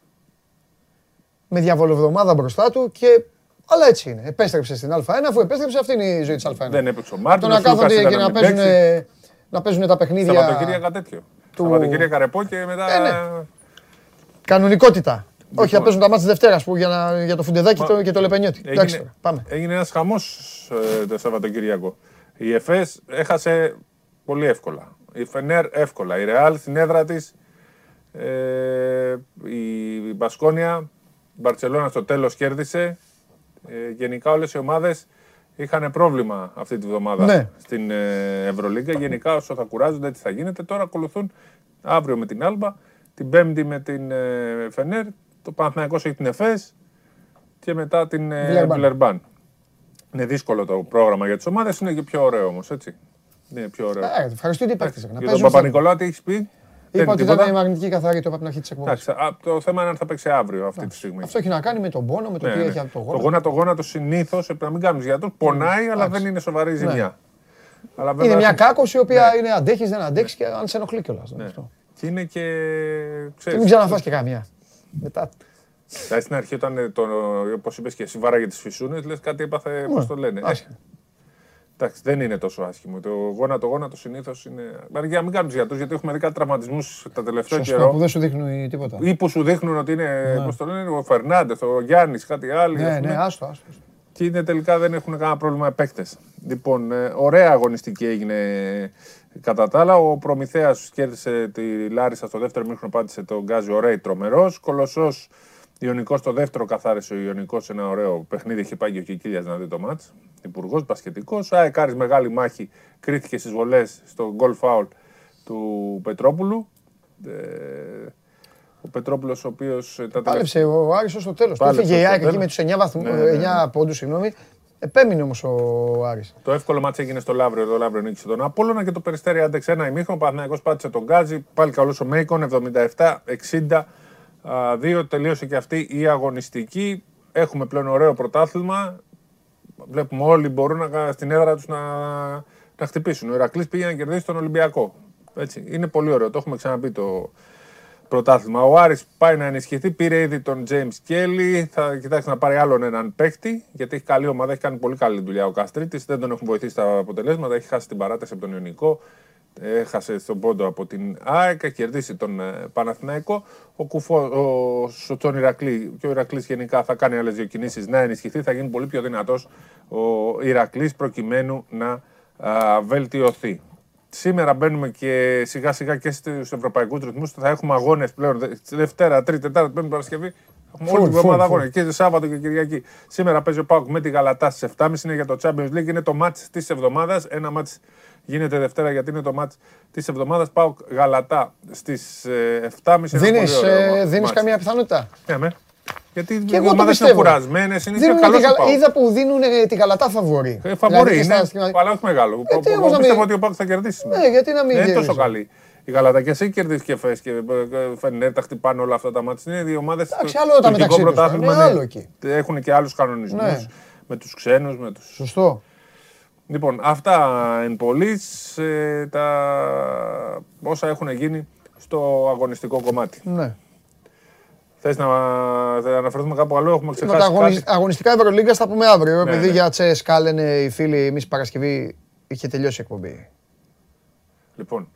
με διαβολοβδομάδα μπροστά του και αλλά έτσι είναι. Επέστρεψε στην Α1, αφού επέστρεψε, αυτή είναι η ζωή της Α1. Δεν έπαιξε ο Το Μάρτιν. να κάθονται και να παίζουν, να παίζουν τα παιχνίδια. Σαββατοκύριακα τέτοιο. του- Σαββατοκύριακα ρεπό και μετά. Ε, ναι. Κανονικότητα. Όχι, θα παίζουν τα μάτια της Δευτέρας που για, να, για το Φουντεδάκι Μα- το, και το Λεπενιώτη. Εντάξει, Έγινε, τώρα, πάμε. έγινε ένας χαμός το Σαββατοκύριακο. Η ΕΦΕΣ έχασε πολύ εύκολα. Η Φενέρ εύκολα. Η Ρεάλ στην έδρα της. Ε, η Μπασκόνια, η Μπαρσελόνα στο τέλος κέρδισε. Ε, γενικά όλες οι ομάδες είχαν πρόβλημα αυτή τη βδομάδα Ναι. στην ε, Ευρωλίγκα. Γενικά όσο θα κουράζονται έτσι θα γίνεται. Τώρα ακολουθούν αύριο με την Άλμπα, την Πέμπτη με την ε, Φενέρ, το Παναθηναϊκός έχει την ΕΦΕΣ και μετά την ε, Βιλερμπάν. Βιλερμπάν. Είναι δύσκολο το πρόγραμμα για τις ομάδες, είναι και πιο ωραίο όμως, έτσι. Είναι πιο ωραίο. Ε, ευχαριστώ τι παίχτε. Να Για τον παίζουν. Παπα-Νικολάου τι έχεις πει; Δεν Είπα είναι ότι ήταν τίποτα. η μαγνητική καθαρή το από την αρχή της εκπομπής. Εντάξει, α, το θέμα είναι αν θα παίξει αύριο αυτή τη στιγμή. Αυτό έχει να κάνει με τον πόνο, με το Ναι, τι ναι. έχει από το Το γόνατο. γόνατο, γόνατο συνήθως, να μην κάνουμε γιατρού, πονάει, αλλά δεν είναι σοβαρή ζημιά. Αλλά βέβαια Είναι μια έχουν- κάκωση η οποία Ναι. είναι αντέχεις, δεν αντέχεις και αν σε ενοχλεί κιόλας. Και είναι και. Και Ξέρεις, μην ξαναφά και καμία. Μετά. Δηλαδή στην αρχή, όταν ε, το, όπως είπες και εσύ, βάραγε τις φυσούνες, λες κάτι έπαθε. Πώς το λένε. Ε, άσχημα. εντάξει, δεν είναι τόσο άσχημο. Το γόνατο, γόνατος συνήθως είναι. Μα Για να μην κάνουμε γιατρούς, γιατί έχουμε δει κάτι τραυματισμούς τα τελευταία Σωστό καιρό. που δεν σου δείχνουν τίποτα. Ή που σου δείχνουν ότι είναι, πώς το λένε, ο Φερνάντες, ο Γιάννης, κάτι άλλο. Ναι, ναι, άστο, άστο. Και είναι τελικά δεν έχουν κανένα πρόβλημα παίκτες. Λοιπόν, ε, ωραία αγωνιστική έγινε κατά τα άλλα. Ο Προμηθέας κέρδισε τη Λάρισα στο δεύτερο μήχρονο, πάτησε τον Γκάζι Ωραίη τρομερός. Κολοσσός Ιωνικός στο δεύτερο καθάρισε ο Ιωνικός σε ένα ωραίο παιχνίδι. Είχε πάει και ο Κικίλιας να δει το μάτς. Υπουργός, Πασχετικό. Αεκάρη μεγάλη μάχη κρίθηκε στις βολές στο γκολ φάουλ του Πετρόπουλου. Ε, ο Πετρόπουλος, ο οποίος τα τελευταία. Πάλεψε ο Άρης ως το τέλος. Του Πάλεψε έφυγε η ως το ΑΕΚ εκεί τέλος. με τους 9, βαθμού, Ναι, ναι, ναι. 9 πόντους, συγγνώμη. Επέμεινε όμως ο Άρης. Το εύκολο μάτς έγινε στο Λαύριο. Το Λαύριο νίκησε τον Απόλλωνα και το Περιστέρι άντεξε ένα ημίχρονο. Ο Παναθηναϊκός πάτησε τον Γκάζι. Πάλι καλός ο Μέικον 77-60. Τελείωσε και αυτή η αγωνιστική. Έχουμε πλέον ωραίο πρωτάθλημα. Βλέπουμε όλοι μπορούν να, στην έδρα τους να, να χτυπήσουν. Ο Ηρακλής πήγε να κερδίσει τον Ολυμπιακό. Έτσι. Είναι πολύ ωραίο. Το έχουμε ξαναπεί το πρωτάθλημα. Ο Άρης πάει να ενισχυθεί. Πήρε ήδη τον James Kelly. Θα κοιτάξει να πάρει άλλον έναν παίχτη. Γιατί έχει καλή ομάδα. Έχει κάνει πολύ καλή δουλειά ο Καστρίτης. Δεν τον έχουν βοηθήσει τα αποτελέσματα. Έχει χάσει την παράταση από τον Ιωνικό. Έχασε στον πόντο από την ΑΕΚ. Έχει κερδίσει τον ε, Παναθηναϊκό. Ο, Κουφό, ο Σοτσόν Ηρακλή και ο Ηρακλής γενικά θα κάνει άλλες δύο κινήσεις να ενισχυθεί. Θα γίνει πολύ πιο δυνατός ο Ηρακλής προκειμένου να α, βελτιωθεί. Σήμερα μπαίνουμε και σιγά σιγά και στους ευρωπαϊκούς ρυθμούς. Θα έχουμε αγώνες πλέον Δε- Δευτέρα, Τρίτη, Τετάρτη, Πέμπτη Παρασκευή. Έχουμε όλη Full, την εβδομάδα full, αγώνες. Και Σάββατο και Κυριακή. Σήμερα παίζει ο Πάουκ με τη Γαλατά στις 7.30 είναι για το Champions League. Είναι το μάτς της εβδομάδας. Ένα μάτς γίνεται Δευτέρα γιατί είναι το μάτς της εβδομάδας. Πάουκ Γαλατά στις 7.30 είναι Δίνεις, πολύ ωραίο ε, δίνεις μάτς. καμία πιθανότητα; Ναι, με. Γιατί Και οι εγώ το ομάδες είναι πιστεύω. κουρασμένες, είναι Δίνουν και καλό τη γαλα- ο Πάουκ. Είδα που δίνουν ε, τη γαλατά φαβορή. Ε, Φαβορή Δηλαδή, είναι, στα στιγμα- αλλά όχι μεγάλο. Ε, τι Εγώ όμως να πιστεύω μην- ότι ο Πάουκ θα κερδίσει. σήμερα. Ναι, γιατί να μην Δεν είναι γυρίσει. τόσο καλή. Η Γαλατά και εσύ κερδίσει και φες και ε, Φενέρ, τα χτυπάνε όλα αυτά τα μάτια. Είναι δύο ομάδες Εντάξει, άλλο τα μεταξύ τους, είναι άλλο εκεί. Έχουν και άλλους κανονισμούς Ναι. με τους ξένους. Με τους... Σωστό. Λοιπόν, αυτά εν πολλής, ε, τα όσα έχουν γίνει στο αγωνιστικό κομμάτι. Ναι. Θες να θα αναφερθούμε κάπου αλλού, έχουμε Τίποτα, ξεχάσει αγωνι- κάτι. αγωνιστικά Ευρωλίγκα θα πούμε αύριο. Ναι, επειδή ναι. για τσέσκα λένε οι φίλοι, εμείς Παρασκευή είχε τελειώσει η εκπομπή. Λοιπόν,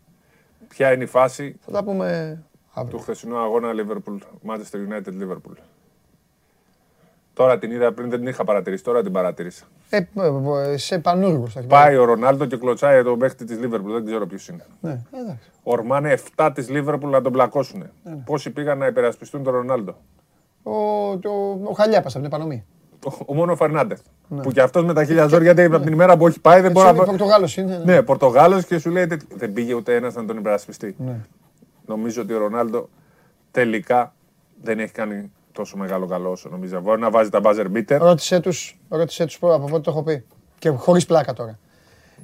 ποια είναι η φάση Θα τα πούμε του αύριο. χθεσινού αγώνα Liverpool, Manchester United Liverpool. Τώρα την είδα πριν, δεν την είχα παρατηρήσει, τώρα την παρατήρησα. Ε, ε, ε, σε πανούργο θα έχει Πάει ο Ρονάλντο και κλωτσάει τον παίχτη της Liverpool, δεν ξέρω ποιος είναι. Ναι, εντάξει. Ορμάνε 7 της Liverpool να τον πλακώσουν. Ναι, Πόσοι πήγαν να υπερασπιστούν τον Ρονάλντο; Ο, το, ο Χαλιάπας από την επανομή. ο μόνο Φερνάντες. Ναι. Που και αυτός με τα χίλια ζώρια, γιατί από την ημέρα που έχει πάει δεν μπορεί να. Πορτογάλος είναι. Ναι, ναι Πορτογάλος και σου λέει δεν πήγε ούτε ένας να τον υπερασπιστεί. Ναι. Νομίζω ότι ο Ρονάλντο τελικά δεν έχει κάνει τόσο μεγάλο καλό όσο νομίζω. Μπορεί να βάζει τα buzzer beater. Ρώτησε τους ρώτησε τους από πότε το έχω πει. Και χωρίς πλάκα τώρα.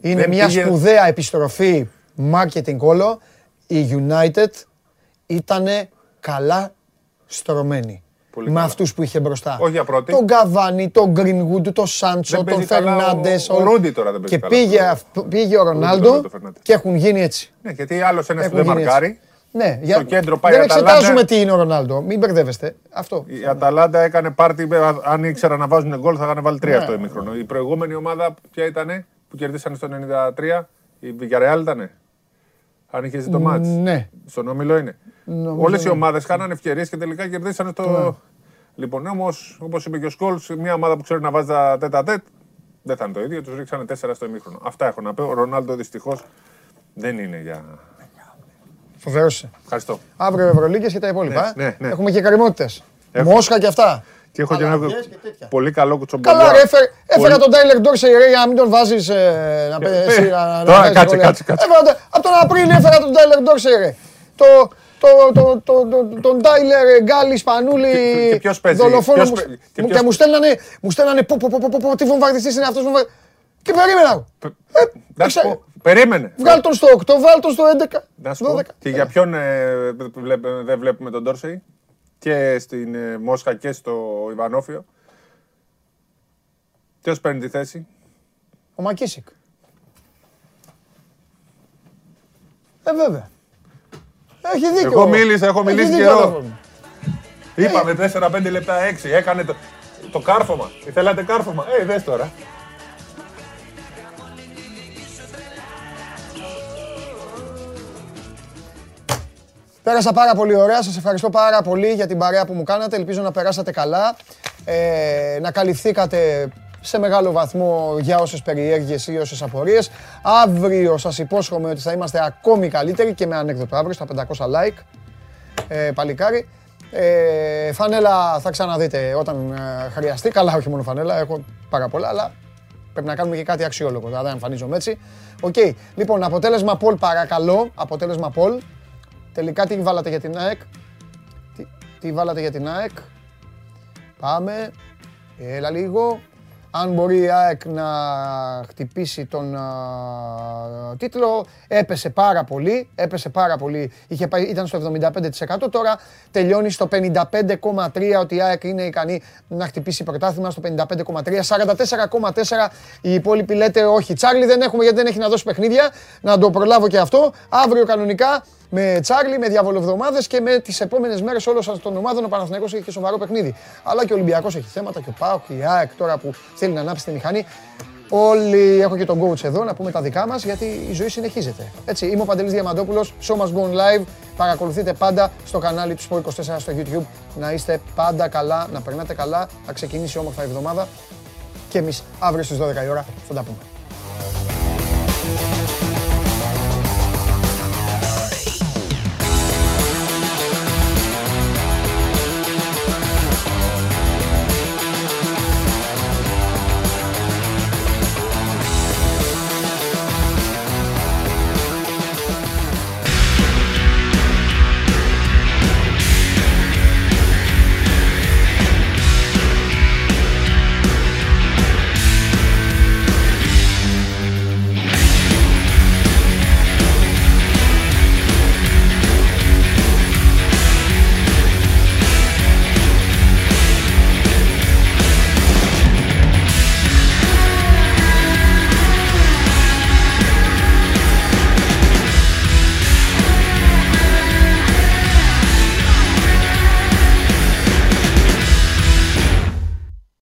Είναι μια σπουδαία επιστροφή marketing όλο. Η United ήταν καλά στρωμένη. Πολύ με αυτούς που είχε μπροστά. Όχι για πρώτη. Τον Καβάνι, τον Γκρινγουντ, τον Σάντσο, τον Φερνάντε. Ο, ο Ρούντι τώρα δεν παίζει Και πήγε, πήγε ο Ρονάλντο και έχουν γίνει έτσι. Ναι, γιατί άλλος ένας που δεν μαρκάρει. Ναι, για... κέντρο πάει δεν εξετάζουμε τι είναι ο Ρονάλντο. Μην μπερδεύεστε. Αυτό. Η Αταλάντα έκανε πάρτι. Αν ήξερα να βάζουν γκολ, θα είχαν βάλει τρία ναι. στο ημίχρονο. Η προηγούμενη ομάδα ποια ήταν που κερδίσανε στο 93, η Villarreal ήταν. Αν είχε δει το μάτς. Ναι. Στον όμιλο είναι. Όλες οι ναι. ομάδες κάνανε ευκαιρίες και τελικά κερδίσανε το. Ναι. Λοιπόν, όμως, όπως είπε και ο Σκόλς, μια ομάδα που ξέρει να βάζει τα τέτα τέτ, δεν θα είναι το ίδιο. Τους ρίξανε τέσσερα στο ημίχρονο. Αυτά έχω να πω. Ο Ρονάλντο δυστυχώς δεν είναι για. Φοβερό. Ευχαριστώ. Αύριο Ευρωλίγκες και τα υπόλοιπα. Ναι, ναι, ναι. Έχουμε και καρμότητε. Μόσχα και αυτά. Και έχω και ένα πολύ καλό κουτσομπολιά. Καλά, ρε, έφερα τον Τάιλερ Ντόρσεϊ για να μην τον βάζεις ε, να πέσει. Τώρα κάτσε, κάτσε. Από τον Απρίλιο έφερα τον Τάιλερ Ντόρσεϊ. Το, το, το, το, το, τον Τάιλερ Γκάλι Σπανούλη δολοφόνο μου, και, και μου στέλνανε, μου στέλνανε πω, πω, πω, πω, πω, τι βομβαρδιστής είναι αυτός και περίμενα. Ε, περίμενε. Βγάλ τον στο 8, βάλ τον στο 11. 12. Και για ποιον ε, δεν βλέπουμε τον Ντόρσεϊ και στην ε, Μόσχα και στο Ιβανόφιο. Ποιος παίρνει τη θέση; Ο Μακίσικ. Ε, βέβαια. Έχει δίκιο. Εγώ μίλησα, έχω μιλήσει καιρό. Είπαμε 4-5 λεπτά 6. Έκανε το, το κάρφωμα. Ήθελατε κάρφωμα; Ε, δες τώρα. Πέρασα πάρα πολύ ωραία. Σας ευχαριστώ πάρα πολύ για την παρέα που μου κάνατε. Ελπίζω να περάσατε καλά. Ε, να καλυφθήκατε σε μεγάλο βαθμό για όσες περιέργειες ή όσες απορίες. Αύριο σας υπόσχομαι ότι θα είμαστε ακόμη καλύτεροι και με ανέκδοτο αύριο στα 500 like. Ε, παλικάρι. Ε, φανέλα θα ξαναδείτε όταν ε, χρειαστεί. Καλά, όχι μόνο φανέλα, έχω πάρα πολλά, αλλά πρέπει να κάνουμε και κάτι αξιόλογο. Δεν εμφανίζομαι έτσι. OK. Okay. Λοιπόν, αποτέλεσμα poll παρακαλώ. Αποτέλεσμα poll. Τελικά τι βάλατε για την ΑΕΚ; Τι, τι βάλατε για την ΑΕΚ; Πάμε. Έλα λίγο αν μπορεί η ΑΕΚ να χτυπήσει τον τίτλο, έπεσε πάρα πολύ, έπεσε πάρα πολύ, Είχε, ήταν στο 75%, τώρα τελειώνει στο 55,3% ότι η ΑΕΚ είναι ικανή να χτυπήσει πρωτάθλημα στο 55,3%, 44,4% οι υπόλοιποι λέτε όχι, Τσάρλι δεν έχουμε γιατί δεν έχει να δώσει παιχνίδια, να το προλάβω και αυτό, αύριο κανονικά με Τσάρλι, με διαβολοβδομάδες και με τις επόμενες μέρες όλων των ομάδων. Ο Παναθηναϊκός έχει και σοβαρό παιχνίδι. Αλλά και ο Ολυμπιακός έχει θέματα και ο Πάοκ και η ΑΕΚ τώρα που θέλει να ανάψει τη μηχανή. Όλοι, έχω και τον coach εδώ να πούμε τα δικά μας γιατί η ζωή συνεχίζεται. Έτσι, είμαι ο Παντελής Διαμαντόπουλος, Show must go live. Παρακολουθείτε πάντα στο κανάλι του Sport 24 στο YouTube. Να είστε πάντα καλά, να περνάτε καλά, να ξεκινήσει όμορφα η εβδομάδα. Και εμείς αύριο στις 12 η ώρα θα τα πούμε.